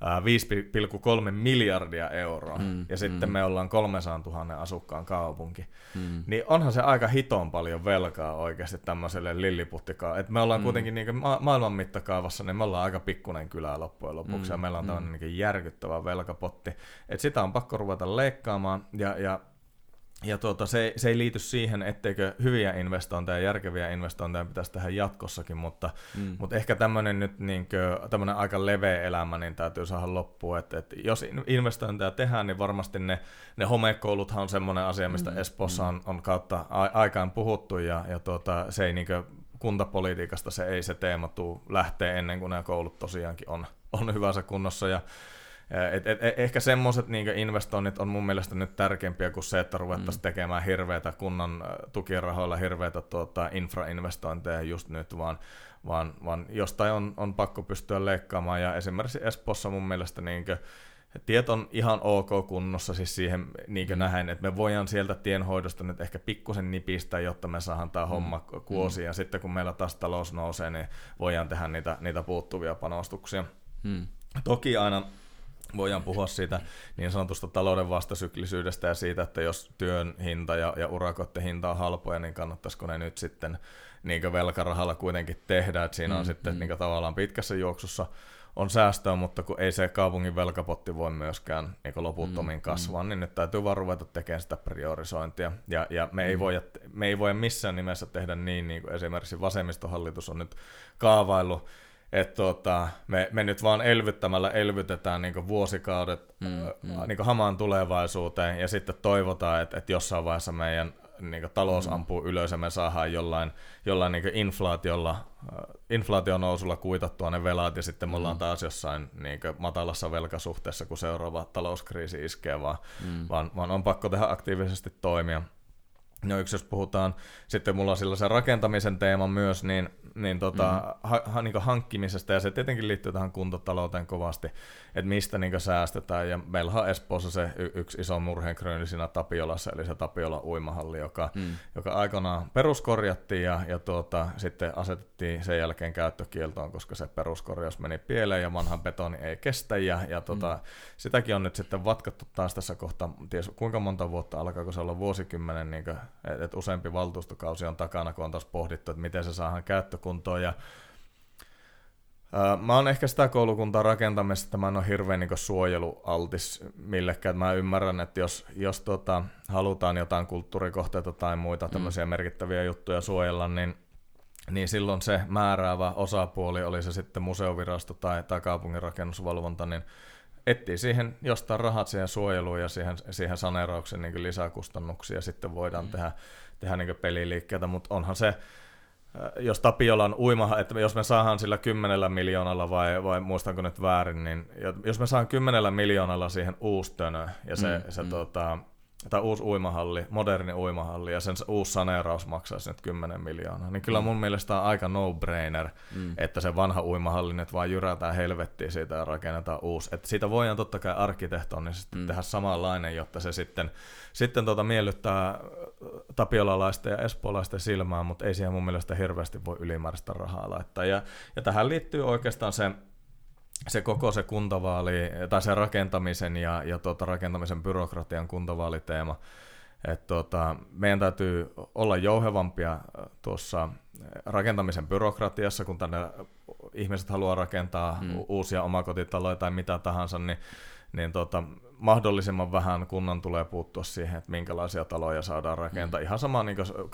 Speaker 2: 5,3 miljardia euroa, mm, ja sitten mm. me ollaan 300 000 asukkaan kaupunki, mm. niin onhan se aika hiton paljon velkaa oikeasti tämmöiselle lilliputtikaan. Et me ollaan mm. kuitenkin niin ma- maailman mittakaavassa, niin me ollaan aika pikkunen kylä loppujen lopuksi, mm, ja meillä on mm. tämmöinen niin järkyttävä velkapotti. Et sitä on pakko ruveta leikkaamaan, ja, ja ja tuota, se, se ei liity siihen, etteikö hyviä investointeja ja järkeviä investointeja pitäisi tehdä jatkossakin, mutta, mm. mutta ehkä tämmöinen nyt niin kuin, aika leveä elämä niin täytyy saada loppuun. Että, että jos investointeja tehdään, niin varmasti ne, ne homekouluthan on semmoinen asia, mistä mm. Espoossa on, on kautta aikaan puhuttu ja, ja tuota, se ei niin kuin, kuntapolitiikasta se ei se teema tuu lähtee ennen kuin nämä koulut tosiaankin on, on hyvässä kunnossa. Ja, et, et, et, ehkä semmoiset niin investoinnit on mun mielestä nyt tärkeämpiä kuin se, että ruvettaisiin mm. tekemään hirveätä kunnan tukirahoilla hirveätä tuota, infrainvestointeja just nyt, vaan, vaan, vaan jostain on, on pakko pystyä leikkaamaan. Ja esimerkiksi Espoossa mun mielestä niin kuin, tiet on ihan ok kunnossa siis siihen niin mm. nähen, että me voidaan sieltä tienhoidosta nyt ehkä pikkusen nipistää, jotta me saadaan tämä mm. homma kuosiin. Mm. Ja sitten kun meillä taas talous nousee, niin voidaan tehdä niitä, niitä puuttuvia panostuksia. Mm. Toki aina voidaan puhua siitä niin sanotusta talouden vastasyklisyydestä ja siitä, että jos työn hinta ja, ja urakoiden hinta on halpoja, niin kannattaisiko ne nyt sitten niin velkarahalla kuitenkin tehdä, että siinä on mm, sitten mm. Niin tavallaan pitkässä juoksussa on säästöä, mutta kun ei se kaupungin velkapotti voi myöskään niin loputtomiin mm, kasvaa, mm. niin nyt täytyy vaan ruveta tekemään sitä priorisointia. Ja, ja me, ei mm. voi, me ei voi missään nimessä tehdä niin, niin kuin esimerkiksi vasemmistohallitus on nyt kaavaillut, että tota, me, me nyt vaan elvyttämällä elvytetään niin vuosikaudet mm, mm. Niin hamaan tulevaisuuteen ja sitten toivotaan, että, että jossain vaiheessa meidän niin talous mm. ampuu ylös ja me saadaan jollain, jollain niin inflaatiolla, inflaation nousulla kuitattua ne velat ja sitten me ollaan mm. taas jossain niin matalassa velkasuhteessa, kun seuraava talouskriisi iskee, vaan, mm. vaan, vaan on pakko tehdä aktiivisesti toimia. No yksi, jos puhutaan, sitten mulla on sellaisen rakentamisen teema myös, niin niin tota, mm. ha, ha, niin hankkimisesta, ja se tietenkin liittyy tähän kuntotalouteen kovasti, että mistä niin säästetään, ja meillä on Espoossa se y- yksi iso murheenkryyni siinä Tapiolassa, eli se Tapiola uimahalli, joka, mm. joka aikanaan peruskorjattiin, ja, ja tuota, sitten asetettiin sen jälkeen käyttökieltoon, koska se peruskorjaus meni pieleen, ja vanhan betoni ei kestä, ja, ja tuota, mm. sitäkin on nyt sitten vatkattu taas tässä kohtaa, ties kuinka monta vuotta alkaako se olla vuosikymmenen, niin että et useampi valtuustokausi on takana, kun on taas pohdittu, että miten se saadaan käyttö kuntoon. Ja, ää, mä oon ehkä sitä koulukuntaa rakentamassa, että mä en ole hirveän niin suojelualtis millekään. Mä ymmärrän, että jos, jos tota, halutaan jotain kulttuurikohteita tai muita mm. tämmöisiä merkittäviä juttuja suojella, niin niin silloin se määräävä osapuoli, oli se sitten museovirasto tai, tai kaupungin rakennusvalvonta, niin etsii siihen jostain rahat siihen suojeluun ja siihen, siihen saneeraukseen niin lisäkustannuksia, ja sitten voidaan mm. tehdä, tehdä niin peliliikkeitä, mutta onhan se, Äh, jos Tapiolan uima, että jos me saadaan sillä kymmenellä miljoonalla vai, vai muistanko nyt väärin, niin jos me saan kymmenellä miljoonalla siihen uustönö ja se, mm, se mm. Tota, tai uusi uimahalli, moderni uimahalli ja sen uusi saneeraus maksaisi nyt 10 miljoonaa, niin kyllä mm. mun mielestä on aika no-brainer, mm. että se vanha uimahalli nyt vaan jyrätään helvettiin siitä ja rakennetaan uusi. Että siitä voidaan totta kai arkkitehtonisesti mm. tehdä samanlainen, jotta se sitten, sitten tota miellyttää tapiolalaisten ja espoolaisten silmään, mutta ei siihen mun mielestä hirveästi voi ylimääräistä rahaa laittaa. Ja, ja tähän liittyy oikeastaan se, se koko se kuntavaali, tai se rakentamisen ja, ja tuota, rakentamisen byrokratian kuntavaaliteema, että tuota, meidän täytyy olla jouhevampia tuossa rakentamisen byrokratiassa, kun tänne ihmiset haluaa rakentaa hmm. uusia omakotitaloja tai mitä tahansa, niin, niin tuota, mahdollisimman vähän kunnan tulee puuttua siihen, että minkälaisia taloja saadaan rakentaa. Hmm. Ihan sama niin kuin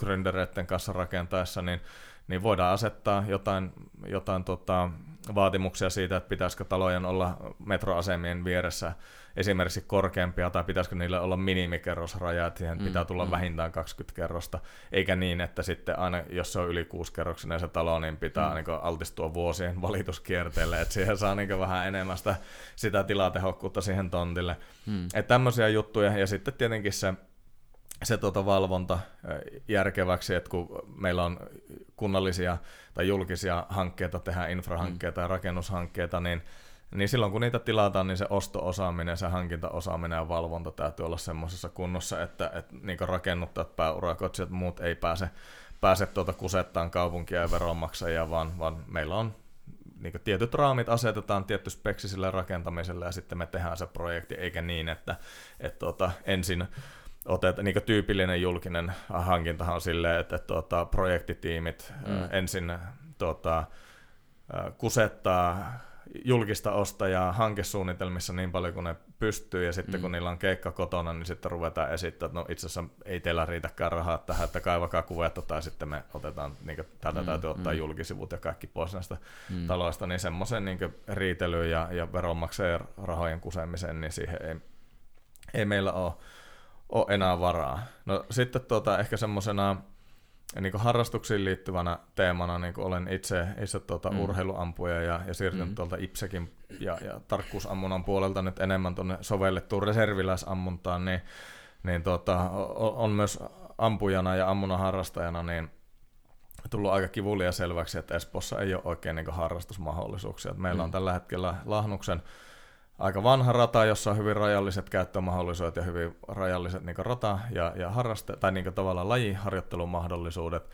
Speaker 2: kanssa rakentaessa, niin, niin voidaan asettaa jotain, jotain tota, vaatimuksia siitä, että pitäisikö talojen olla metroasemien vieressä esimerkiksi korkeampia, tai pitäisikö niillä olla minimikerrosraja, että siihen mm, pitää tulla mm. vähintään 20 kerrosta, eikä niin, että sitten aina, jos se on yli 6 kerroksinen se talo, niin pitää mm. niin altistua vuosien valituskierteelle, että siihen saa niin vähän enemmän sitä, sitä tilatehokkuutta siihen tontille. Mm. Että tämmöisiä juttuja, ja sitten tietenkin se se tuota valvonta järkeväksi, että kun meillä on kunnallisia tai julkisia hankkeita, tehdään infrahankkeita mm. ja rakennushankkeita, niin, niin silloin kun niitä tilataan, niin se osto-osaaminen, se hankintaosaaminen ja valvonta täytyy olla semmoisessa kunnossa, että, että niin rakennuttajat, pääurakoitsijat muut ei pääse, pääse tuota kusettaan kaupunkia ja veronmaksajia, vaan, vaan meillä on niin tietyt raamit asetetaan tietty speksi sille rakentamiselle ja sitten me tehdään se projekti, eikä niin, että, että tuota, ensin otet, niin tyypillinen julkinen hankintahan on silleen, että, että tuota, projektitiimit mm. ensin tuota, kusettaa julkista ostajaa hankesuunnitelmissa niin paljon kuin ne pystyy, ja sitten mm. kun niillä on keikka kotona, niin sitten ruvetaan esittämään, että no itse asiassa ei teillä riitäkään rahaa tähän, että kaivakaa kuvetta, tai sitten me otetaan, niin kuin, täältä mm. täytyy ottaa mm. julkisivut ja kaikki pois näistä mm. taloista, niin semmoisen niin riitelyyn ja, ja veronmaksajien rahojen kusemiseen, niin siihen ei, ei meillä ole ole enää varaa. No sitten tuota, ehkä semmoisena niin harrastuksiin liittyvänä teemana niin olen itse, itse tuota, mm. urheiluampuja ja, ja siirtynyt mm. tuolta IPSEKin ja, ja tarkkuusammunnan puolelta nyt enemmän tuonne sovellettuun reserviläisammuntaan, niin, niin tuota, on myös ampujana ja ammunnan harrastajana niin tullut aika kivulia selväksi, että Espossa ei ole oikein niin harrastusmahdollisuuksia. Meillä mm. on tällä hetkellä Lahnuksen aika vanha rata, jossa on hyvin rajalliset käyttömahdollisuudet ja hyvin rajalliset niin rata- ja, ja harraste- tai niin tavallaan lajiharjoittelumahdollisuudet.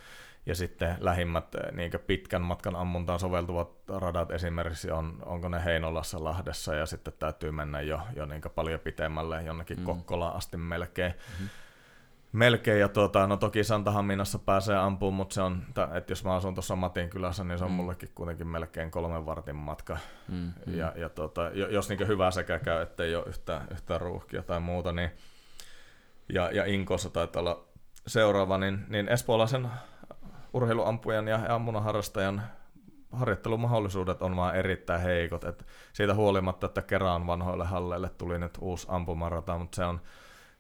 Speaker 2: Ja sitten lähimmät niin pitkän matkan ammuntaan soveltuvat radat esimerkiksi on, onko ne Heinolassa, Lahdessa ja sitten täytyy mennä jo, jo niin paljon pitemmälle jonnekin mm. Kokkolaan asti melkein. Mm-hmm melkein. Ja tuota, no toki Santahaminassa pääsee ampumaan, mutta se on, että jos mä asun tuossa Matin kylässä, niin se on mm. mullekin kuitenkin melkein kolmen vartin matka. Mm, mm. Ja, ja tuota, jos niin hyvä sekä käy, ettei ole yhtään, yhtään ruuhkia tai muuta, niin ja, ja Inkossa taitaa olla seuraava, niin, niin espoolaisen urheiluampujan ja ammunnan harrastajan harjoittelumahdollisuudet on vaan erittäin heikot. Et siitä huolimatta, että kerran vanhoille halleille tuli nyt uusi ampumarata, mutta se on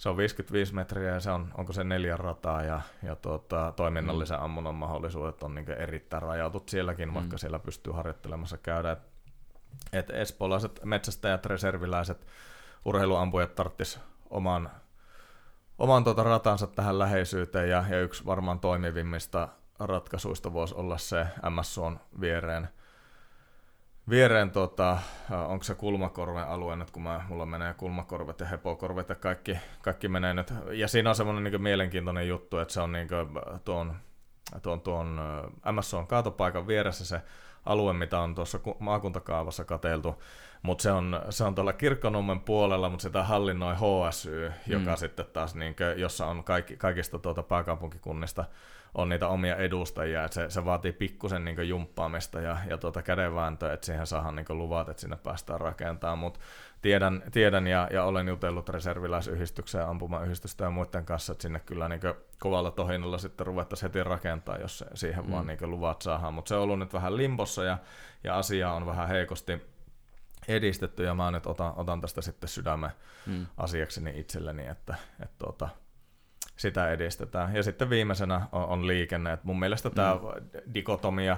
Speaker 2: se on 55 metriä ja se on, onko se neljä rataa ja, ja tuota, toiminnallisen mm. ammunnan mahdollisuudet on niin erittäin rajautut sielläkin, mm. vaikka siellä pystyy harjoittelemassa käydä. Et, et espoolaiset metsästäjät, reserviläiset, urheiluampujat tarttis oman, oman tuota ratansa tähän läheisyyteen ja, ja yksi varmaan toimivimmista ratkaisuista voisi olla se MSOn viereen – viereen, tota, onko se kulmakorven alue nyt, kun mä, mulla menee kulmakorvet ja hepokorvet ja kaikki, kaikki menee nyt. Ja siinä on semmoinen niin mielenkiintoinen juttu, että se on niin tuon, tuon, tuon MSOn kaatopaikan vieressä se alue, mitä on tuossa maakuntakaavassa kateltu, mutta se on, se on tuolla Kirkkonummen puolella, mutta sitä hallinnoi HSY, joka mm. sitten taas, niin kuin, jossa on kaikki, kaikista tuota pääkaupunkikunnista on niitä omia edustajia, että se, se vaatii pikkusen niin jumppaamista ja, ja tuota kädenvääntöä, että siihen saadaan niin luvat, että sinne päästään rakentamaan, mutta tiedän, tiedän ja, ja olen jutellut reserviläisyhdistyksen, ampumayhdistystä ja muiden kanssa, että sinne kyllä niin kovalla tohinnalla sitten ruvettaisiin heti rakentaa, jos se, siihen mm. vaan niin luvat saadaan, mutta se on ollut nyt vähän limbossa ja, ja asia on vähän heikosti edistetty ja mä nyt otan, otan tästä sitten sydämen mm. asiakseni itselleni, että, että tuota, sitä edistetään. Ja sitten viimeisenä on, on liikenne. Et mun mielestä tämä mm. dikotomia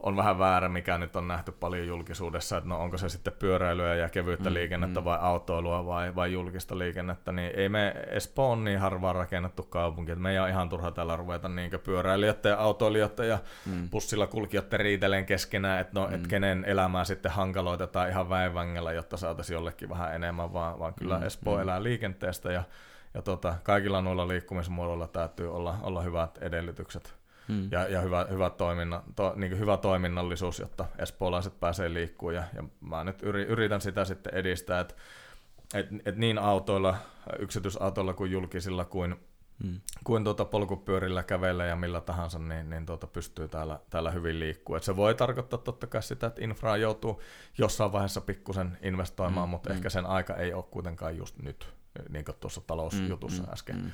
Speaker 2: on vähän väärä, mikä nyt on nähty paljon julkisuudessa, että no onko se sitten pyöräilyä ja kevyyttä mm, liikennettä mm. vai autoilua vai, vai julkista liikennettä, niin ei me Espoo on niin harvaan rakennettu kaupunki, että me ei ole ihan turha täällä ruveta niin pyöräilijöiden ja autoilijoiden ja mm. bussilla kulkijoiden riiteleen keskenään, että no, mm. et kenen elämää sitten hankaloitetaan ihan väenvängellä, jotta saataisiin jollekin vähän enemmän, vaan, vaan kyllä mm. Espoo mm. elää liikenteestä ja ja tota, kaikilla noilla liikkumismuodoilla täytyy olla, olla hyvät edellytykset hmm. ja, ja hyvä, hyvä, toiminna, to, niin hyvä toiminnallisuus, jotta espoolaiset pääsee liikkumaan. Ja, ja mä nyt yritän sitä sitten edistää, että et, et niin autoilla, yksityisautoilla kuin julkisilla kuin, hmm. kuin tuota polkupyörillä kävellä ja millä tahansa, niin, niin tuota pystyy täällä, täällä hyvin liikkua. se voi tarkoittaa totta kai sitä, että infraa joutuu jossain vaiheessa pikkusen investoimaan, hmm. mutta hmm. ehkä sen aika ei ole kuitenkaan just nyt niin kuin tuossa talousjutussa mm, äsken, mm.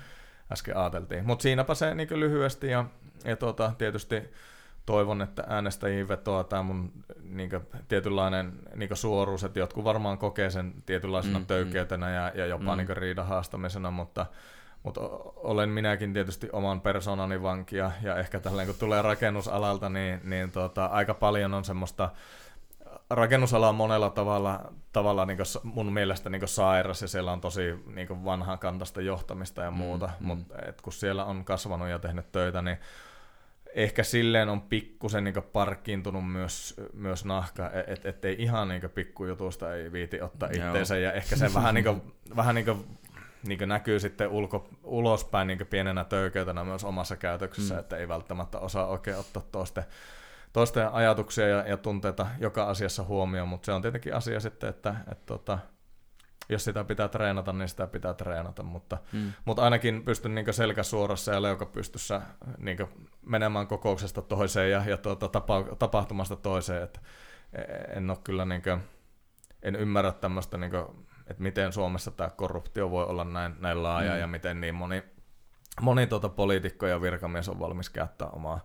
Speaker 2: äsken ajateltiin. Mutta siinäpä se niin lyhyesti ja, ja tuota, tietysti toivon, että äänestäjiin vetoaa tämä mun niin kuin, tietynlainen niin kuin suoruus, että jotkut varmaan kokee sen tietynlaisena mm, töykeytenä ja, ja jopa mm. niin riidan haastamisena, mutta mutta olen minäkin tietysti oman persoonani vankia ja ehkä tälleen kun tulee rakennusalalta, niin, niin tota, aika paljon on semmoista rakennusala on monella tavalla, tavalla niin mun mielestä niin sairas ja siellä on tosi niin vanhaa kantasta johtamista ja muuta, mm, mutta mm. kun siellä on kasvanut ja tehnyt töitä, niin ehkä silleen on pikkusen niin parkkiintunut myös, myös nahka, että et, ei ihan niin pikkujutusta ei viiti ottaa itteensä ja ehkä se vähän, niin kuin, vähän niin kuin, niin kuin näkyy sitten ulko, ulospäin niin pienenä töykeytänä myös omassa käytöksessä, mm. että ei välttämättä osaa oikein ottaa toisten toisten ajatuksia ja, ja tunteita joka asiassa huomioon, mutta se on tietenkin asia sitten, että, että, että tota, jos sitä pitää treenata, niin sitä pitää treenata, mutta, hmm. mutta ainakin pystyn niin selkä suorassa ja leuka pystyssä niin menemään kokouksesta toiseen ja, ja tuota, tapa, tapahtumasta toiseen, että en ole kyllä niin kuin, en ymmärrä tämmöistä, niin kuin, että miten Suomessa tämä korruptio voi olla näin, näin laaja hmm. ja miten niin moni, moni tuota poliitikko ja virkamies on valmis käyttää omaa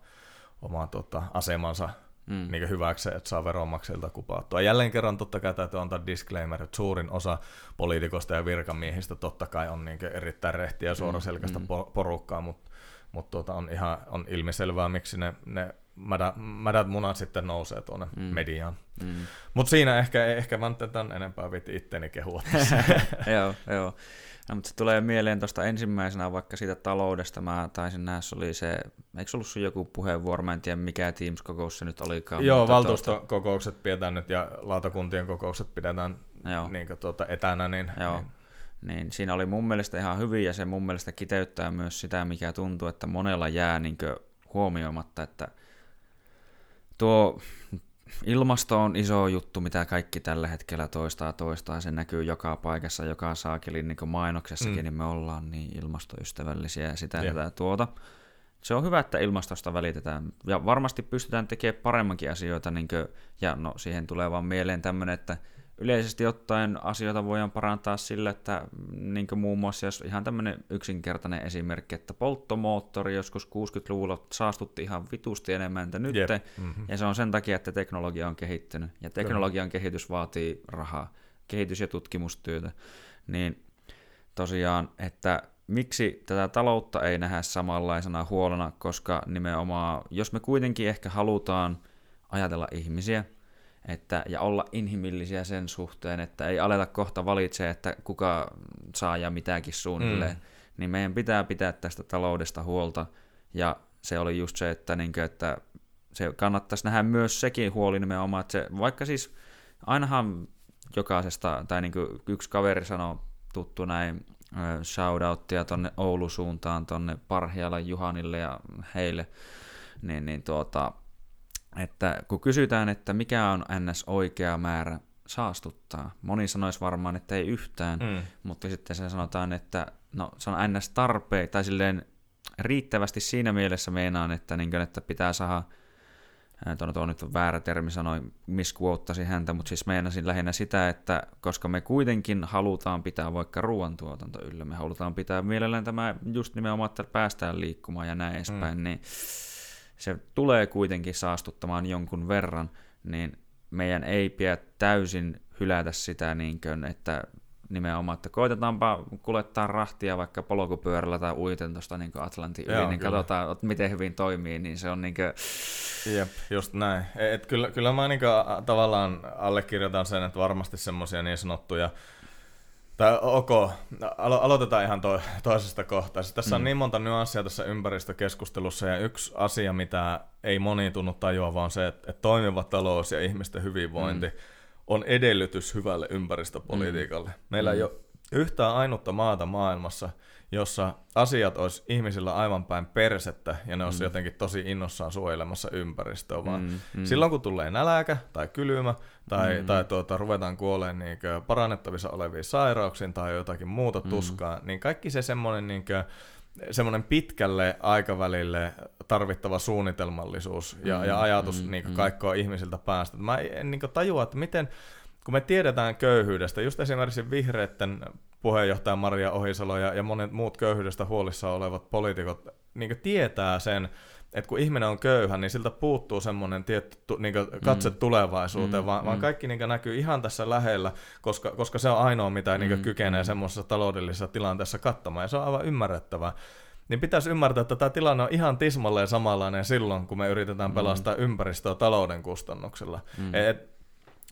Speaker 2: omaa tota, asemansa mm. niin hyväksi, että saa veronmaksajilta kupattua. Jälleen kerran totta kai täytyy antaa disclaimer, että suurin osa poliitikosta ja virkamiehistä totta kai on niin erittäin rehtiä ja suoraselkäistä mm. porukkaa, mutta mut tuota, on ihan on ilmiselvää, miksi ne, ne mädät, mädät munat sitten nousee tuonne mm. mediaan. Mm. Mutta siinä ehkä, ehkä mä tämän enempää viti itteni kehua
Speaker 1: joo, joo. No, mutta se tulee mieleen tuosta ensimmäisenä vaikka siitä taloudesta. Mä taisin nähdä, se oli se, eikö ollut sun joku puheenvuoro, mä en tiedä mikä Teams-kokous se nyt olikaan.
Speaker 2: Joo, valtuustokokoukset tuosta... pidetään nyt ja lautakuntien kokoukset pidetään Joo. Niin tuota, etänä. Niin,
Speaker 1: Joo. Niin. niin siinä oli mun mielestä ihan hyvin ja se mun mielestä kiteyttää myös sitä, mikä tuntuu, että monella jää niin huomioimatta, että tuo ilmasto on iso juttu, mitä kaikki tällä hetkellä toistaa toistaa. Se näkyy joka paikassa, joka saakelin niin mainoksessakin, mm. niin me ollaan niin ilmastoystävällisiä ja sitä ja tätä tuota. Se on hyvä, että ilmastosta välitetään. Ja varmasti pystytään tekemään paremmankin asioita. Niin kuin, ja no, siihen tulee vaan mieleen tämmöinen, että yleisesti ottaen asioita voidaan parantaa sillä, että niin muun muassa jos ihan tämmöinen yksinkertainen esimerkki, että polttomoottori joskus 60-luvulla saastutti ihan vitusti enemmän että nyt, yep. mm-hmm. ja se on sen takia, että teknologia on kehittynyt, ja teknologian Kyllä. kehitys vaatii rahaa, kehitys- ja tutkimustyötä, niin tosiaan, että miksi tätä taloutta ei nähdä samanlaisena huolena, koska nimenomaan, jos me kuitenkin ehkä halutaan ajatella ihmisiä, että, ja olla inhimillisiä sen suhteen, että ei aleta kohta valitse, että kuka saa ja mitäkin suunnilleen, mm. niin meidän pitää pitää tästä taloudesta huolta, ja se oli just se, että, niin kuin, että se kannattaisi nähdä myös sekin huoli nimenomaan, että se, vaikka siis ainahan jokaisesta, tai niin kuin yksi kaveri sanoi tuttu näin, shoutouttia tonne Oulu suuntaan, tonne Parhialan Juhanille ja heille, niin, niin tuota, että kun kysytään, että mikä on NS oikea määrä saastuttaa, moni sanoisi varmaan, että ei yhtään, mm. mutta sitten se sanotaan, että no, se on NS tarpeen, tai silleen riittävästi siinä mielessä meinaan, että, niin kuin, että pitää saada Tuo, tuo nyt on väärä termi, sanoin, misquottasi häntä, mutta siis meinasin lähinnä sitä, että koska me kuitenkin halutaan pitää vaikka ruoantuotanto yllä, me halutaan pitää mielellään tämä just nimenomaan, että päästään liikkumaan ja näin edespäin, mm. niin se tulee kuitenkin saastuttamaan jonkun verran, niin meidän ei pidä täysin hylätä sitä, niin kuin, että nimenomaan, että koitetaanpa kuljettaa rahtia vaikka polkupyörällä tai uiten tuosta niin Atlantin yli, Joo, niin kyllä. katsotaan, että miten hyvin toimii, niin se on niin kuin...
Speaker 2: Jep, just näin. Et kyllä, kyllä mä niin kuin, tavallaan allekirjoitan sen, että varmasti semmoisia niin sanottuja tai ok, alo- aloitetaan ihan to- toisesta kohtaa. Siis tässä mm. on niin monta nyanssia tässä ympäristökeskustelussa, ja yksi asia, mitä ei moni tunnu tajua, vaan se, että, että toimiva talous ja ihmisten hyvinvointi mm. on edellytys hyvälle ympäristöpolitiikalle. Mm. Meillä mm. ei ole yhtään ainutta maata maailmassa, jossa asiat olisi ihmisillä aivan päin persettä ja ne olisi mm. jotenkin tosi innossaan suojelemassa ympäristöä, vaan mm, mm. silloin kun tulee näläkä tai kylmä tai, mm. tai tuota, ruvetaan kuolemaan niin parannettavissa oleviin sairauksiin tai jotakin muuta mm. tuskaa, niin kaikki se semmoinen niin semmoinen pitkälle aikavälille tarvittava suunnitelmallisuus ja, mm, ja ajatus mm, niin mm. kaikkoa ihmisiltä päästä. Mä en niin tajua, että miten, kun me tiedetään köyhyydestä, just esimerkiksi vihreiden puheenjohtaja Maria Ohisalo ja, ja monet muut köyhyydestä huolissa olevat poliitikot niin tietää sen, että kun ihminen on köyhä, niin siltä puuttuu semmoinen tietty niin katse mm. tulevaisuuteen, mm, vaan, mm. vaan kaikki niin näkyy ihan tässä lähellä, koska, koska se on ainoa, mitä mm, niin kykenee mm. semmoisessa taloudellisessa tilanteessa kattamaan, ja se on aivan ymmärrettävää. Niin pitäisi ymmärtää, että tämä tilanne on ihan tismalleen samanlainen silloin, kun me yritetään mm. pelastaa mm. ympäristöä talouden kustannuksella. Mm. Et,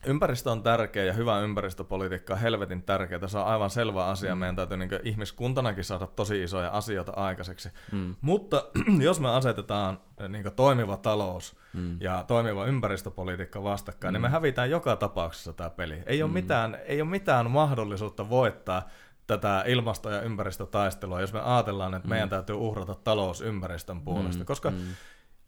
Speaker 2: Ympäristö on tärkeä ja hyvä ympäristöpolitiikka on helvetin tärkeää. Se on aivan selvä asia. Mm. Meidän täytyy niin ihmiskuntanakin saada tosi isoja asioita aikaiseksi. Mm. Mutta jos me asetetaan niin toimiva talous mm. ja toimiva ympäristöpolitiikka vastakkain, mm. niin me mm. hävitään joka tapauksessa tämä peli. Ei ole, mm. mitään, ei ole mitään mahdollisuutta voittaa tätä ilmasto- ja ympäristötaistelua, jos me ajatellaan, että mm. meidän täytyy uhrata talous ympäristön puolesta. Mm. Koska mm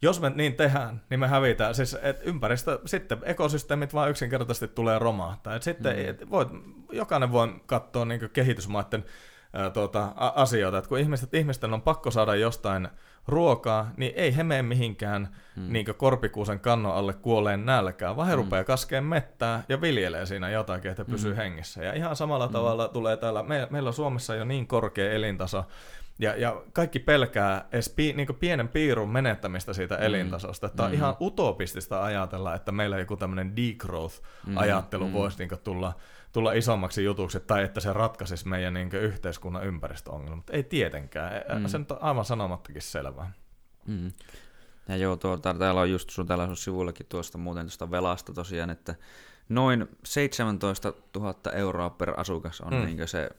Speaker 2: jos me niin tehdään, niin me hävitään. Siis et ympäristö, sitten ekosysteemit vaan yksinkertaisesti tulee romahtaa. Et sitten mm. et voit, jokainen voi katsoa niin kehitysmaiden ää, tuota, asioita. Et kun ihmiset, ihmisten on pakko saada jostain ruokaa, niin ei he mene mihinkään mm. niin korpikuusen kannon alle kuolleen nälkään, vaan he mm. rupeaa kaskeen mettää ja viljelee siinä jotakin, että pysyy mm. hengissä. Ja ihan samalla mm. tavalla tulee täällä, me, meillä on Suomessa jo niin korkea elintaso, ja, ja kaikki pelkää edes pi, niin pienen piirun menettämistä siitä mm. elintasosta. Tämä on mm. ihan utopistista ajatella, että meillä joku tämmöinen degrowth-ajattelu mm. voisi niin tulla, tulla isommaksi jutuksi, tai että se ratkaisisi meidän niin yhteiskunnan ympäristöongelmat. Ei tietenkään. E, mm. Se on aivan sanomattakin selvää.
Speaker 1: Mm. Ja joo, tuota, täällä on just sun täällä sun sivullakin tuosta muuten tuosta velasta tosiaan, että noin 17 000 euroa per asukas on mm. niin se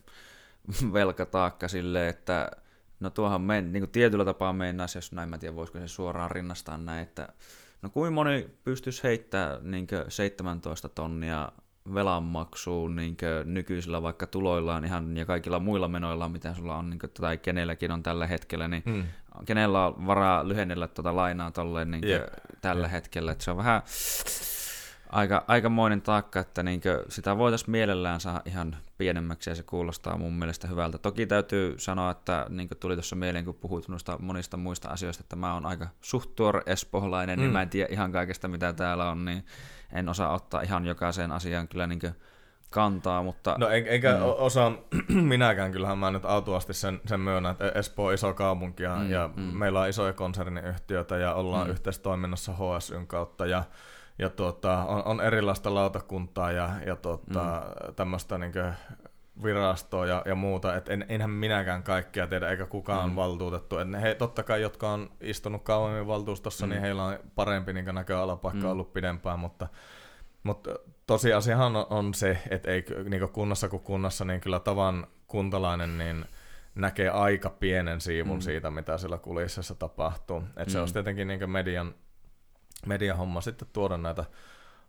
Speaker 1: velkataakka silleen, että No tuohan men, niin kuin tietyllä tapaa mennään, jos näin mä tiedän, voisiko se suoraan rinnastaa näin, että no kuin moni pystyisi heittämään niin 17 tonnia velanmaksuun niin nykyisillä vaikka tuloillaan ihan ja kaikilla muilla menoilla, mitä sulla on, niin kuin, tai kenelläkin on tällä hetkellä, niin hmm. kenellä on varaa lyhennellä tuota lainaa tolleen niin yep. tällä yep. hetkellä, että se on vähän aika, aikamoinen taakka, että niinkö sitä voitaisiin mielellään saada ihan pienemmäksi ja se kuulostaa mun mielestä hyvältä. Toki täytyy sanoa, että niin tuli tuossa mieleen, kun puhuit noista monista muista asioista, että mä oon aika suht espoholainen, niin mm. niin mä en tiedä ihan kaikesta mitä täällä on, niin en osaa ottaa ihan jokaiseen asiaan kyllä niin kantaa, mutta...
Speaker 2: No en, enkä mm. osaa minäkään, kyllähän mä nyt autuasti sen, sen myönnän, että Espoo on iso kaupunki ja, mm, ja mm. meillä on isoja konserniyhtiöitä ja ollaan mm. yhteistoiminnassa HSYn kautta ja ja tuota, on, on erilaista lautakuntaa ja, ja tuota, mm. tämmöistä niin virastoa ja, ja muuta, että en, enhän minäkään kaikkea tiedä, eikä kukaan mm. valtuutettu. Et he totta kai, jotka on istunut kauemmin valtuustossa, niin mm. niin heillä on parempi niin näköalapaikka mm. ollut pidempään, mutta, mutta tosiasiahan on, on se, että ei niin kunnassa kuin kunnassa, niin kyllä tavan kuntalainen niin näkee aika pienen siivun mm. siitä, mitä siellä kulississa tapahtuu. Et mm. se olisi tietenkin niin median, median homma sitten tuoda näitä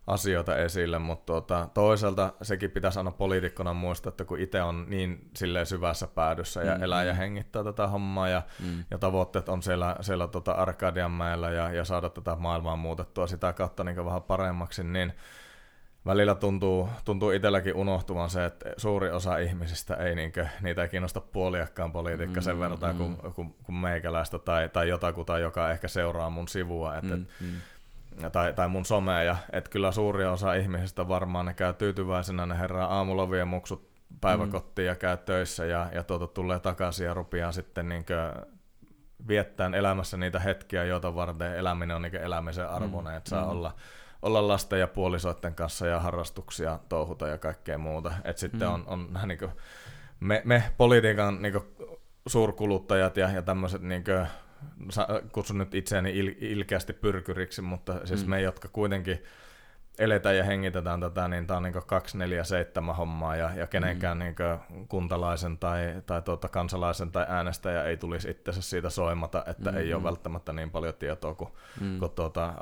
Speaker 2: asioita esille, mutta tuota, toisaalta sekin pitäisi aina poliitikkona muistaa, että kun itse on niin silleen syvässä päädyssä ja mm, elää ja hengittää tätä hommaa ja, mm. ja tavoitteet on siellä, siellä tota Arkadianmäellä ja, ja saada tätä maailmaa muutettua sitä kautta niin vähän paremmaksi, niin välillä tuntuu, tuntuu itselläkin unohtuvan se, että suuri osa ihmisistä ei niinkö, niitä ei kiinnosta puoliakkaan politiikka mm, sen verran mm. kuin, kuin, kuin meikäläistä tai, tai jotakuta, joka ehkä seuraa mun sivua. Et, mm, et, mm tai, tai mun somea, ja että kyllä suuri osa ihmisistä varmaan ne käy tyytyväisenä, ne herraa aamulla vie muksut päiväkottiin mm. ja käy töissä ja, ja tuota, tulee takaisin ja rupeaa sitten niin viettään elämässä niitä hetkiä, joita varten eläminen on niin elämisen arvoinen, mm. että saa mm. olla, olla lasten ja puolisoiden kanssa ja harrastuksia touhuta ja kaikkea muuta. Että sitten mm. on, on niin kuin, me, me politiikan niin suurkuluttajat ja, ja tämmöiset niin kutsun nyt itseäni il, ilkeästi pyrkyriksi, mutta siis mm. me, jotka kuitenkin eletään ja hengitetään tätä, niin tämä on niin 247 hommaa ja, ja kenenkään mm. niin kuntalaisen tai, tai tuota kansalaisen tai äänestäjä ei tulisi itsensä siitä soimata, että mm. ei ole välttämättä niin paljon tietoa kuin, mm. kuin tuota,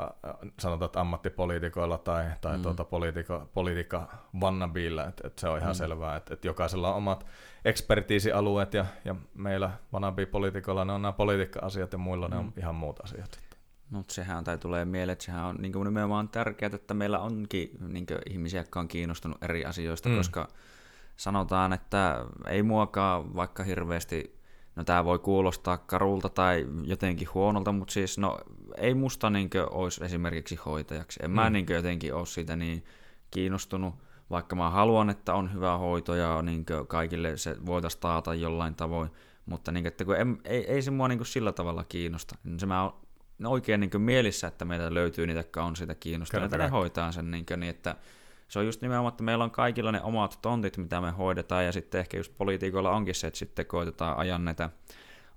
Speaker 2: sanotaan, että ammattipoliitikoilla tai, tai mm. tuota poliitiko, politiikka vannabilla, että, että se on ihan mm. selvää, että, että jokaisella on omat ekspertiisialueet ja, ja meillä vannabi-poliitikoilla ne on nämä politiikka-asiat ja muilla mm. ne on mm. ihan muut asiat.
Speaker 1: Mutta sehän tai tulee mieleen, että sehän on niin kuin nimenomaan tärkeää, että meillä onkin niin kuin ihmisiä, jotka on kiinnostunut eri asioista, mm. koska sanotaan, että ei muakaan vaikka hirveästi, no tämä voi kuulostaa karulta tai jotenkin huonolta, mutta siis no ei musta niin olisi esimerkiksi hoitajaksi. En mm. mä niin jotenkin ole siitä niin kiinnostunut, vaikka mä haluan, että on hyvä hoito ja niin kaikille se voitaisiin taata jollain tavoin, mutta niin, että kun en, ei, ei se mua niin sillä tavalla kiinnosta. Niin se mä oikein niin mielissä, että meillä löytyy niitä, jotka on siitä kiinnostuneita, ne hoitaa sen niin, kuin, niin, että se on just nimenomaan, että meillä on kaikilla ne omat tontit, mitä me hoidetaan, ja sitten ehkä just politiikoilla onkin se, että sitten koitetaan ajan näitä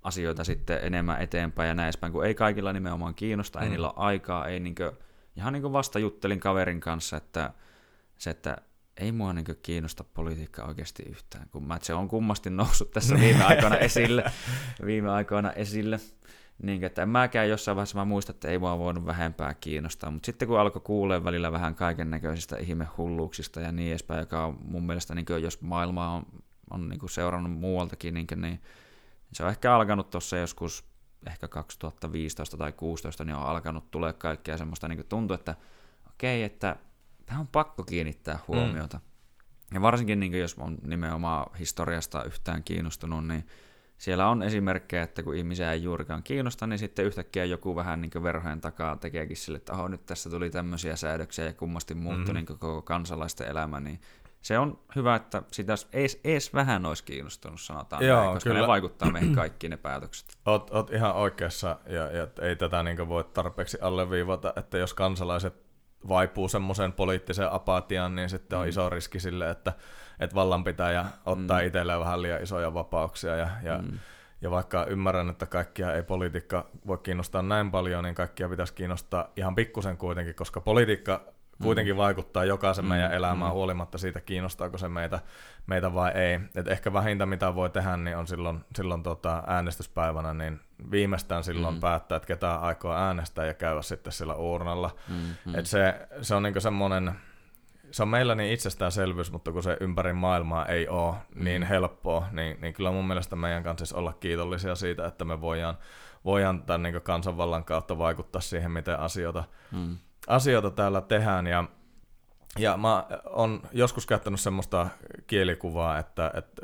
Speaker 1: asioita sitten enemmän eteenpäin ja näin edespäin, kun ei kaikilla nimenomaan kiinnosta, mm. ei niillä ole aikaa, ei niin kuin, ihan niin kuin vasta juttelin kaverin kanssa, että se, että ei mua niin kiinnosta politiikka oikeasti yhtään, kun mä, se on kummasti noussut tässä viime aikoina esille, viime aikoina esille. Niin, että en mäkään jossain vaiheessa mä muistan, että ei vaan voinut vähempää kiinnostaa, mutta sitten kun alkoi kuulee välillä vähän kaiken näköisistä ihmehulluuksista ja niin edespäin, joka on mun mielestä, niin kuin, jos maailma on, on niin kuin seurannut muualtakin, niin, niin se on ehkä alkanut tuossa joskus ehkä 2015 tai 2016, niin on alkanut tulee kaikkea semmoista, niin kuin tuntuu, että okei, okay, että tähän on pakko kiinnittää huomiota. Mm. Ja varsinkin niin jos on nimenomaan historiasta yhtään kiinnostunut, niin siellä on esimerkkejä, että kun ihmisiä ei juurikaan kiinnosta, niin sitten yhtäkkiä joku vähän niin verhojen takaa tekeekin sille, että nyt tässä tuli tämmöisiä säädöksiä ja kummasti muuttui mm-hmm. niin koko kansalaisten elämä, niin se on hyvä, että sitä edes, edes vähän olisi kiinnostunut, sanotaan Joo, näin, koska kyllä. ne vaikuttaa meihin kaikki ne päätökset.
Speaker 2: Oot, oot ihan oikeassa, ja, ja ei tätä niin voi tarpeeksi alleviivata, että jos kansalaiset vaipuu semmoiseen poliittiseen apatiaan, niin sitten on mm. iso riski sille, että, että vallanpitäjä ottaa mm. itselleen vähän liian isoja vapauksia. Ja, ja, mm. ja vaikka ymmärrän, että kaikkia ei politiikka voi kiinnostaa näin paljon, niin kaikkia pitäisi kiinnostaa ihan pikkusen kuitenkin, koska politiikka kuitenkin mm. vaikuttaa jokaisen mm. meidän elämään mm. huolimatta siitä, kiinnostaako se meitä, meitä vai ei. Et ehkä vähintä, mitä voi tehdä, niin on silloin, silloin tota äänestyspäivänä, niin viimeistään silloin mm. päättää, että ketä aikoo äänestää ja käydä sitten sillä uurnalla. Mm. Mm. Et se, se on niinku semmoinen, se on meillä niin itsestäänselvyys, mutta kun se ympäri maailmaa ei ole niin mm. helppoa, niin, niin kyllä mun mielestä meidän kanssa siis olla kiitollisia siitä, että me voidaan, voidaan tämän niin kansanvallan kautta vaikuttaa siihen, miten asioita, mm asioita täällä tehdään ja, ja mä oon joskus käyttänyt semmoista kielikuvaa, että, että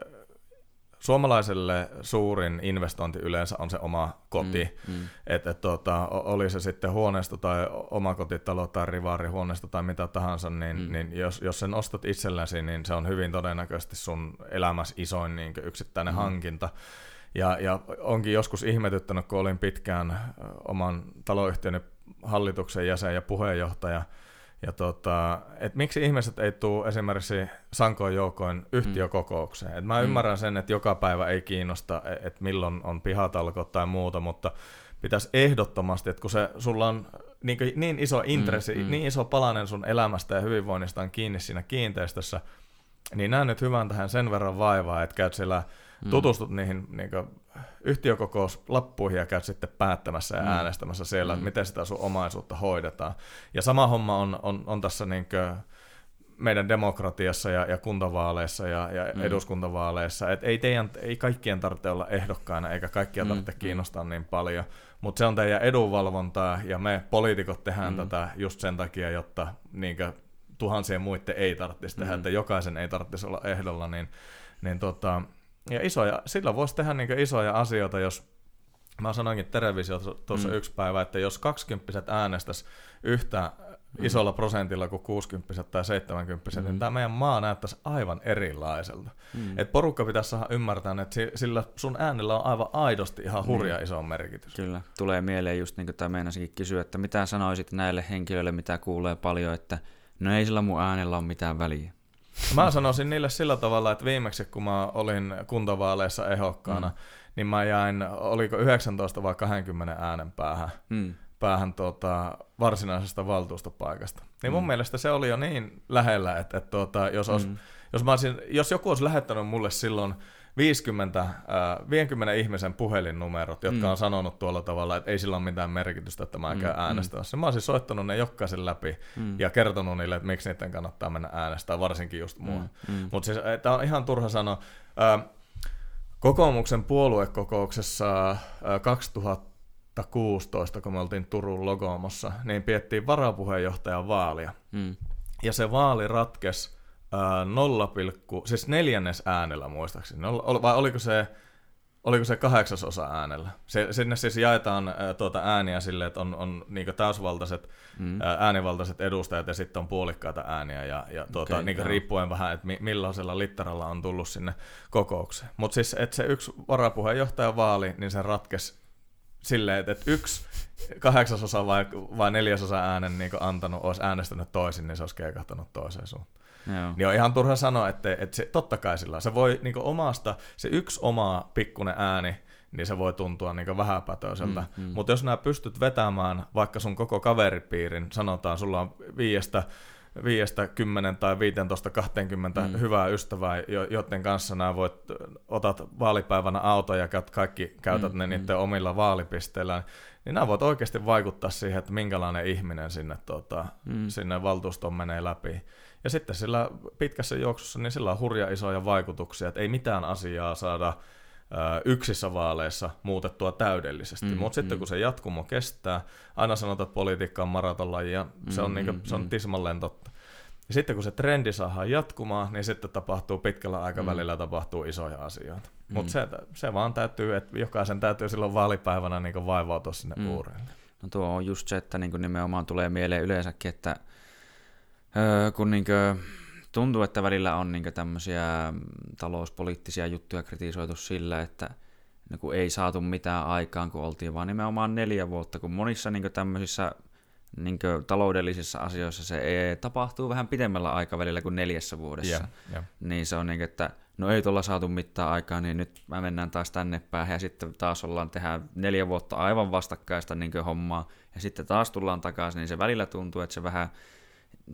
Speaker 2: suomalaiselle suurin investointi yleensä on se oma koti. Mm, mm. Että et, tota, oli se sitten huoneisto tai omakotitalo tai rivaarihuoneisto tai mitä tahansa, niin, mm. niin jos, jos sen ostat itsellesi, niin se on hyvin todennäköisesti sun elämässä isoin niin yksittäinen mm. hankinta. Ja, ja onkin joskus ihmetyttänyt, kun olin pitkään oman taloyhtiöni hallituksen jäsen ja puheenjohtaja, Ja tota, et miksi ihmiset ei tule esimerkiksi sankoin joukoin yhtiökokoukseen? Et mä mm. ymmärrän sen, että joka päivä ei kiinnosta, e, että milloin on pihatalkot tai muuta, mutta pitäisi ehdottomasti, että kun se, sulla on niin, niin iso intressi, mm, mm. niin iso palanen sun elämästä ja hyvinvoinnista on kiinni siinä kiinteistössä, niin näen nyt hyvän tähän sen verran vaivaa, että käyt siellä, mm. tutustut niihin niin yhtiökokouslappuihin ja käyt sitten päättämässä ja mm. äänestämässä siellä, mm. että miten sitä sun omaisuutta hoidetaan. Ja sama homma on, on, on tässä niin meidän demokratiassa ja, ja kuntavaaleissa ja, ja mm. eduskuntavaaleissa, että ei, teidän, ei kaikkien tarvitse olla ehdokkaana eikä kaikkia mm, tarvitse mm. kiinnostaa niin paljon, mutta se on teidän edunvalvontaa ja me poliitikot tehdään mm. tätä just sen takia, jotta niinkö, tuhansien muiden ei tarvitsisi tehdä, mm. että jokaisen ei tarvitsisi olla ehdolla, niin, niin tota, ja isoja, sillä voisi tehdä niin isoja asioita, jos Mä sanoinkin televisiossa tuossa mm. yksi päivä, että jos 20 äänestäisi yhtä mm. isolla prosentilla kuin 60 tai 70, niin mm. niin tämä meidän maa näyttäisi aivan erilaiselta. Mm. Et porukka pitäisi saada ymmärtää, että sillä sun äänellä on aivan aidosti ihan hurja mm. iso merkitys.
Speaker 1: Kyllä, tulee mieleen just niin kuin tämä meinasikin kysyä, että mitä sanoisit näille henkilöille, mitä kuulee paljon, että no ei sillä mun äänellä ole mitään väliä.
Speaker 2: Mä sanoisin niille sillä tavalla, että viimeksi kun mä olin kuntavaaleissa ehokkaana, mm. niin mä jäin, oliko 19 vai 20 äänen päähän. Mm päähän tuota, varsinaisesta valtuustopaikasta. Niin mun mm. mielestä se oli jo niin lähellä, että, että tuota, jos, olisi, mm. jos, mä olisin, jos joku olisi lähettänyt mulle silloin 50, äh, 50 ihmisen puhelinnumerot, jotka mm. on sanonut tuolla tavalla, että ei sillä ole mitään merkitystä, että mä mm. käyn äänestämässä. Mä olisin soittanut ne jokaisen läpi mm. ja kertonut niille, että miksi niiden kannattaa mennä äänestää, varsinkin just mua. Mm. Mm. Mutta siis tämä on ihan turha sanoa. Äh, kokoomuksen puoluekokouksessa äh, 2000 2016, kun me oltiin Turun Logomossa, niin piettiin varapuheenjohtajan vaalia. Mm. Ja se vaali ratkesi äh, 0, siis neljännes äänellä muistaakseni. Vai oliko se, oliko se kahdeksasosa äänellä? Se, sinne siis jaetaan äh, tuota ääniä sille, että on, on niin täysvaltaiset, mm. äh, äänivaltaiset edustajat ja sitten on puolikkaita ääniä. Ja, ja tuota, okay, niin riippuen vähän, että millaisella litteralla on tullut sinne kokoukseen. Mutta siis, että se yksi varapuheenjohtajan vaali, niin se ratkesi silleen, että yksi kahdeksasosa vai, vai neljäsosa äänen niin antanut, olisi äänestänyt toisin, niin se olisi keikahtanut toiseen suuntaan. Joo. Niin on ihan turha sanoa, että, että se, totta kai sillä se voi niin omasta, se yksi oma pikkunen ääni, niin se voi tuntua niin vähäpätöiseltä. Mm, mm. Mutta jos nämä pystyt vetämään vaikka sun koko kaveripiirin, sanotaan sulla on viiestä viiestä, kymmenen tai 15, 20 mm. hyvää ystävää, joiden kanssa nämä voit, otat vaalipäivänä auto ja kaikki käytät mm, ne mm. niiden omilla vaalipisteillä, niin nämä voit oikeasti vaikuttaa siihen, että minkälainen ihminen sinne, tuota, mm. sinne valtuustoon menee läpi. Ja sitten sillä pitkässä juoksussa, niin sillä on hurja isoja vaikutuksia, että ei mitään asiaa saada yksissä vaaleissa muutettua täydellisesti. Mm, Mutta sitten mm. kun se jatkumo kestää, aina sanotaan, että politiikka on maratonlaji ja mm, se on, mm, niinku, se on mm. tismalleen totta. Ja sitten kun se trendi saadaan jatkumaan, niin sitten tapahtuu pitkällä aikavälillä mm. tapahtuu isoja asioita. Mm. Mutta se, se vaan täytyy, että jokaisen täytyy silloin vaalipäivänä niin vaivautua sinne mm. uurille.
Speaker 1: No tuo on just se, että niin nimenomaan tulee mieleen yleensäkin, että öö, kun niin kuin tuntuu, että välillä on niin tämmöisiä talouspoliittisia juttuja kritisoitu sillä, että niin ei saatu mitään aikaan, kun oltiin vaan nimenomaan neljä vuotta, kun monissa niin tämmöisissä niin taloudellisissa asioissa se ei, tapahtuu vähän pidemmällä aikavälillä kuin neljässä vuodessa. Yeah, yeah. Niin se on niin, että no ei tuolla saatu mitään aikaa, niin nyt mä mennään taas tänne päähän ja sitten taas ollaan tehdä neljä vuotta aivan vastakkaista niin hommaa ja sitten taas tullaan takaisin, niin se välillä tuntuu, että se vähän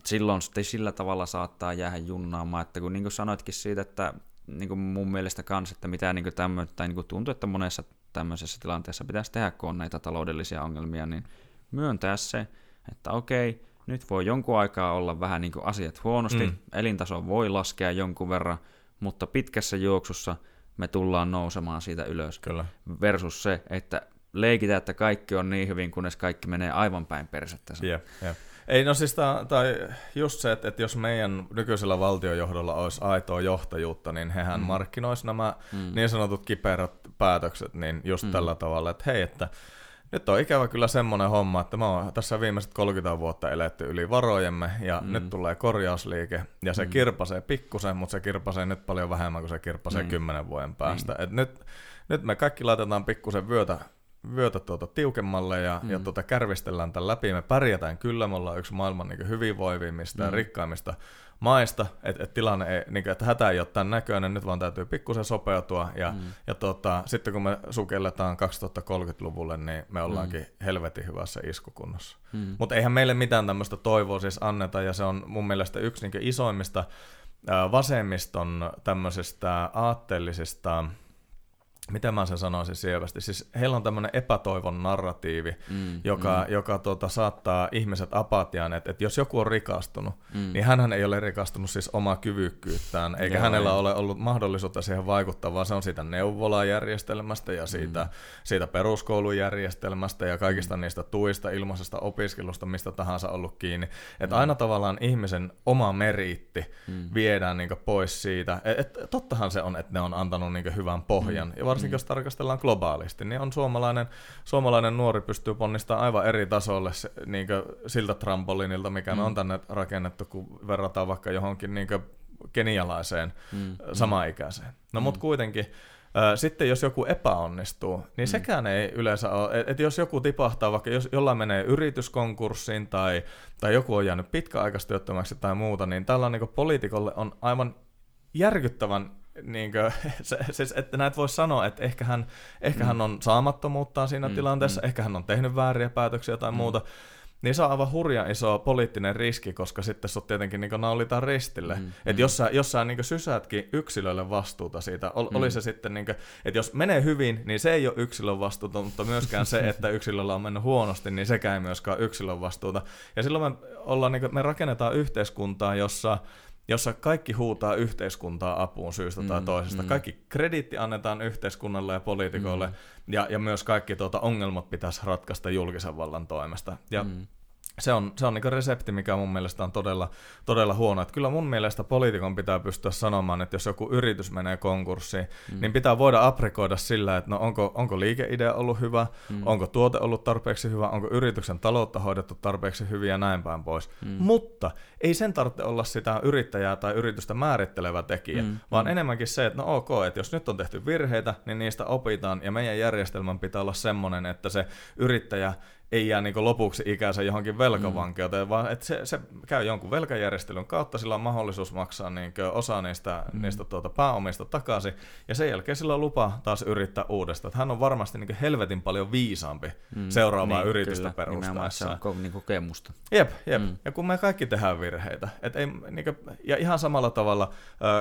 Speaker 1: silloin sitten sillä tavalla saattaa jäädä junnaamaan, että kun niin kuin sanoitkin siitä, että niin kuin mun mielestä kans, että mitä niin tämmöistä, tai niin kuin tuntuu, että monessa tämmöisessä tilanteessa pitäisi tehdä, kun on näitä taloudellisia ongelmia, niin myöntää se, että okei, nyt voi jonkun aikaa olla vähän niin kuin asiat huonosti, mm. elintaso voi laskea jonkun verran, mutta pitkässä juoksussa me tullaan nousemaan siitä ylös. Kyllä. Versus se, että leikitään, että kaikki on niin hyvin, kunnes kaikki menee aivan päin persettä.
Speaker 2: Yeah, yeah. Ei, no siis ta, tai just se, että, että jos meidän nykyisellä valtiojohdolla olisi aitoa johtajuutta, niin hehän mm. markkinoisi nämä mm. niin sanotut kiperät päätökset niin just mm. tällä tavalla, että hei, että nyt on ikävä kyllä semmoinen homma, että me on tässä viimeiset 30 vuotta eletty yli varojemme ja mm. nyt tulee korjausliike ja se mm. kirpasee pikkusen, mutta se kirpasee nyt paljon vähemmän kuin se kirpasee mm. 10 vuoden päästä. Mm. Et nyt, nyt me kaikki laitetaan pikkusen vyötä vyötä tuota tiukemmalle ja, mm. ja tuota kärvistellään tämän läpi. Me pärjätään kyllä, me ollaan yksi maailman niin hyvinvoivimmista mm. ja rikkaimmista maista, että et tilanne ei, niin kuin, että hätä ei ole tämän näköinen, nyt vaan täytyy pikkusen sopeutua, ja, mm. ja tota, sitten kun me sukelletaan 2030-luvulle, niin me ollaankin mm. helvetin hyvässä iskukunnossa. Mm. Mutta eihän meille mitään tämmöistä toivoa siis anneta, ja se on mun mielestä yksi niin isoimmista vasemmiston tämmöisestä aatteellisesta miten mä sen sanoisin sievästi, siis heillä on tämmöinen epätoivon narratiivi, mm, joka, mm. joka tuota, saattaa ihmiset apatiaan, että, että jos joku on rikastunut, mm. niin hän ei ole rikastunut siis omaa kyvykkyyttään, eikä Joo, hänellä ei. ole ollut mahdollisuutta siihen vaikuttaa, vaan se on siitä neuvolajärjestelmästä ja siitä, mm. siitä peruskoulujärjestelmästä ja kaikista mm. niistä tuista, ilmaisesta opiskelusta, mistä tahansa ollut kiinni. Että mm. aina tavallaan ihmisen oma meriitti mm. viedään niin pois siitä. Et, et, tottahan se on, että ne on antanut niin hyvän pohjan, mm. Varsinkin mm. jos tarkastellaan globaalisti, niin on suomalainen, suomalainen nuori pystyy ponnistamaan aivan eri tasolle se, niin siltä trampolinilta, mikä mm. on tänne rakennettu, kun verrataan vaikka johonkin niin kenialaiseen mm. samaikäiseen. No mm. mutta kuitenkin, sitten jos joku epäonnistuu, niin mm. sekään ei yleensä ole, että jos joku tipahtaa, vaikka jos jollain menee yrityskonkurssiin tai, tai joku on jäänyt pitkäaikaistyöttömäksi tai muuta, niin tällä niin poliitikolle on aivan järkyttävän niin kuin, se, siis, että näet voisi sanoa, että ehkä hän, ehkä mm. hän on saamattomuuttaan siinä mm, tilanteessa, mm. ehkä hän on tehnyt vääriä päätöksiä tai mm. muuta, niin se on aivan hurja iso poliittinen riski, koska sitten sut tietenkin niin naulitaan ristille. Mm, että mm. jos sä, jos sä niin sysätkin yksilölle vastuuta siitä, ol, mm. oli se sitten, niin kuin, että jos menee hyvin, niin se ei ole yksilön vastuuta, mutta myöskään se, että yksilöllä on mennyt huonosti, niin sekään ei myöskään yksilön vastuuta. Ja silloin me, ollaan, niin kuin, me rakennetaan yhteiskuntaa, jossa jossa kaikki huutaa yhteiskuntaa apuun syystä mm, tai toisesta. Mm. Kaikki krediitti annetaan yhteiskunnalle ja poliitikoille, mm. ja, ja myös kaikki tuota, ongelmat pitäisi ratkaista julkisen vallan toimesta. Ja mm se on, se on niin resepti, mikä mun mielestä on todella, todella huono. Että kyllä mun mielestä poliitikon pitää pystyä sanomaan, että jos joku yritys menee konkurssiin, mm. niin pitää voida aprikoida sillä, että no onko, onko liikeidea ollut hyvä, mm. onko tuote ollut tarpeeksi hyvä, onko yrityksen taloutta hoidettu tarpeeksi hyvin ja näin päin pois. Mm. Mutta ei sen tarvitse olla sitä yrittäjää tai yritystä määrittelevä tekijä, mm. vaan mm. enemmänkin se, että no ok, että jos nyt on tehty virheitä, niin niistä opitaan ja meidän järjestelmän pitää olla semmoinen, että se yrittäjä ei jää niin lopuksi ikänsä johonkin velkavankeuteen, mm. vaan että se, se käy jonkun velkajärjestelyn kautta, sillä on mahdollisuus maksaa niin osa niistä, mm. niistä tuota pääomista takaisin, ja sen jälkeen sillä on lupa taas yrittää uudestaan. Että hän on varmasti niin helvetin paljon viisaampi mm. seuraavaa niin, yritystä perustaessa.
Speaker 1: Se on niin kokemusta.
Speaker 2: Jep, jep. Mm. Ja kun me kaikki tehdään virheitä, et ei, niin kuin, ja ihan samalla tavalla...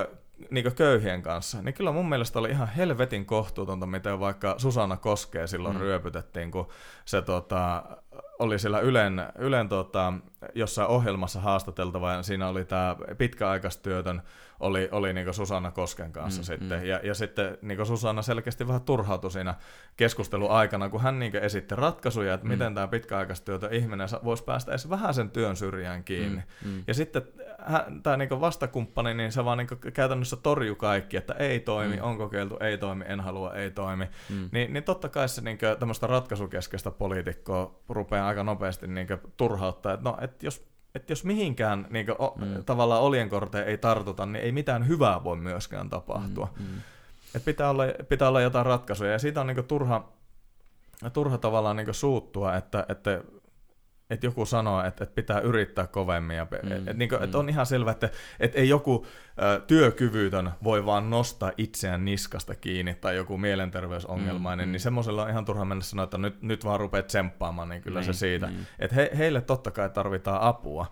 Speaker 2: Ö, niin köyhien kanssa, niin kyllä mun mielestä oli ihan helvetin kohtuutonta, miten vaikka Susanna Koskee silloin mm. ryöpytettiin, kun se tota, oli siellä Ylen, Ylen tota, jossain ohjelmassa haastateltava, ja siinä oli tämä pitkäaikaistyötön, oli, oli niin Susanna Kosken kanssa mm, sitten. Mm. Ja, ja sitten niin Susanna selkeästi vähän turhautui siinä keskustelun aikana, kun hän niin esitti ratkaisuja, että mm. miten tämä pitkäaikaistyötön ihminen voisi päästä edes vähän sen työn syrjään kiinni. Mm, mm. Ja sitten tämä niin vastakumppani, niin se vaan niin käytännössä torju kaikki, että ei toimi, mm. on kokeiltu, ei toimi, en halua, ei toimi. Mm. Ni, niin totta kai se niin tämmöistä ratkaisukeskeistä poliitikkoa rupeaa aika nopeasti niin turhauttaa, että no, että jos että jos mihinkään niin kuin, mm. tavallaan oljenkorteen ei tartuta, niin ei mitään hyvää voi myöskään tapahtua. Mm, mm. Et pitää, olla, pitää olla jotain ratkaisuja, ja siitä on niin turha, turha tavallaan niin suuttua, että, että että joku sanoo, että, että pitää yrittää kovemmin. Ja, mm, että, niin kuin, mm. että on ihan selvä, että, että ei joku ä, työkyvytön voi vaan nostaa itseään niskasta kiinni tai joku mielenterveysongelmainen, mm, niin mm. semmoisella on ihan turha mennä sanoa, että nyt, nyt vaan rupeat tsemppaamaan, niin kyllä niin, se siitä. Niin. Että he, heille totta kai tarvitaan apua.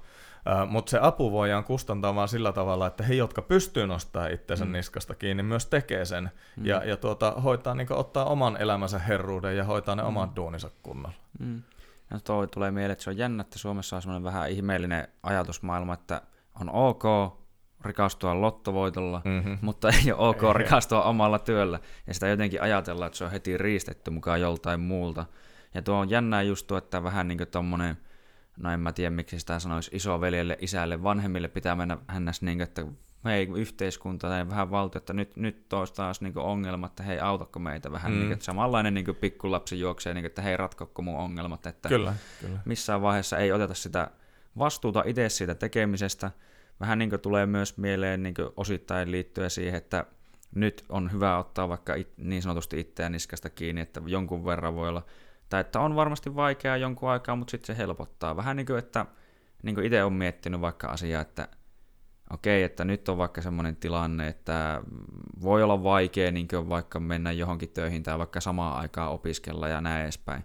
Speaker 2: Mutta se apu voidaan kustantaa vaan sillä tavalla, että he, jotka pystyy nostamaan itsensä mm. niskasta kiinni, myös tekee sen mm. ja, ja tuota, hoitaa, niin ottaa oman elämänsä herruuden ja hoitaa ne mm. omat duuninsa kunnolla. Mm.
Speaker 1: Ja toi tulee mieleen, että se on jännä, että Suomessa on semmoinen vähän ihmeellinen ajatusmaailma, että on ok rikastua lottovoitolla, mm-hmm. mutta ei ole ok rikastua omalla työllä. Ja sitä jotenkin ajatellaan, että se on heti riistetty mukaan joltain muulta. Ja tuo on jännää just tuo, että vähän niin kuin tommonen, no en mä tiedä miksi sitä sanoisi isoveljelle, isälle, vanhemmille pitää mennä hännäs niin, että hei yhteiskunta tai vähän valtio, että nyt, nyt olisi taas niin ongelmat, että hei autako meitä vähän, mm. niin, että samanlainen niin pikkulapsi juoksee, niin, että hei ratkokko mun ongelmat, että
Speaker 2: kyllä, kyllä.
Speaker 1: missään vaiheessa ei oteta sitä vastuuta itse siitä tekemisestä. Vähän niin tulee myös mieleen niin osittain liittyen siihen, että nyt on hyvä ottaa vaikka it, niin sanotusti itseään niskasta kiinni, että jonkun verran voi olla, tai että on varmasti vaikeaa jonkun aikaa, mutta sitten se helpottaa. Vähän niin kuin, että niin kuin itse olen miettinyt vaikka asiaa, että okei, että nyt on vaikka semmoinen tilanne, että voi olla vaikea niin vaikka mennä johonkin töihin tai vaikka samaan aikaan opiskella ja näin edespäin.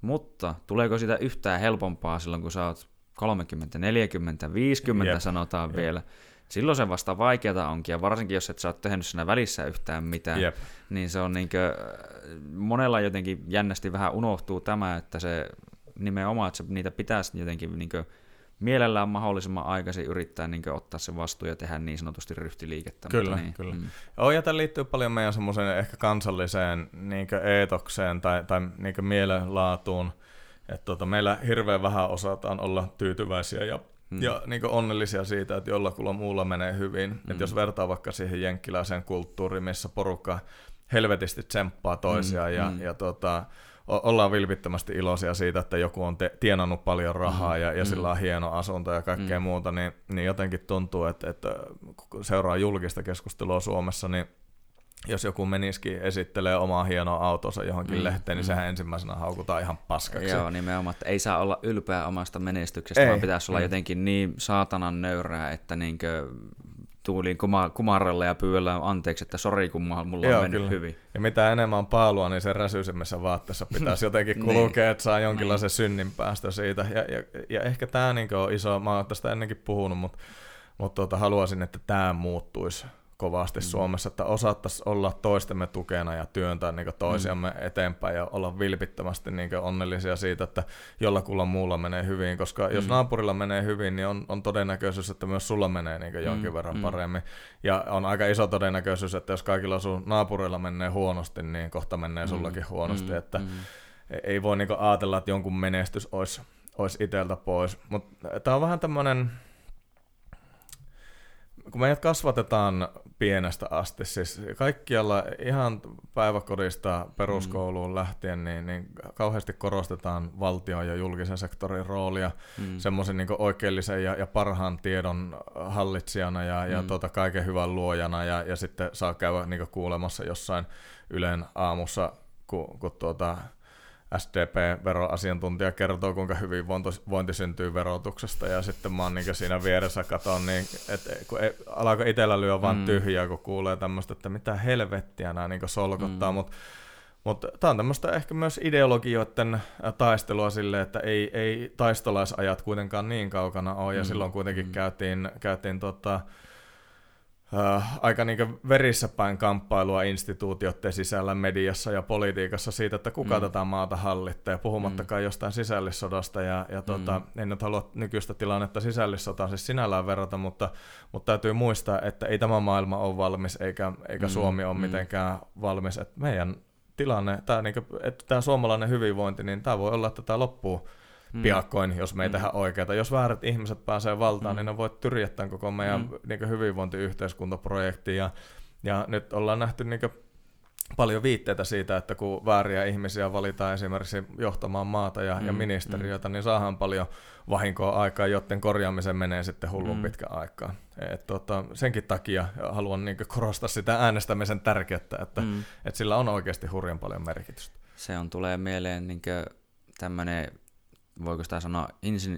Speaker 1: Mutta tuleeko sitä yhtään helpompaa silloin, kun sä oot 30, 40, 50 Jep. sanotaan Jep. vielä. Silloin se vasta vaikeata onkin, ja varsinkin jos et sä oot tehnyt siinä välissä yhtään mitään, Jep. niin se on niinkö, monella jotenkin jännästi vähän unohtuu tämä, että se nimenomaan, että se, niitä pitäisi jotenkin niinkö, mielellään mahdollisimman aikaisin yrittää niin ottaa se vastuu ja tehdä niin sanotusti ryhtiliikettä.
Speaker 2: Kyllä,
Speaker 1: niin,
Speaker 2: kyllä. Mm. Oh, ja tämä liittyy paljon meidän semmoiseen ehkä kansalliseen niin eetokseen tai, tai niin mielenlaatuun. Että tota, meillä hirveän vähän osataan olla tyytyväisiä ja, mm. ja niin onnellisia siitä, että jollakulla muulla menee hyvin. Mm. Että jos vertaa vaikka siihen jenkkiläiseen kulttuuriin, missä porukka helvetisti tsemppaa toisiaan mm. ja, mm. ja tota, ollaan vilpittömästi iloisia siitä, että joku on te- tienannut paljon rahaa mm, ja, ja mm. sillä on hieno asunto ja kaikkea mm. muuta, niin, niin jotenkin tuntuu, että, että kun seuraa julkista keskustelua Suomessa, niin jos joku menisikin esittelee omaa hienoa autonsa johonkin mm, lehteen, niin mm. sehän ensimmäisenä haukutaan ihan paskaksi.
Speaker 1: Joo, nimenomaan, että ei saa olla ylpeä omasta menestyksestä, ei. vaan pitäisi olla mm. jotenkin niin saatanan nöyrää, että niinkö tuuliin kuma, kumaralla ja pyydellä anteeksi, että sori kun mulla Joo, on mennyt kyllä. hyvin.
Speaker 2: Ja mitä enemmän on paalua, niin sen räsyisemmässä vaatteessa pitäisi jotenkin niin. kulkea, että saa jonkinlaisen niin. synnin päästä siitä. Ja, ja, ja ehkä tämä niin on iso, mä oon tästä ennenkin puhunut, mutta, mutta tuota, haluaisin, että tämä muuttuisi kovasti mm. Suomessa, että osattaisiin olla toistemme tukena ja työntää niin toisiamme mm. eteenpäin ja olla vilpittömästi niin onnellisia siitä, että jollakulla muulla menee hyvin, koska mm. jos naapurilla menee hyvin, niin on, on todennäköisyys, että myös sulla menee niin jonkin mm. verran mm. paremmin. Ja on aika iso todennäköisyys, että jos kaikilla sun naapurilla menee huonosti, niin kohta menee mm. sullakin huonosti, mm. että mm. ei voi niin ajatella, että jonkun menestys olisi, olisi itseltä pois. Mutta tämä on vähän tämmöinen kun meidät kasvatetaan pienestä asti, siis kaikkialla ihan päiväkodista peruskouluun mm. lähtien, niin, niin kauheasti korostetaan valtion ja julkisen sektorin roolia mm. semmoisen niin oikeellisen ja, ja parhaan tiedon hallitsijana ja, mm. ja tuota, kaiken hyvän luojana ja, ja sitten saa käydä niin kuulemassa jossain Ylen aamussa, kun, kun tuota, SDP-veroasiantuntija kertoo, kuinka hyvinvointi syntyy verotuksesta, ja sitten mä oon niin siinä vieressä katon, niin, että kun ei, alkaa itsellä lyö vaan mm. tyhjää, kun kuulee tämmöistä, että mitä helvettiä nämä niin solkottaa, mm. mutta mutta tämä on tämmöistä ehkä myös ideologioiden taistelua sille, että ei, ei taistolaisajat kuitenkaan niin kaukana ole, ja mm. silloin kuitenkin mm. käytiin, käytiin tota, äh, aika niin verissä päin kamppailua instituutioiden sisällä mediassa ja politiikassa siitä, että kuka mm. tätä maata hallittaa, puhumattakaan mm. jostain sisällissodasta, ja, ja tuota, mm. en nyt halua nykyistä tilannetta sisällissotaan siis sinällään verrata, mutta, mutta täytyy muistaa, että ei tämä maailma ole valmis, eikä, eikä mm. Suomi ole mm. mitenkään valmis, että meidän tilanne, tämä, niin tämä suomalainen hyvinvointi, niin tämä voi olla, että tämä loppuu mm. piakkoin, jos me ei mm. tehdä oikeata. Jos väärät ihmiset pääsee valtaan, mm. niin ne voi tyrjättää koko meidän mm. niin hyvinvointiyhteiskuntaprojekti. Ja, ja nyt ollaan nähty niin paljon viitteitä siitä, että kun vääriä ihmisiä valitaan esimerkiksi johtamaan maata ja, mm, ja ministeriötä, mm. niin saadaan paljon vahinkoa aikaa, joten korjaamisen menee sitten hullun mm. pitkä aikaa. Et, tota, senkin takia haluan niin korostaa sitä äänestämisen tärkeyttä, että mm. et sillä on oikeasti hurjan paljon merkitystä.
Speaker 1: Se on tulee mieleen niin tämmöinen voiko sitä sanoa,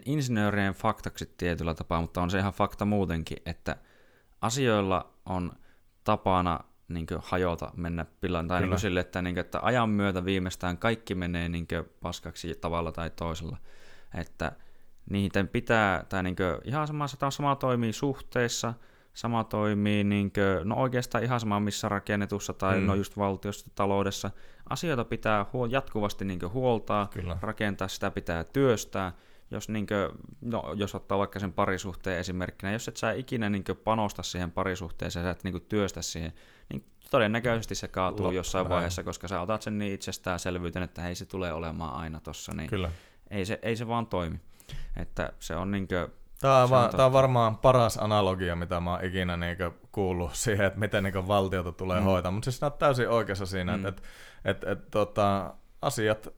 Speaker 1: insinöörien faktaksi tietyllä tapaa, mutta on se ihan fakta muutenkin, että asioilla on tapana niin hajota, mennä pillaan, tai niin sille, että, niin kuin, että ajan myötä viimeistään kaikki menee niin paskaksi tavalla tai toisella. Että niiden pitää, tai niin kuin, ihan samassa, sama toimii suhteessa, Sama toimii niin kuin, no oikeastaan ihan sama missä rakennetussa tai mm. no just valtiossa taloudessa. Asioita pitää huol- jatkuvasti niin huoltaa, Kyllä. rakentaa, sitä pitää työstää. Jos, niin kuin, no, jos ottaa vaikka sen parisuhteen esimerkkinä, jos et sä ikinä niin panosta siihen parisuhteeseen, sä et niin työstä siihen, niin todennäköisesti se kaatuu Loppu, jossain näin. vaiheessa, koska sä otat sen niin itsestäänselvyyteen, että hei se tulee olemaan aina tossa, niin Kyllä. Ei, se, ei se vaan toimi. Että se on niin kuin,
Speaker 2: Tämä on, va- tämä on varmaan paras analogia, mitä mä oon ikinä niinku kuullut siihen, että miten niinku valtiota tulee mm. hoitaa. Mutta siis olet täysin oikeassa siinä, mm. että et, et, tota, asiat,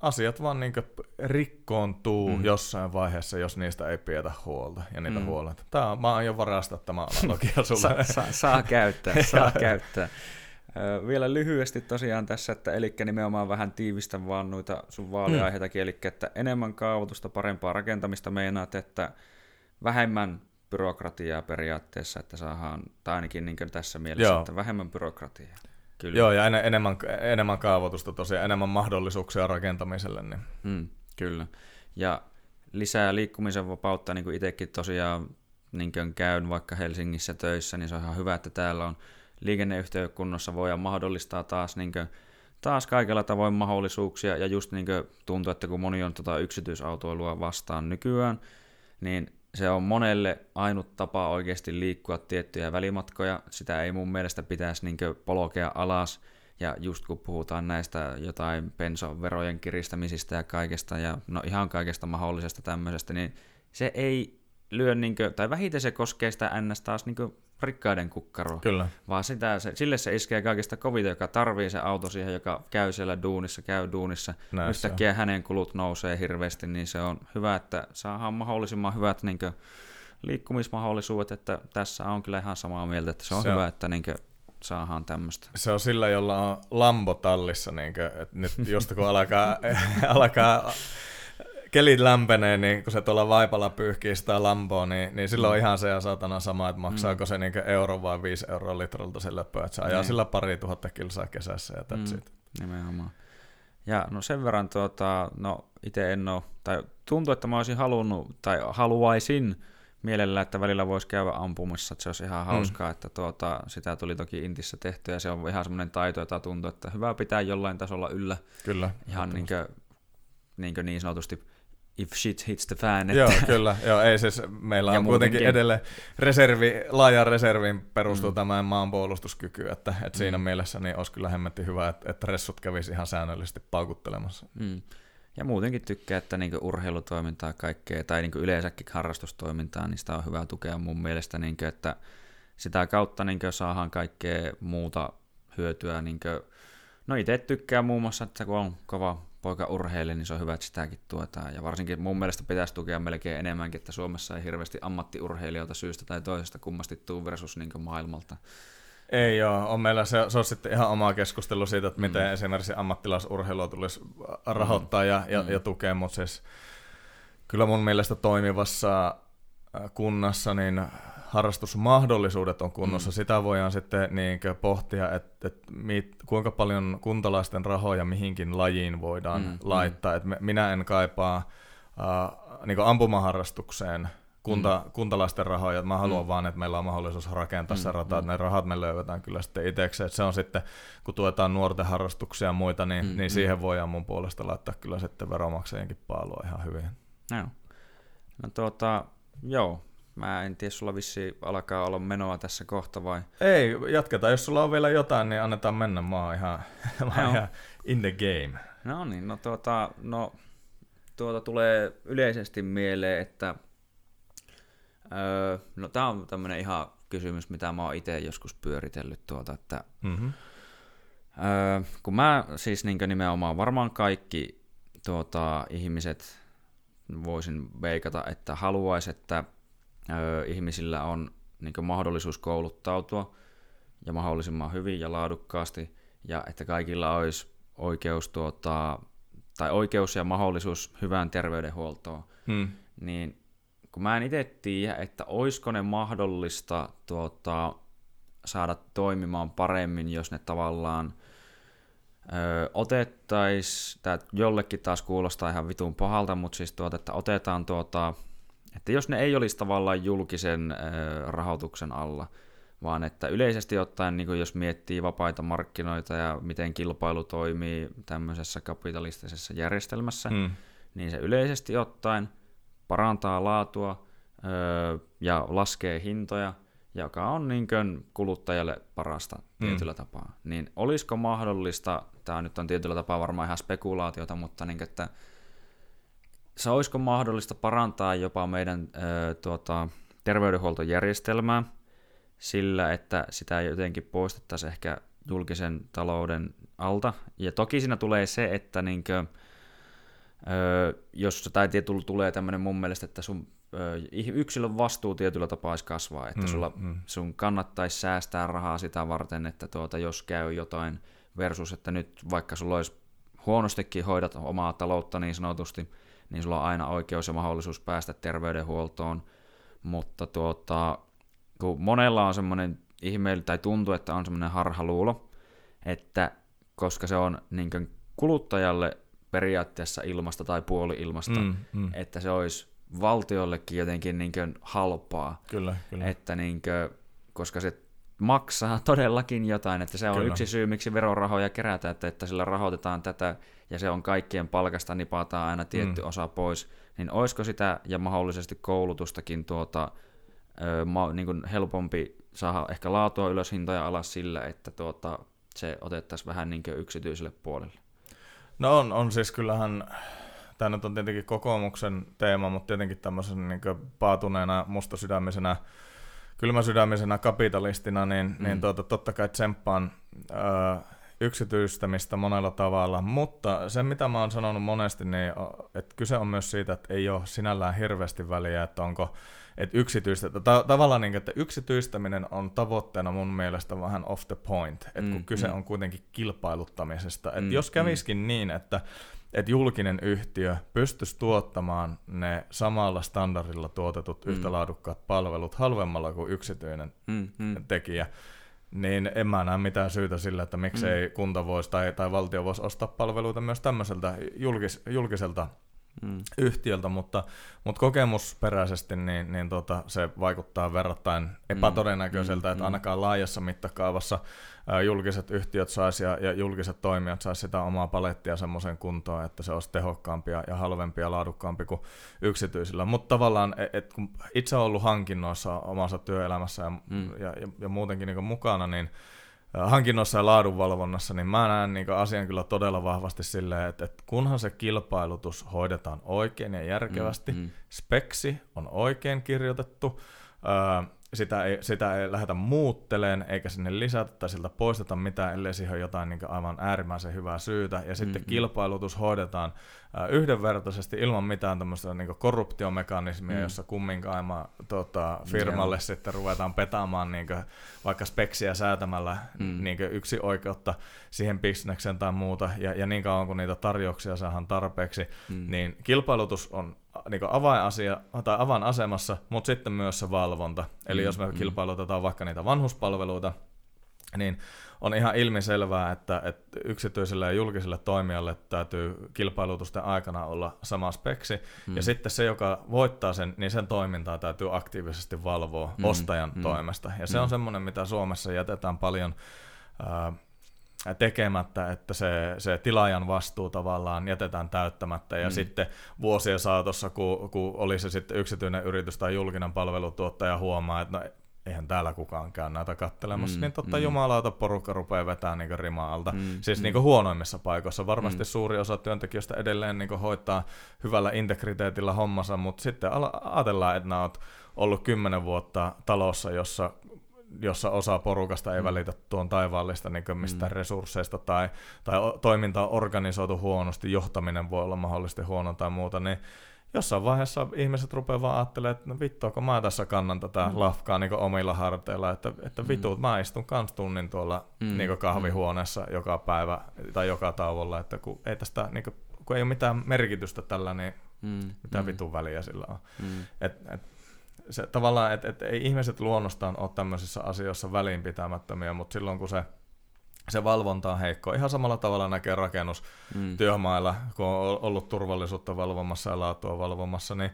Speaker 2: asiat vaan niin rikkoontuu mm. Jossain vaiheessa, jos niistä ei pidetä huolta ja niitä mm. Huolta. Tää on, mä aion varastaa tämä analogia sulle.
Speaker 1: Sa, sa, saa käyttää, saa käyttää. Vielä lyhyesti tosiaan tässä, että eli nimenomaan vähän tiivistä vaan noita sun vaaliaiheitakin, eli että enemmän kaavoitusta, parempaa rakentamista meinaat, että vähemmän byrokratiaa periaatteessa, että saadaan, tai ainakin niin tässä mielessä,
Speaker 2: Joo.
Speaker 1: että vähemmän byrokratiaa. Kyllä.
Speaker 2: Joo, ja en, enemmän, enemmän kaavoitusta tosiaan, enemmän mahdollisuuksia rakentamiselle. Niin.
Speaker 1: Mm, kyllä. Ja lisää liikkumisen vapautta, niin kuin itsekin tosiaan niin kuin käyn vaikka Helsingissä töissä, niin se on ihan hyvä, että täällä on liikenneyhteydet kunnossa, voidaan mahdollistaa taas, niin kuin, taas kaikella tavoin mahdollisuuksia, ja just niin kuin tuntuu, että kun moni on tota yksityisautoilua vastaan nykyään, niin se on monelle ainut tapa oikeasti liikkua tiettyjä välimatkoja. Sitä ei mun mielestä pitäisi niin polkea alas. Ja just kun puhutaan näistä jotain bensoverojen kiristämisistä ja kaikesta, ja no ihan kaikesta mahdollisesta tämmöisestä, niin se ei lyö, niin kuin, tai vähiten se koskee sitä ns. taas niin rikkaiden kukkaroa.
Speaker 2: Kyllä.
Speaker 1: Vaan sitä, se, sille se iskee kaikista kovita, joka tarvii se auto siihen, joka käy siellä duunissa, käy duunissa.
Speaker 2: Näin on.
Speaker 1: Yhtäkkiä hänen kulut nousee hirveästi, niin se on hyvä, että saadaan mahdollisimman hyvät niin kuin, liikkumismahdollisuudet, että tässä on kyllä ihan samaa mieltä, että se on
Speaker 2: Se
Speaker 1: se
Speaker 2: on-
Speaker 1: hyvä, että niin kuin, saadaan tämmöistä.
Speaker 2: Se on sillä, jolla on Lambo tallissa, niin kuin, että nyt just kun alkaa, alkaa kelit lämpenee, niin kun se tuolla vaipalla pyyhkii sitä Lamboa, niin, niin silloin on ihan se ja satana sama, että maksaako se niin euro vai 5 euroa litralta se löpö, että se ajaa
Speaker 1: Niin.
Speaker 2: sillä pari tuhatta kilsaa kesässä ja that's
Speaker 1: Mm.
Speaker 2: it.
Speaker 1: Nimenomaan. Ja no sen verran, tuota, no itse en ole, tai tuntuu, että mä olisin halunnut, tai haluaisin mielellä, että välillä voisi käydä ampumassa, että se olisi ihan hauskaa, että tuota, sitä tuli toki Intissä tehty, ja se on ihan semmoinen taito, jota tuntuu, että hyvä pitää jollain tasolla yllä,
Speaker 2: Kyllä.
Speaker 1: ihan niin, kuin, niin, kuin niin sanotusti, if shit hits the fan, että
Speaker 2: Joo, kyllä. Joo, ei siis, meillä
Speaker 1: Ja
Speaker 2: on kuitenkin edelleen reservi, laajan reserviin perustuu
Speaker 1: Mm.
Speaker 2: tämä maanpuolustuskyky, että, että siinä mielessä niin olisi kyllä hemmetti hyvä, että, että ressut kävisi ihan säännöllisesti paukuttelemassa.
Speaker 1: Mm. Ja muutenkin tykkää, että niinku urheilutoimintaa kaikkea, tai niinku yleensäkin harrastustoimintaa, niin sitä on hyvä tukea mun mielestä, niinku, että sitä kautta niinku saadaan kaikkea muuta hyötyä. Niinku, no itse tykkää muun muassa, että kun on kova poika urheilija, niin se on hyvä, että sitäkin tuetaan. Ja varsinkin mun mielestä pitäisi tukea melkein enemmänkin, että Suomessa ei hirveästi ammattiurheilijoita syystä tai toisesta kummasti tuu versus niinku maailmalta.
Speaker 2: Ei joo, on meillä se, se on sitten ihan oma keskustelu siitä, että miten
Speaker 1: Mm.
Speaker 2: esimerkiksi ammattilaisurheilua tulisi rahoittaa ja, ja,
Speaker 1: Mm.
Speaker 2: ja tukea, mutta siis kyllä mun mielestä toimivassa äh, kunnassa niin harrastusmahdollisuudet on kunnossa.
Speaker 1: Mm.
Speaker 2: Sitä voidaan sitten niin pohtia, että, että mit, kuinka paljon kuntalaisten rahoja mihinkin lajiin voidaan
Speaker 1: Mm,
Speaker 2: mm,
Speaker 1: mm.
Speaker 2: laittaa. Et me, minä en kaipaa äh, niin ampumaharrastukseen kunta, mm. kuntalaisten rahoja. Mä haluan mm. vaan, että meillä on mahdollisuus rakentaa mm, se rata, että
Speaker 1: mm.
Speaker 2: ne rahat me löydetään kyllä sitten itsekseen. Et se on sitten, kun tuetaan nuorten harrastuksia ja muita, niin,
Speaker 1: Mm,
Speaker 2: niin
Speaker 1: mm.
Speaker 2: siihen voidaan mun puolesta laittaa kyllä sitten veromaksajienkin paalua ihan hyvin.
Speaker 1: Joo. No tuota, joo. Mä en tiedä, sulla vissi alkaa olla menoa tässä kohta vai?
Speaker 2: Ei, jatketaan. Jos sulla on vielä jotain, niin annetaan mennä. Mä oon ihan, mä oon ihan in the game.
Speaker 1: No niin, no tuota, no, tuota tulee yleisesti mieleen, että öö, no tää on tämmönen ihan kysymys, mitä mä oon itse joskus pyöritellyt tuota, että
Speaker 2: Mm-hmm.
Speaker 1: öö, kun mä siis niin nimenomaan varmaan kaikki tuota, ihmiset voisin veikata, että haluais, että öö, ihmisillä on niin mahdollisuus kouluttautua ja mahdollisimman hyvin ja laadukkaasti, ja että kaikilla olisi oikeus, tuota, tai oikeus ja mahdollisuus hyvään terveydenhuoltoon,
Speaker 2: Hmm.
Speaker 1: niin kun mä en itse tiedä, että olisiko ne mahdollista tuota, saada toimimaan paremmin, jos ne tavallaan ö, otettais, tää jollekin taas kuulostaa ihan vitun pahalta, mutta siis tuota, että otetaan tuota, että jos ne ei olisi tavallaan julkisen rahoituksen alla, vaan että yleisesti ottaen, niin jos miettii vapaita markkinoita ja miten kilpailu toimii tämmöisessä kapitalistisessa järjestelmässä,
Speaker 2: Hmm.
Speaker 1: niin se yleisesti ottaen parantaa laatua öö, ja laskee hintoja, joka on niin kuin kuluttajalle parasta
Speaker 2: Mm.
Speaker 1: tietyllä tapaa. Niin olisiko mahdollista, tämä nyt on tietyllä tapaa varmaan ihan spekulaatiota, mutta niin, että se olisiko mahdollista parantaa jopa meidän öö, tuota, terveydenhuoltojärjestelmää sillä, että sitä jotenkin poistettaisiin ehkä julkisen talouden alta. Ja toki siinä tulee se, että niinkö, Öö, jos tai tietyllä tulee tämmöinen mun mielestä, että sun öö, yksilön vastuu tietyllä tapaa kasvaa, että mm, sulla, mm. sun kannattaisi säästää rahaa sitä varten, että tuota, jos käy jotain versus, että nyt vaikka sulla olisi huonostikin hoidat omaa taloutta niin sanotusti, niin sulla on aina oikeus ja mahdollisuus päästä terveydenhuoltoon, mutta tuota, kun monella on semmoinen ihmeily, tai tuntuu, että on semmoinen harhaluulo, että koska se on niin kuluttajalle periaatteessa ilmasta tai puoli ilmasta, mm, mm. että se olisi valtiollekin jotenkin niin halpaa.
Speaker 2: Kyllä, kyllä.
Speaker 1: Että niin kuin, koska se maksaa todellakin jotain, että se on kyllä. yksi syy, miksi verorahoja kerätään, että, että sillä rahoitetaan tätä, ja se on kaikkien palkasta, nipataan aina tietty mm. osa pois, niin olisiko sitä ja mahdollisesti koulutustakin tuota, ö, ma, niin kuin helpompi saada ehkä laatua ylös, hintoja alas sillä, että tuota, se otettaisiin vähän niin yksityiselle puolelle?
Speaker 2: No on, on siis kyllähän, tämä nyt on tietenkin kokoomuksen teema, mutta tietenkin tämmöisen niin paatuneena, mustasydämisenä, kylmäsydämisenä kapitalistina, niin, mm. niin tuota, totta kai tsemppaan ö, yksityistämistä monella tavalla, mutta se mitä mä oon sanonut monesti, niin että kyse on myös siitä, että ei ole sinällään hirveästi väliä, että onko että yksityistä, ta- tavallaan niin, että yksityistäminen on tavoitteena mun mielestä vähän off the point, että kun mm, kyse mm. on kuitenkin kilpailuttamisesta. Että mm, jos käviskin mm. niin, että että julkinen yhtiö pystyisi tuottamaan ne samalla standardilla tuotetut mm. yhtä laadukkaat palvelut halvemmalla kuin yksityinen mm, mm. tekijä, niin en mä näe mitään syytä sillä, että miksei mm. kunta voisi tai, tai valtio voisi ostaa palveluita myös tämmöiseltä julkis, julkiselta mm. yhtiöltä, mutta, mutta kokemusperäisesti niin, niin tota, se vaikuttaa verrattain epätodennäköiseltä, mm. että mm. ainakaan laajassa mittakaavassa ää, julkiset yhtiöt saisi ja, ja julkiset toimijat saisi sitä omaa palettia semmoisen kuntoon, että se olisi tehokkaampi ja halvempi ja laadukkaampi kuin yksityisillä. Mutta tavallaan, et, et, kun itse olen ollut hankinnoissa omassa työelämässä ja, mm. ja, ja, ja muutenkin niin mukana, niin hankinnoissa ja laadunvalvonnassa, niin mä näen niin asian kyllä todella vahvasti silleen, että, että kunhan se kilpailutus hoidetaan oikein ja järkevästi, mm, mm. speksi on oikein kirjoitettu, sitä ei, sitä ei lähdetä muutteleen, eikä sinne lisätä tai siltä poisteta mitään, ellei siihen ole jotain niin aivan äärimmäisen hyvää syytä. Ja sitten mm-hmm. kilpailutus hoidetaan äh, yhdenvertaisesti ilman mitään tämmöistä niin korruptiomekanismia, mm. jossa kumminkaan tota, firmalle yeah. sitten ruvetaan petaamaan niin vaikka speksiä säätämällä mm. niin yksi oikeutta siihen bisnekseen tai muuta. Ja, ja niin kauan kuin niitä tarjouksia saadaan tarpeeksi, mm. niin kilpailutus on niin avainasia, tai avainasemassa, mutta sitten myös se valvonta. Eli mm, jos me mm. kilpailutetaan vaikka niitä vanhuspalveluita, niin on ihan ilmiselvää, että, että yksityiselle ja julkiselle toimijalle täytyy kilpailutusten aikana olla sama speksi, mm. ja sitten se, joka voittaa sen, niin sen toimintaa täytyy aktiivisesti valvoa mm. ostajan mm. toimesta. Ja se mm. on semmoinen, mitä Suomessa jätetään paljon ää, tekemättä, että se, se tilaajan vastuu tavallaan jätetään täyttämättä ja mm. sitten vuosien saatossa, kun, kun oli se sitten yksityinen yritys tai julkinen palvelutuottaja huomaa, että no, eihän täällä kukaan käy näitä kattelemassa, mm, niin totta mm. jumalauta porukka rupeaa vetämään niin rimaa alta. Mm, siis mm. Niin huonoimmissa paikoissa. Varmasti mm. suuri osa työntekijöistä edelleen niin hoitaa hyvällä integriteetillä hommansa, mutta sitten ajatellaan, että nämä ollut kymmenen vuotta talossa, jossa jossa osa porukasta ei mm. välitä tuon taivaallista niin mistään mm. resursseista tai, tai toiminta on organisoitu huonosti, johtaminen voi olla mahdollisesti huono tai muuta, niin jossain vaiheessa ihmiset rupeaa vaan ajattelemaan, että no vittu, kun mä tässä kannan tätä mm. lafkaa niin omilla harteilla, että, että mm. vittu, mm. mä istun kans tunnin tuolla mm. niin kahvihuoneessa mm. joka päivä tai joka tauolla, että kun ei tästä, niin kuin, kun ei ole mitään merkitystä tällä, niin mm. mitä mm. vitun väliä sillä on. Mm. Et, et, se, tavallaan, että et, ei ihmiset luonnostaan ole tämmöisissä asioissa välinpitämättömiä, mutta silloin kun se, se valvonta on heikko, ihan samalla tavalla näkee rakennus mm. työmailla, kun on ollut turvallisuutta valvomassa ja laatua valvomassa, niin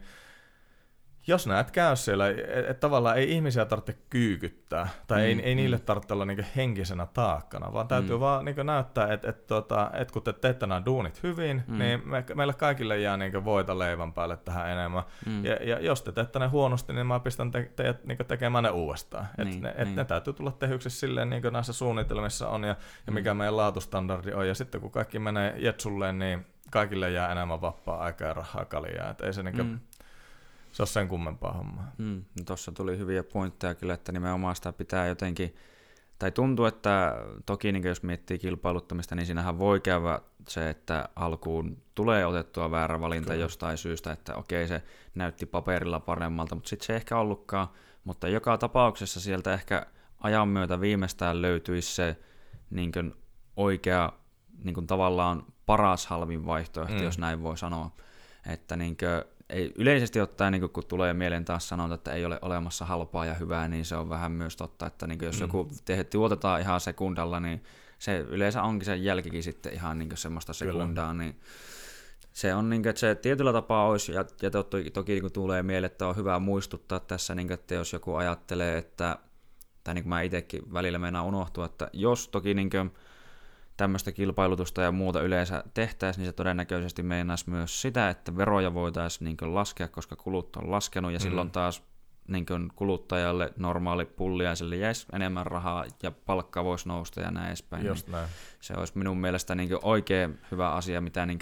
Speaker 2: jos näet käy siellä, että et tavallaan ei ihmisiä tarvitse kyykyttää, tai mm, ei, ei niille mm. tarvitse olla niinku henkisenä taakkana, vaan täytyy mm. vaan niinku näyttää, että et, tota, et kun te teette nämä duunit hyvin, mm. niin me, meille kaikille jää niinku voita leivän päälle tähän enemmän. Mm. Ja, ja jos te teette ne huonosti, niin mä pistän te, teidät niinku tekemään ne uudestaan. Et niin, ne, et niin. ne täytyy tulla tehyksi silleen, niin kuin näissä suunnitelmissa on, ja, ja mikä mm. meidän laatustandardi on. Ja sitten kun kaikki menee jetsulleen, niin kaikille jää enemmän vapaa-aikaa ja rahaa kaljaa. Et ei se niinku, mm se on sen kummempaa hommaa.
Speaker 1: Mm, no Tuossa tuli hyviä pointteja kyllä, että nimenomaan sitä pitää jotenkin tai tuntuu, että toki niin jos miettii kilpailuttamista, niin siinähän voi käydä se, että alkuun tulee otettua väärä valinta Kyllä. jostain syystä, että okei se näytti paperilla paremmalta, mutta sitten se ei ehkä ollutkaan, mutta joka tapauksessa sieltä ehkä ajan myötä viimeistään löytyisi se niin oikea niin kuin tavallaan paras halvin vaihtoehto, mm. jos näin voi sanoa. Että niin kuin, ei, yleisesti ottaen, niin kun tulee mieleen taas sanonta, että ei ole olemassa halpaa ja hyvää, niin se on vähän myös totta, että niin jos mm. joku te, tuotetaan ihan sekundalla, niin se yleensä onkin sen jälkikin sitten ihan niin semmoista sekundaa, Kyllä. niin se on niin kuin, että se tietyllä tapaa olisi, ja, ja toki, toki niin tulee mieleen, että on hyvä muistuttaa tässä, niin kuin, että jos joku ajattelee, että, tai niin kuin mä itsekin välillä meinaan unohtua, että jos toki niin kuin, tämmöistä kilpailutusta ja muuta yleensä tehtäisiin, niin se todennäköisesti meinaisi myös sitä, että veroja voitaisiin niin laskea, koska kulut on laskenut, ja mm. silloin taas niin kuluttajalle normaali pulliaiselle jäisi enemmän rahaa ja palkka voisi nousta ja näin edespäin.
Speaker 2: Just näin.
Speaker 1: Se olisi minun mielestä niin oikein hyvä asia, mitä niin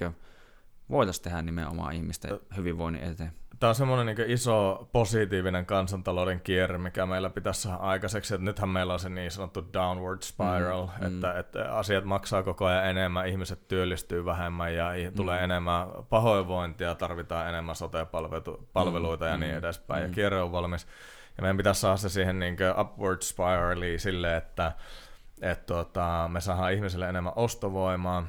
Speaker 1: voitaisiin tehdä nimenomaan ihmisten hyvinvoinnin eteen.
Speaker 2: Tämä on semmoinen niin iso positiivinen kansantalouden kierre, mikä meillä pitäisi saada aikaiseksi. Että nythän meillä on se niin sanottu downward spiral, mm, että, mm. että asiat maksaa koko ajan enemmän, ihmiset työllistyy vähemmän ja mm. tulee enemmän pahoinvointia, tarvitaan enemmän sote-palveluita mm, ja niin edespäin. Mm. Ja kierre on valmis. Ja meidän pitäisi saada se siihen niin upward spiraliin silleen, että, että tuota, me saadaan ihmisille enemmän ostovoimaa,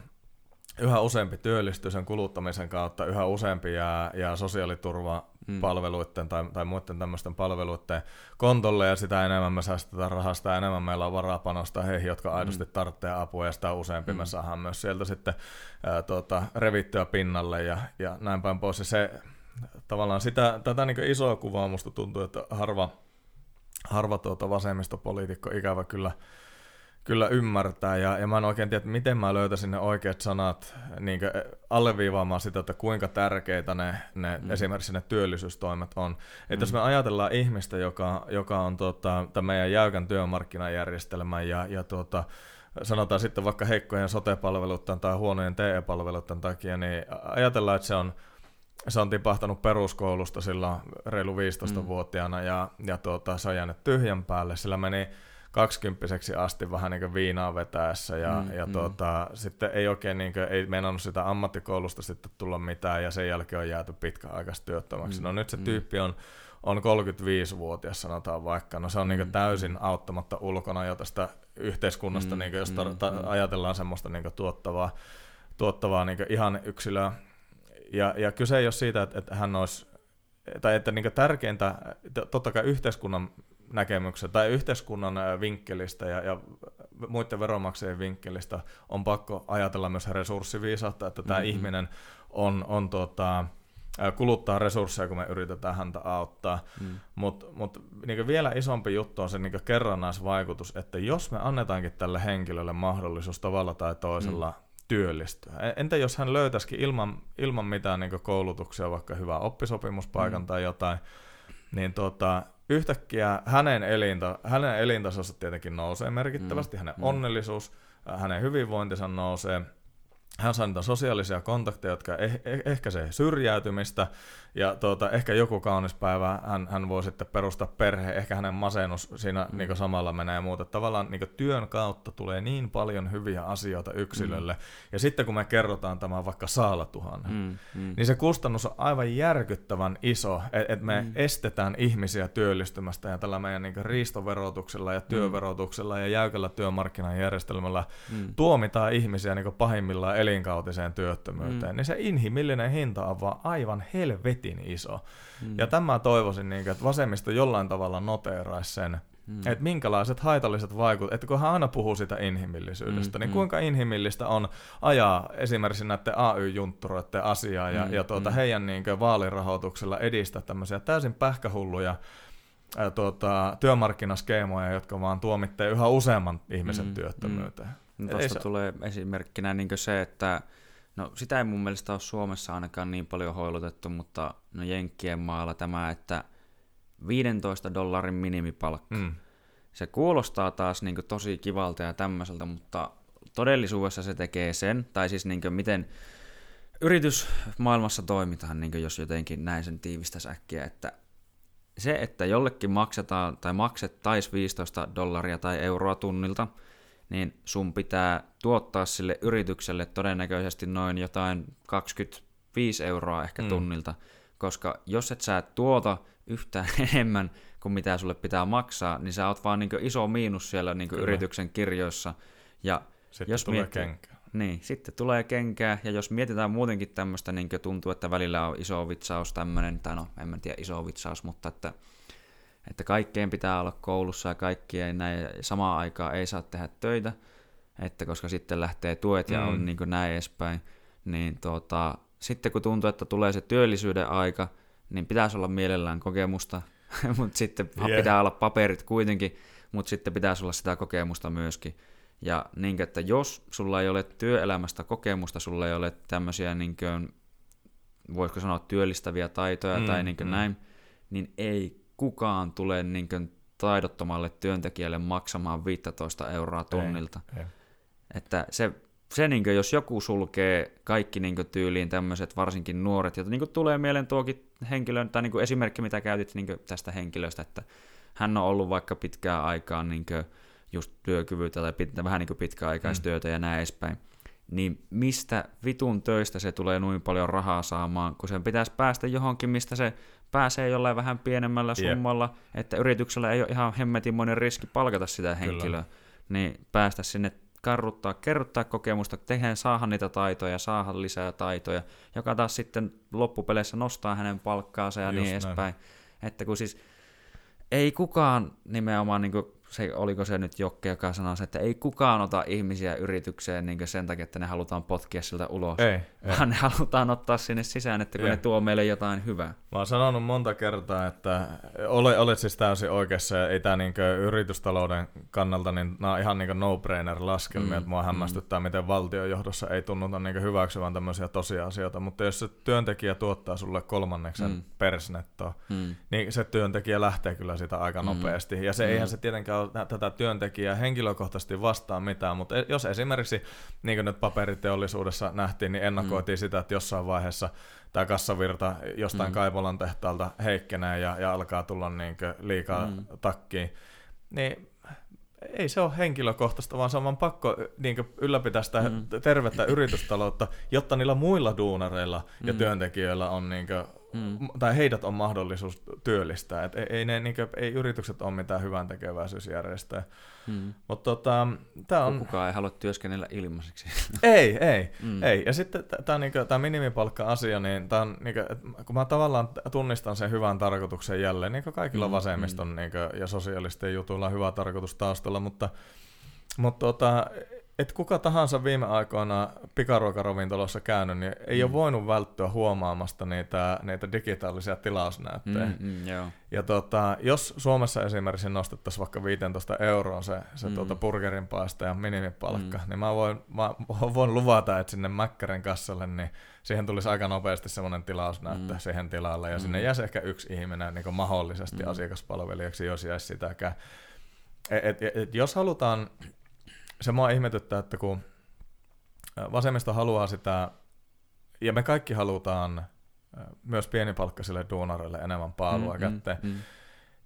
Speaker 2: yhä useampi työllistyy sen kuluttamisen kautta, yhä useampi jää, jää sosiaaliturvapalveluiden mm. tai, tai muiden tämmöisten palveluiden kontolle ja sitä enemmän me säästetään rahasta, sitä enemmän meillä on varaa panostaa heihin, jotka aidosti mm. tarvitsee apua ja sitä useampi mm. me saadaan myös sieltä sitten ää, tuota, revittyä pinnalle ja, ja näin päin pois. Ja se tavallaan sitä, tätä niin isoa kuvaa musta tuntuu, että harva, harva tuota vasemmistopoliitikko ikävä kyllä – kyllä ymmärtää, ja, ja mä en oikein tiedä, miten mä löytäisin ne oikeat sanat niin alleviivaamaan sitä, että kuinka tärkeitä ne, ne mm. esimerkiksi ne työllisyystoimet on. Että mm. jos me ajatellaan ihmistä, joka, joka on tota, tämän meidän jäykän työmarkkinajärjestelmän ja, ja tuota, sanotaan sitten vaikka heikkojen sote-palveluiden tai huonojen TE-palveluiden takia, niin ajatellaan, että se on se on tipahtanut peruskoulusta sillä reilu 15-vuotiaana mm. ja, ja tuota, se on jäänyt tyhjän päälle. Sillä meni kaksikymppiseksi asti vähän niin viinaa vetäessä ja, mm, ja mm. Tuota, sitten ei oikein niin kuin, ei meinannut sitä ammattikoulusta sitten tulla mitään ja sen jälkeen on jääty pitkäaikaisesti työttömäksi. Mm, no nyt se mm. tyyppi on, on 35-vuotias sanotaan vaikka, no se on niin mm, täysin mm. auttamatta ulkona jo tästä yhteiskunnasta, mm, niin kuin, jos tar- mm, ta- mm. ajatellaan semmoista niin tuottavaa, tuottavaa niin ihan yksilöä. Ja, ja kyse ei ole siitä, että, että hän olisi, tai että niin tärkeintä, totta kai yhteiskunnan näkemyksen tai yhteiskunnan vinkkelistä ja, ja muiden veronmaksajien vinkkelistä on pakko ajatella myös resurssiviisautta, että tämä mm-hmm. ihminen on, on tuota, kuluttaa resursseja, kun me yritetään häntä auttaa. Mm. Mutta mut, niin vielä isompi juttu on se niin kerrannaisvaikutus, että jos me annetaankin tälle henkilölle mahdollisuus tavalla tai toisella mm. työllistyä. E, entä jos hän löytäisikin ilman, ilman mitään niin koulutuksia, vaikka hyvää oppisopimuspaikan mm. tai jotain, niin tota, yhtäkkiä hänen, elinta, hänen elintasonsa tietenkin nousee merkittävästi, mm. hänen mm. onnellisuus, hänen hyvinvointinsa nousee – hän saa niitä sosiaalisia kontakteja, jotka eh- eh- ehkäisee syrjäytymistä, ja tuota, ehkä joku kaunis päivä hän, hän voi sitten perustaa perhe, ehkä hänen masennus siinä mm. niin samalla menee ja muuta. Tavallaan niin työn kautta tulee niin paljon hyviä asioita yksilölle, mm. ja sitten kun me kerrotaan tämä vaikka saalatuhannen, mm. Mm. niin se kustannus on aivan järkyttävän iso, että et me mm. estetään ihmisiä työllistymästä, ja tällä meidän niin riistoverotuksella ja mm. työverotuksella ja jäykällä työmarkkinajärjestelmällä mm. tuomitaan ihmisiä niin pahimmillaan elinkautiseen työttömyyteen, mm. niin se inhimillinen hinta on vaan aivan helvetin iso. Mm. Ja tämä toivoisin, niin kuin, että vasemmisto jollain tavalla noteeraisi sen, mm. että minkälaiset haitalliset vaikutukset, että kun hän aina puhuu sitä inhimillisyydestä, mm. niin mm. kuinka inhimillistä on ajaa esimerkiksi näiden AY-juntturoiden asiaa ja, mm. ja tuota, mm. heidän niin kuin, vaalirahoituksella edistää tämmöisiä täysin pähkähulluja ää, tuota, työmarkkinaskeemoja, jotka vaan tuomittaa yhä useamman ihmisen mm. työttömyyteen. Mm.
Speaker 1: No Tuosta tulee esimerkkinä niin se, että no sitä ei mun mielestä ole Suomessa ainakaan niin paljon hoilutettu, mutta no Jenkkien maalla tämä, että 15 dollarin minimipalkka. Mm. Se kuulostaa taas niin tosi kivalta ja tämmöiseltä, mutta todellisuudessa se tekee sen, tai siis niin miten yritysmaailmassa toimitaan, niin jos jotenkin näin sen tiivistäisi äkkiä, että se, että jollekin maksetaan tai maksettaisiin 15 dollaria tai euroa tunnilta, niin sun pitää tuottaa sille yritykselle todennäköisesti noin jotain 25 euroa ehkä mm. tunnilta, koska jos et sä tuota yhtään enemmän kuin mitä sulle pitää maksaa, niin sä oot vaan niin iso miinus siellä niin yrityksen kirjoissa. Ja
Speaker 2: sitten jos tulee miettii, kenkää.
Speaker 1: Niin, sitten tulee kenkää, ja jos mietitään muutenkin tämmöistä, niin tuntuu, että välillä on iso vitsaus tämmöinen, tai no, en mä tiedä iso vitsaus, mutta että, että kaikkeen pitää olla koulussa ja kaikkien näin, samaan aikaan ei saa tehdä töitä, että koska sitten lähtee tuet ja mm. on niin näin edespäin, niin tuota, sitten kun tuntuu, että tulee se työllisyyden aika, niin pitäisi olla mielellään kokemusta, mutta sitten yeah. pitää olla paperit kuitenkin, mutta sitten pitäisi olla sitä kokemusta myöskin. Ja niin kuin, että jos sulla ei ole työelämästä kokemusta, sulla ei ole tämmöisiä, niin kuin, voisiko sanoa, työllistäviä taitoja mm, tai niin kuin mm. näin, niin ei kukaan tule niin kuin, taidottomalle työntekijälle maksamaan 15 euroa tunnilta. Ei, ei. Että se, se niin kuin, jos joku sulkee kaikki niin kuin, tyyliin tämmöiset, varsinkin nuoret, joita niin kuin, tulee mieleen tuokin henkilön, tai niin kuin, esimerkki, mitä käytit niin kuin, tästä henkilöstä, että hän on ollut vaikka pitkään aikaan niin kuin, just työkyvyltä tai pit, vähän niin kuin pitkäaikaistyötä mm. ja näin edespäin, niin mistä vitun töistä se tulee noin paljon rahaa saamaan, kun sen pitäisi päästä johonkin, mistä se pääsee jollain vähän pienemmällä summalla, yep. että yrityksellä ei ole ihan hemmetimoinen riski palkata sitä henkilöä, Kyllä. niin päästä sinne karruttaa, kerrottaa kokemusta, tehdä saada niitä taitoja, saada lisää taitoja, joka taas sitten loppupeleissä nostaa hänen palkkaansa ja Just niin edespäin. Että kun siis ei kukaan nimenomaan niin kuin se, oliko se nyt Jokke, joka sanoi, että ei kukaan ota ihmisiä yritykseen niin sen takia, että ne halutaan potkia siltä ulos,
Speaker 2: ei,
Speaker 1: vaan ei. ne halutaan ottaa sinne sisään, että kun ei. ne tuo meille jotain hyvää.
Speaker 2: Mä oon sanonut monta kertaa, että ole, olet siis täysin oikeassa, ja ei tämä niin yritystalouden kannalta, niin nämä on ihan niin no-brainer laskelmia, mm, että mua mm. hämmästyttää, mm. miten valtiojohdossa ei tunnuta niin hyväksyvän tämmöisiä tosiasioita, mutta jos se työntekijä tuottaa sulle kolmanneksen mm. persnettoa, mm. niin se työntekijä lähtee kyllä sitä aika mm. nopeasti, ja se mm. eihän se tietenkään ole tätä työntekijää henkilökohtaisesti vastaan mitään, mutta e- jos esimerkiksi, niin kuin nyt paperiteollisuudessa nähtiin, niin ennakoitiin mm. sitä, että jossain vaiheessa tämä kassavirta jostain mm. Kaivolan tehtaalta heikkenee ja, ja alkaa tulla niin liikaa mm. takkiin, niin ei se ole henkilökohtaista, vaan se on vaan pakko niin ylläpitää sitä mm. tervettä yritystaloutta, jotta niillä muilla duunareilla ja mm. työntekijöillä on niin mm. tai heidät on mahdollisuus työllistää. Et ei, ei, ne, niin kuin, ei yritykset ole mitään hyvän tekeväisyysjärjestöjä. Mm. Mutta tota, tää on...
Speaker 1: Kukaan ei halua työskennellä ilmaiseksi.
Speaker 2: ei, ei, mm. ei. Ja sitten tämä niinku, minimipalkka-asia, niin, tää on, niinku, kun mä tavallaan tunnistan sen hyvän tarkoituksen jälleen, niin kaikilla mm. vasemmiston mm. niinku, ja sosiaalisten jutuilla on hyvä tarkoitus taustalla, mutta, mutta tota, että kuka tahansa viime aikoina pikaruokaravintolassa käynyt, niin ei mm. ole voinut välttyä huomaamasta niitä, niitä digitaalisia tilausnäyttejä. Mm, mm, joo. Ja tota, jos Suomessa esimerkiksi nostettaisiin vaikka 15 euroa se, se mm. tuota burgerin paista ja minimipalkka, mm. niin mä voin, mä voin luvata, että sinne Mäkkärin kassalle, niin siihen tulisi aika nopeasti semmoinen tilausnäyttö mm. siihen tilalle, ja mm. sinne jäisi ehkä yksi ihminen niin mahdollisesti mm. asiakaspalvelijaksi, jos jäisi sitäkään. Et, et, et, jos halutaan se mua ihmetyttää, että kun vasemmisto haluaa sitä, ja me kaikki halutaan myös pienipalkkaisille duunareille enemmän paalua mm, mm kätteen, mm, mm.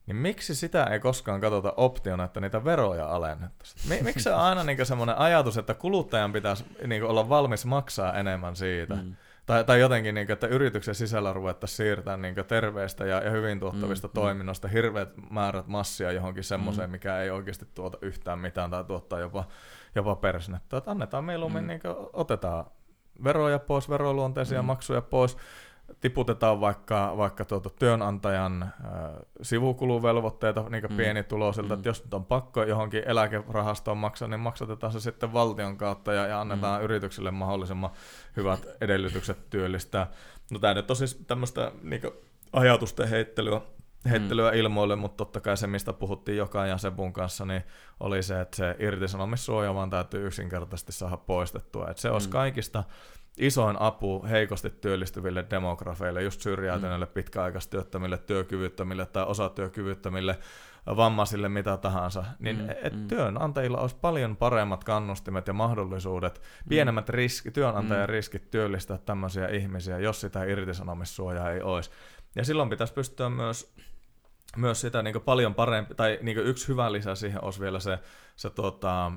Speaker 2: niin miksi sitä ei koskaan katsota optiona, että niitä veroja alennettaisiin? Miksi se on aina niin semmoinen ajatus, että kuluttajan pitäisi niin olla valmis maksaa enemmän siitä? Mm. Tai, tai jotenkin, niin kuin, että yrityksen sisällä ruvettaisiin siirtämään niin terveistä ja, ja hyvin tuottavista mm, mm. toiminnosta hirveät määrät massia johonkin semmoiseen, mm. mikä ei oikeasti tuota yhtään mitään tai tuottaa jopa, jopa persnettä. Että annetaan mieluummin, mm. niin kuin, otetaan veroja pois, veroluonteisia mm. maksuja pois, tiputetaan vaikka, vaikka tuota työnantajan äh, sivukuluvelvoitteita niin mm. pienituloisilta, mm. että jos nyt on pakko johonkin eläkerahastoon maksaa, niin maksatetaan se sitten valtion kautta ja, ja annetaan mm. yrityksille mahdollisimman hyvät edellytykset työllistää. No tämä nyt on siis tämmöistä niin ajatusten heittelyä, heittelyä mm. ilmoille, mutta totta kai se, mistä puhuttiin joka ja Sebun kanssa, niin oli se, että se irtisanomissuoja vaan täytyy yksinkertaisesti saada poistettua. Että se olisi mm. kaikista isoin apu heikosti työllistyville demografeille, just syrjäytyneille, mm. pitkäaikaistyöttömille, työkyvyttömille tai osatyökyvyttömille, vammaisille, mitä tahansa, niin mm, et mm. työnantajilla olisi paljon paremmat kannustimet ja mahdollisuudet, mm. pienemmät riski, työnantajan mm. riskit työllistää tämmöisiä ihmisiä, jos sitä irtisanomissuojaa ei olisi. Ja silloin pitäisi pystyä myös myös sitä niin paljon parempi, tai niin yksi hyvä lisä siihen olisi vielä se, se tota,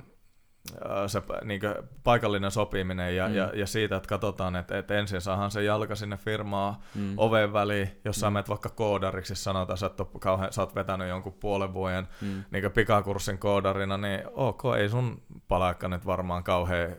Speaker 2: se niin paikallinen sopiminen ja, mm. ja, ja siitä, että katsotaan, että, että ensin saahan se jalka sinne firmaa mm. oven väliin, jos sä mm. menet vaikka koodariksi, sanotaan, että kauhean, sä oot vetänyt jonkun puolen vuoden mm. niin pikakurssin koodarina, niin ok, ei sun palakka nyt varmaan kauhean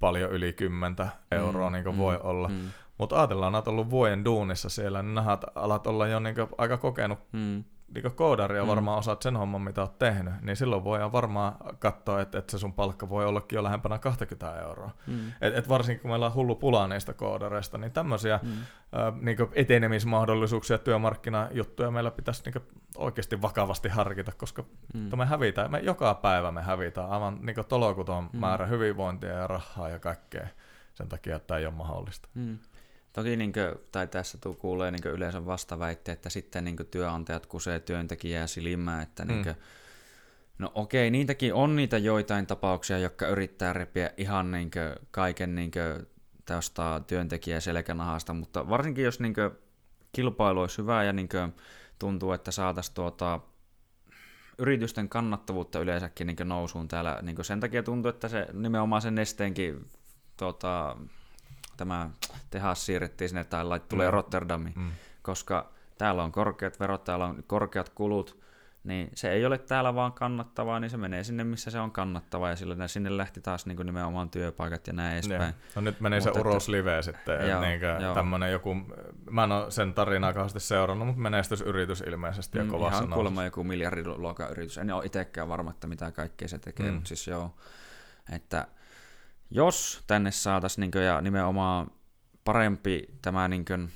Speaker 2: paljon yli 10 euroa mm. niin voi mm. olla. Mm. Mutta ajatellaan, että ollut vuoden duunissa siellä, niin nähdään, alat olla jo niin aika kokenut mm niin koodaria mm. varmaan osaat sen homman, mitä olet tehnyt, niin silloin voidaan varmaan katsoa, että, että se sun palkka voi ollakin jo lähempänä 20 euroa. Mm. Et, et varsinkin kun meillä on hullu pula niistä koodareista, niin tämmöisiä mm. äh, niin etenemismahdollisuuksia, työmarkkinajuttuja meillä pitäisi niin oikeasti vakavasti harkita, koska mm. me hävitään, me joka päivä me hävitään aivan niin tolokuton mm. määrä hyvinvointia ja rahaa ja kaikkea sen takia, että tämä ei ole mahdollista. Mm.
Speaker 1: Toki niin kuin, tai tässä tuu kuulee niin yleensä vastaväitte, että sitten niin työnantajat kusee työntekijää silmään, että niin kuin, mm. no okei, niitäkin on niitä joitain tapauksia, jotka yrittää repiä ihan niin kuin, kaiken niin kuin, tästä työntekijää selkänahasta, mutta varsinkin jos niin kuin, kilpailu olisi hyvä ja niin kuin, tuntuu, että saataisiin tuota, yritysten kannattavuutta yleensäkin niin nousuun täällä. Niin sen takia tuntuu, että se nimenomaan sen nesteenkin tuota, tämä tehas siirrettiin sinne tai lait tulee mm. Rotterdamiin, mm. koska täällä on korkeat verot, täällä on korkeat kulut, niin se ei ole täällä vaan kannattavaa, niin se menee sinne, missä se on kannattavaa, ja silloin sinne lähti taas niin kuin nimenomaan työpaikat ja näin edespäin.
Speaker 2: No nyt menee mutta se Uros Live sitten, joo, niin tämmöinen joku, mä en ole sen tarinaa kauheasti seurannut, mutta menestysyritys ilmeisesti ja mm, kovassa
Speaker 1: Ihan kuulemma joku miljardiluokan yritys, en ole itsekään varma, että mitä kaikkea se tekee, mm. mutta siis joo, että jos tänne saataisiin niin ja nimenomaan parempi tämä niin kuin,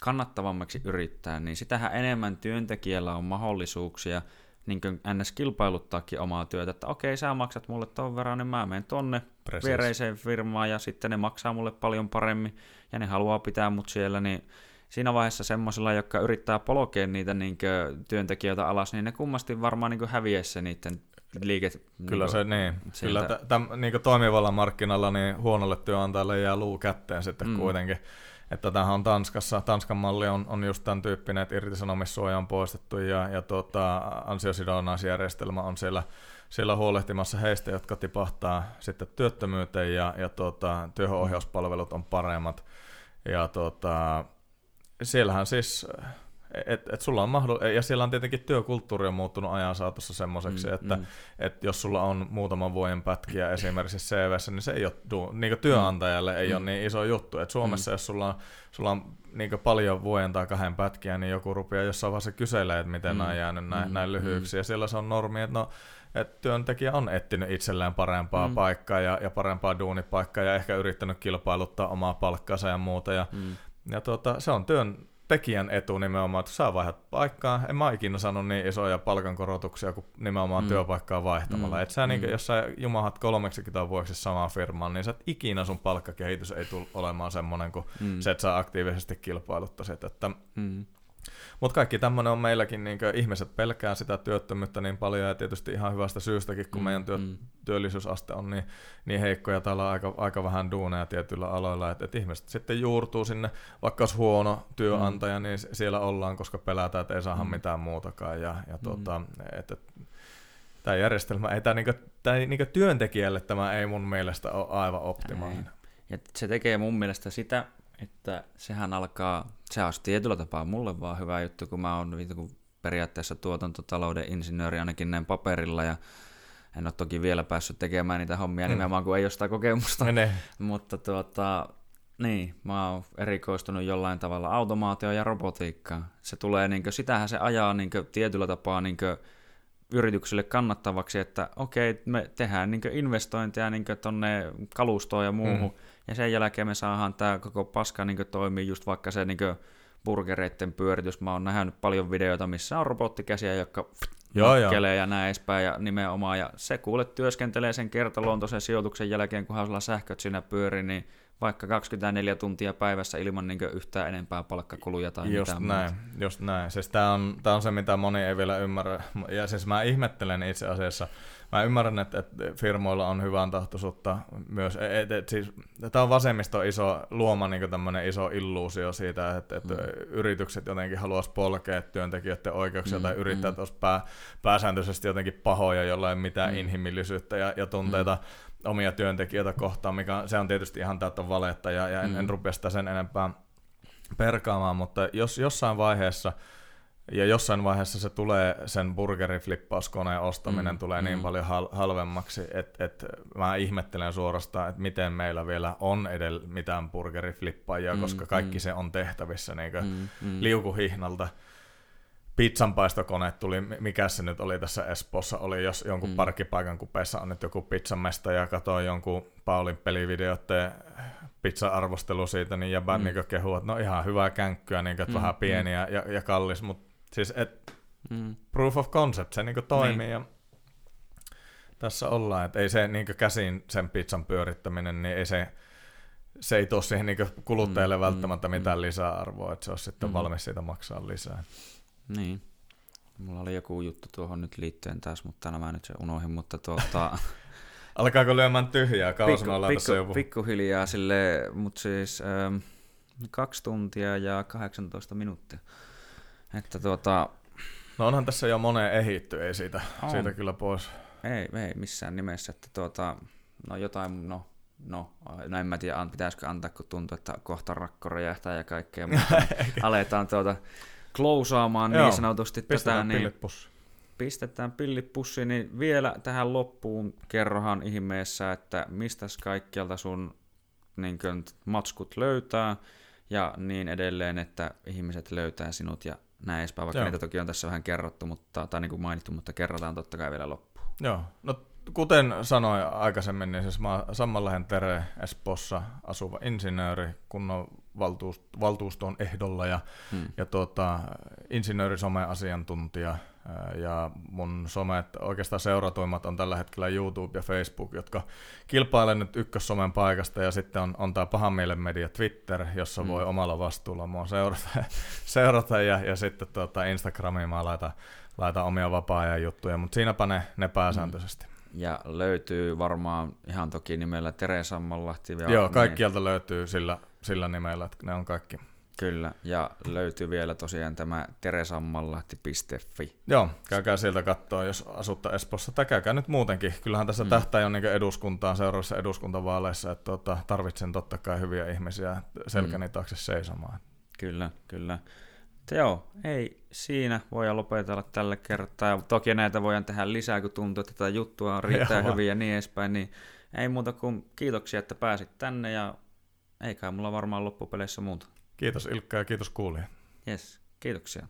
Speaker 1: kannattavammaksi yrittää, niin sitähän enemmän työntekijällä on mahdollisuuksia niin kuin ns. kilpailuttaakin omaa työtä, että okei, sä maksat mulle ton verran, niin mä menen tonne Precis. viereiseen firmaan ja sitten ne maksaa mulle paljon paremmin ja ne haluaa pitää mut siellä, niin siinä vaiheessa semmoisilla, jotka yrittää polkea niitä niin työntekijöitä alas, niin ne kummasti varmaan niin häviäisi se niiden liike.
Speaker 2: Kyllä niin se niin. Kyllä t- täm, niin toimivalla markkinalla niin huonolle työnantajalle jää luu kätteen sitten mm. kuitenkin. Että tämähän on Tanskassa, Tanskan malli on, on just tämän tyyppinen, että irtisanomissuoja on poistettu ja, ja tuota, ansiosidonnaisjärjestelmä on siellä, siellä huolehtimassa heistä, jotka tipahtaa sitten työttömyyteen ja, ja tuota, työhönohjauspalvelut on paremmat. Ja tuota, siellähän siis et, et sulla on mahdoll- ja siellä on tietenkin työkulttuuri on muuttunut ajan saatossa semmoiseksi, mm, että mm. Et jos sulla on muutaman vuoden pätkiä esimerkiksi CVssä, niin se ei ole, niin työnantajalle mm. ei mm. ole niin iso juttu. Et Suomessa mm. jos sulla on, sulla on niin paljon vuoden tai kahden pätkiä, niin joku rupeaa jossain vaiheessa kyselee, että miten mm. nämä on jäänyt näin, mm. näin lyhyiksi. Mm. Ja siellä se on normi, että no, et työntekijä on etsinyt itselleen parempaa mm. paikkaa ja, ja parempaa duunipaikkaa ja ehkä yrittänyt kilpailuttaa omaa palkkaansa ja muuta. Ja, mm. ja tuota, se on työn tekijän etu nimenomaan, että saa vaihdat paikkaa. En mä ikinä sanonut niin isoja palkankorotuksia kuin nimenomaan mm. työpaikkaa vaihtamalla. Mm. Et sä, mm. niin, jos sä jumahat kolmeksikin vuoksi samaan firmaan, niin sä et ikinä sun palkkakehitys ei tule olemaan semmoinen kuin mm. se, että sä aktiivisesti kilpailuttaisit. Että mm. Mutta kaikki tämmöinen on meilläkin, niin ihmiset pelkää sitä työttömyyttä niin paljon ja tietysti ihan hyvästä syystäkin, kun mm, meidän työ, mm. työllisyysaste on niin, niin heikko ja täällä on aika, aika vähän duuneja tietyillä aloilla, että et ihmiset sitten juurtuu sinne, vaikka olisi huono työnantaja, mm. niin siellä ollaan, koska pelätään, että ei saada mm. mitään muutakaan ja, ja tuota, mm. että tämä järjestelmä, ei tämä, niinku, tämä niinku työntekijälle tämä ei mun mielestä ole aivan optimaalinen.
Speaker 1: Ja se tekee mun mielestä sitä, että sehän alkaa, se olisi tietyllä tapaa mulle vaan hyvä juttu, kun mä oon kun periaatteessa tuotantotalouden insinööri ainakin näin paperilla ja en ole toki vielä päässyt tekemään niitä hommia mm. nimenomaan, kun ei ole sitä kokemusta. Ne. Mutta tuota, niin, mä oon erikoistunut jollain tavalla automaatioon ja robotiikkaan. Se tulee, niin kuin, sitähän se ajaa niin kuin, tietyllä tapaa niin kuin, yrityksille kannattavaksi, että okei, me tehdään niin investointeja niin tuonne kalustoon ja muuhun, mm. Ja sen jälkeen me saadaan tämä koko paska niin toimii just vaikka se niin burgereiden pyöritys. Mä oon nähnyt paljon videoita, missä on robottikäsiä, jotka joo, joo. ja näin edespäin, ja nimenomaan, ja se kuule työskentelee sen kertaluontoisen sijoituksen jälkeen, kunhan sulla sähköt siinä pyörii, niin vaikka 24 tuntia päivässä ilman niin yhtään enempää palkkakuluja tai
Speaker 2: just
Speaker 1: mitään
Speaker 2: näin,
Speaker 1: muuta.
Speaker 2: Just näin. Siis tämä on, tää on se, mitä moni ei vielä ymmärrä. Ja siis mä ihmettelen itse asiassa, mä ymmärrän, että, että firmoilla on hyvän tahtoisuutta myös. Et, et, siis, tämä on vasemmisto iso luoma niin tämmöinen iso illuusio siitä, että, että mm. yritykset jotenkin haluaisi polkea työntekijöiden oikeuksia mm, tai yrittäjät mm. olisi pää, pääsääntöisesti jotenkin pahoja, jolla ei mitään mm. inhimillisyyttä ja, ja tunteita. Mm omia työntekijöitä kohtaan, mikä se on tietysti ihan täyttä valetta ja, ja en, mm. en rupea sitä sen enempää perkaamaan, mutta jos jossain vaiheessa ja jossain vaiheessa se tulee, sen burgeriflippauskoneen ostaminen mm, tulee niin mm. niin paljon hal- halvemmaksi, että et mä ihmettelen suorastaan, että miten meillä vielä on edellä mitään burgeriflippaajia, mm, koska kaikki mm. se on tehtävissä niin mm, mm. liukuhihnalta pizzanpaistokone tuli, mikä se nyt oli tässä Espoossa, oli jos jonkun mm. parkkipaikan kupeessa on nyt joku pizzamesta ja katsoin jonkun Paulin pelivideoiden pizza-arvostelu siitä, niin jäbä mm. niin kehu, että no ihan hyvää känkkyä, niin että mm. vähän pieni mm. ja, ja kallis, mutta siis et, mm. proof of concept, se niin toimii niin. ja tässä ollaan, että ei se niin käsin sen pizzan pyörittäminen, niin ei se, se ei tuo siihen niin kuluttajalle mm, välttämättä mm, mitään mm. lisäarvoa, että se olisi sitten mm. valmis siitä maksaa lisää.
Speaker 1: Niin. Mulla oli joku juttu tuohon nyt liittyen taas, mutta nämä nyt se unohin, mutta tuota...
Speaker 2: Alkaako lyömään tyhjää? Kauas pikku, me ollaan pikku, tässä
Speaker 1: joku. Pikkuhiljaa sille, mutta siis ähm, kaksi tuntia ja 18 minuuttia. Että tuota...
Speaker 2: No onhan tässä jo moneen ehitty, ei siitä, on. siitä kyllä pois.
Speaker 1: Ei, ei missään nimessä, että tuota, no jotain, no, no, no en mä tiedä, pitäisikö antaa, kun tuntuu, että kohta rakko räjähtää ja kaikkea, mutta aletaan tuota, klousaamaan niin sanotusti
Speaker 2: tätä,
Speaker 1: niin pistetään pillit pussiin, niin vielä tähän loppuun kerrohan ihmeessä, että mistä kaikkialta sun niin kuin, matskut löytää ja niin edelleen, että ihmiset löytää sinut ja näin edespäin, vaikka Joo. niitä toki on tässä vähän kerrottu, mutta, tai niin kuin mainittu, mutta kerrotaan totta kai vielä loppuun.
Speaker 2: Joo, no kuten sanoin aikaisemmin, niin siis mä Sammanlähen Tere Espossa asuva insinööri, kunnon valtuust, valtuuston ehdolla ja, hmm. ja tuota, insinöörisome-asiantuntija. Ja mun somet, oikeastaan seuratuimmat on tällä hetkellä YouTube ja Facebook, jotka kilpailevat nyt ykkössomen paikasta. Ja sitten on, on tämä pahan mielen media Twitter, jossa hmm. voi omalla vastuulla mua seurata, seurata ja, ja sitten tuota Instagramiin mä laitan, laitan omia vapaa-ajan juttuja, mutta siinäpä ne, ne pääsääntöisesti. Hmm.
Speaker 1: Ja löytyy varmaan ihan toki nimellä Tere Sammanlahti.
Speaker 2: Joo, niin. kaikkialta niin. löytyy sillä, sillä nimellä, että ne on kaikki.
Speaker 1: Kyllä, ja löytyy vielä tosiaan tämä teresammanlahti.fi.
Speaker 2: Joo, käykää sieltä katsoa, jos asutta Espossa, tai käykää nyt muutenkin. Kyllähän tässä mm. tähtäin on niin eduskuntaan seuraavissa eduskuntavaaleissa, että tuota, tarvitsen totta kai hyviä ihmisiä selkäni mm. taakse seisomaan.
Speaker 1: Kyllä, kyllä. Mutta joo, ei siinä voi lopetella tällä kertaa. Toki näitä voidaan tehdä lisää, kun tuntuu, että tätä juttua on riittää hyvin ja niin edespäin. Niin ei muuta kuin kiitoksia, että pääsit tänne ja eikä mulla varmaan loppupeleissä muuta.
Speaker 2: Kiitos Ilkka ja kiitos kuulija.
Speaker 1: Yes, kiitoksia.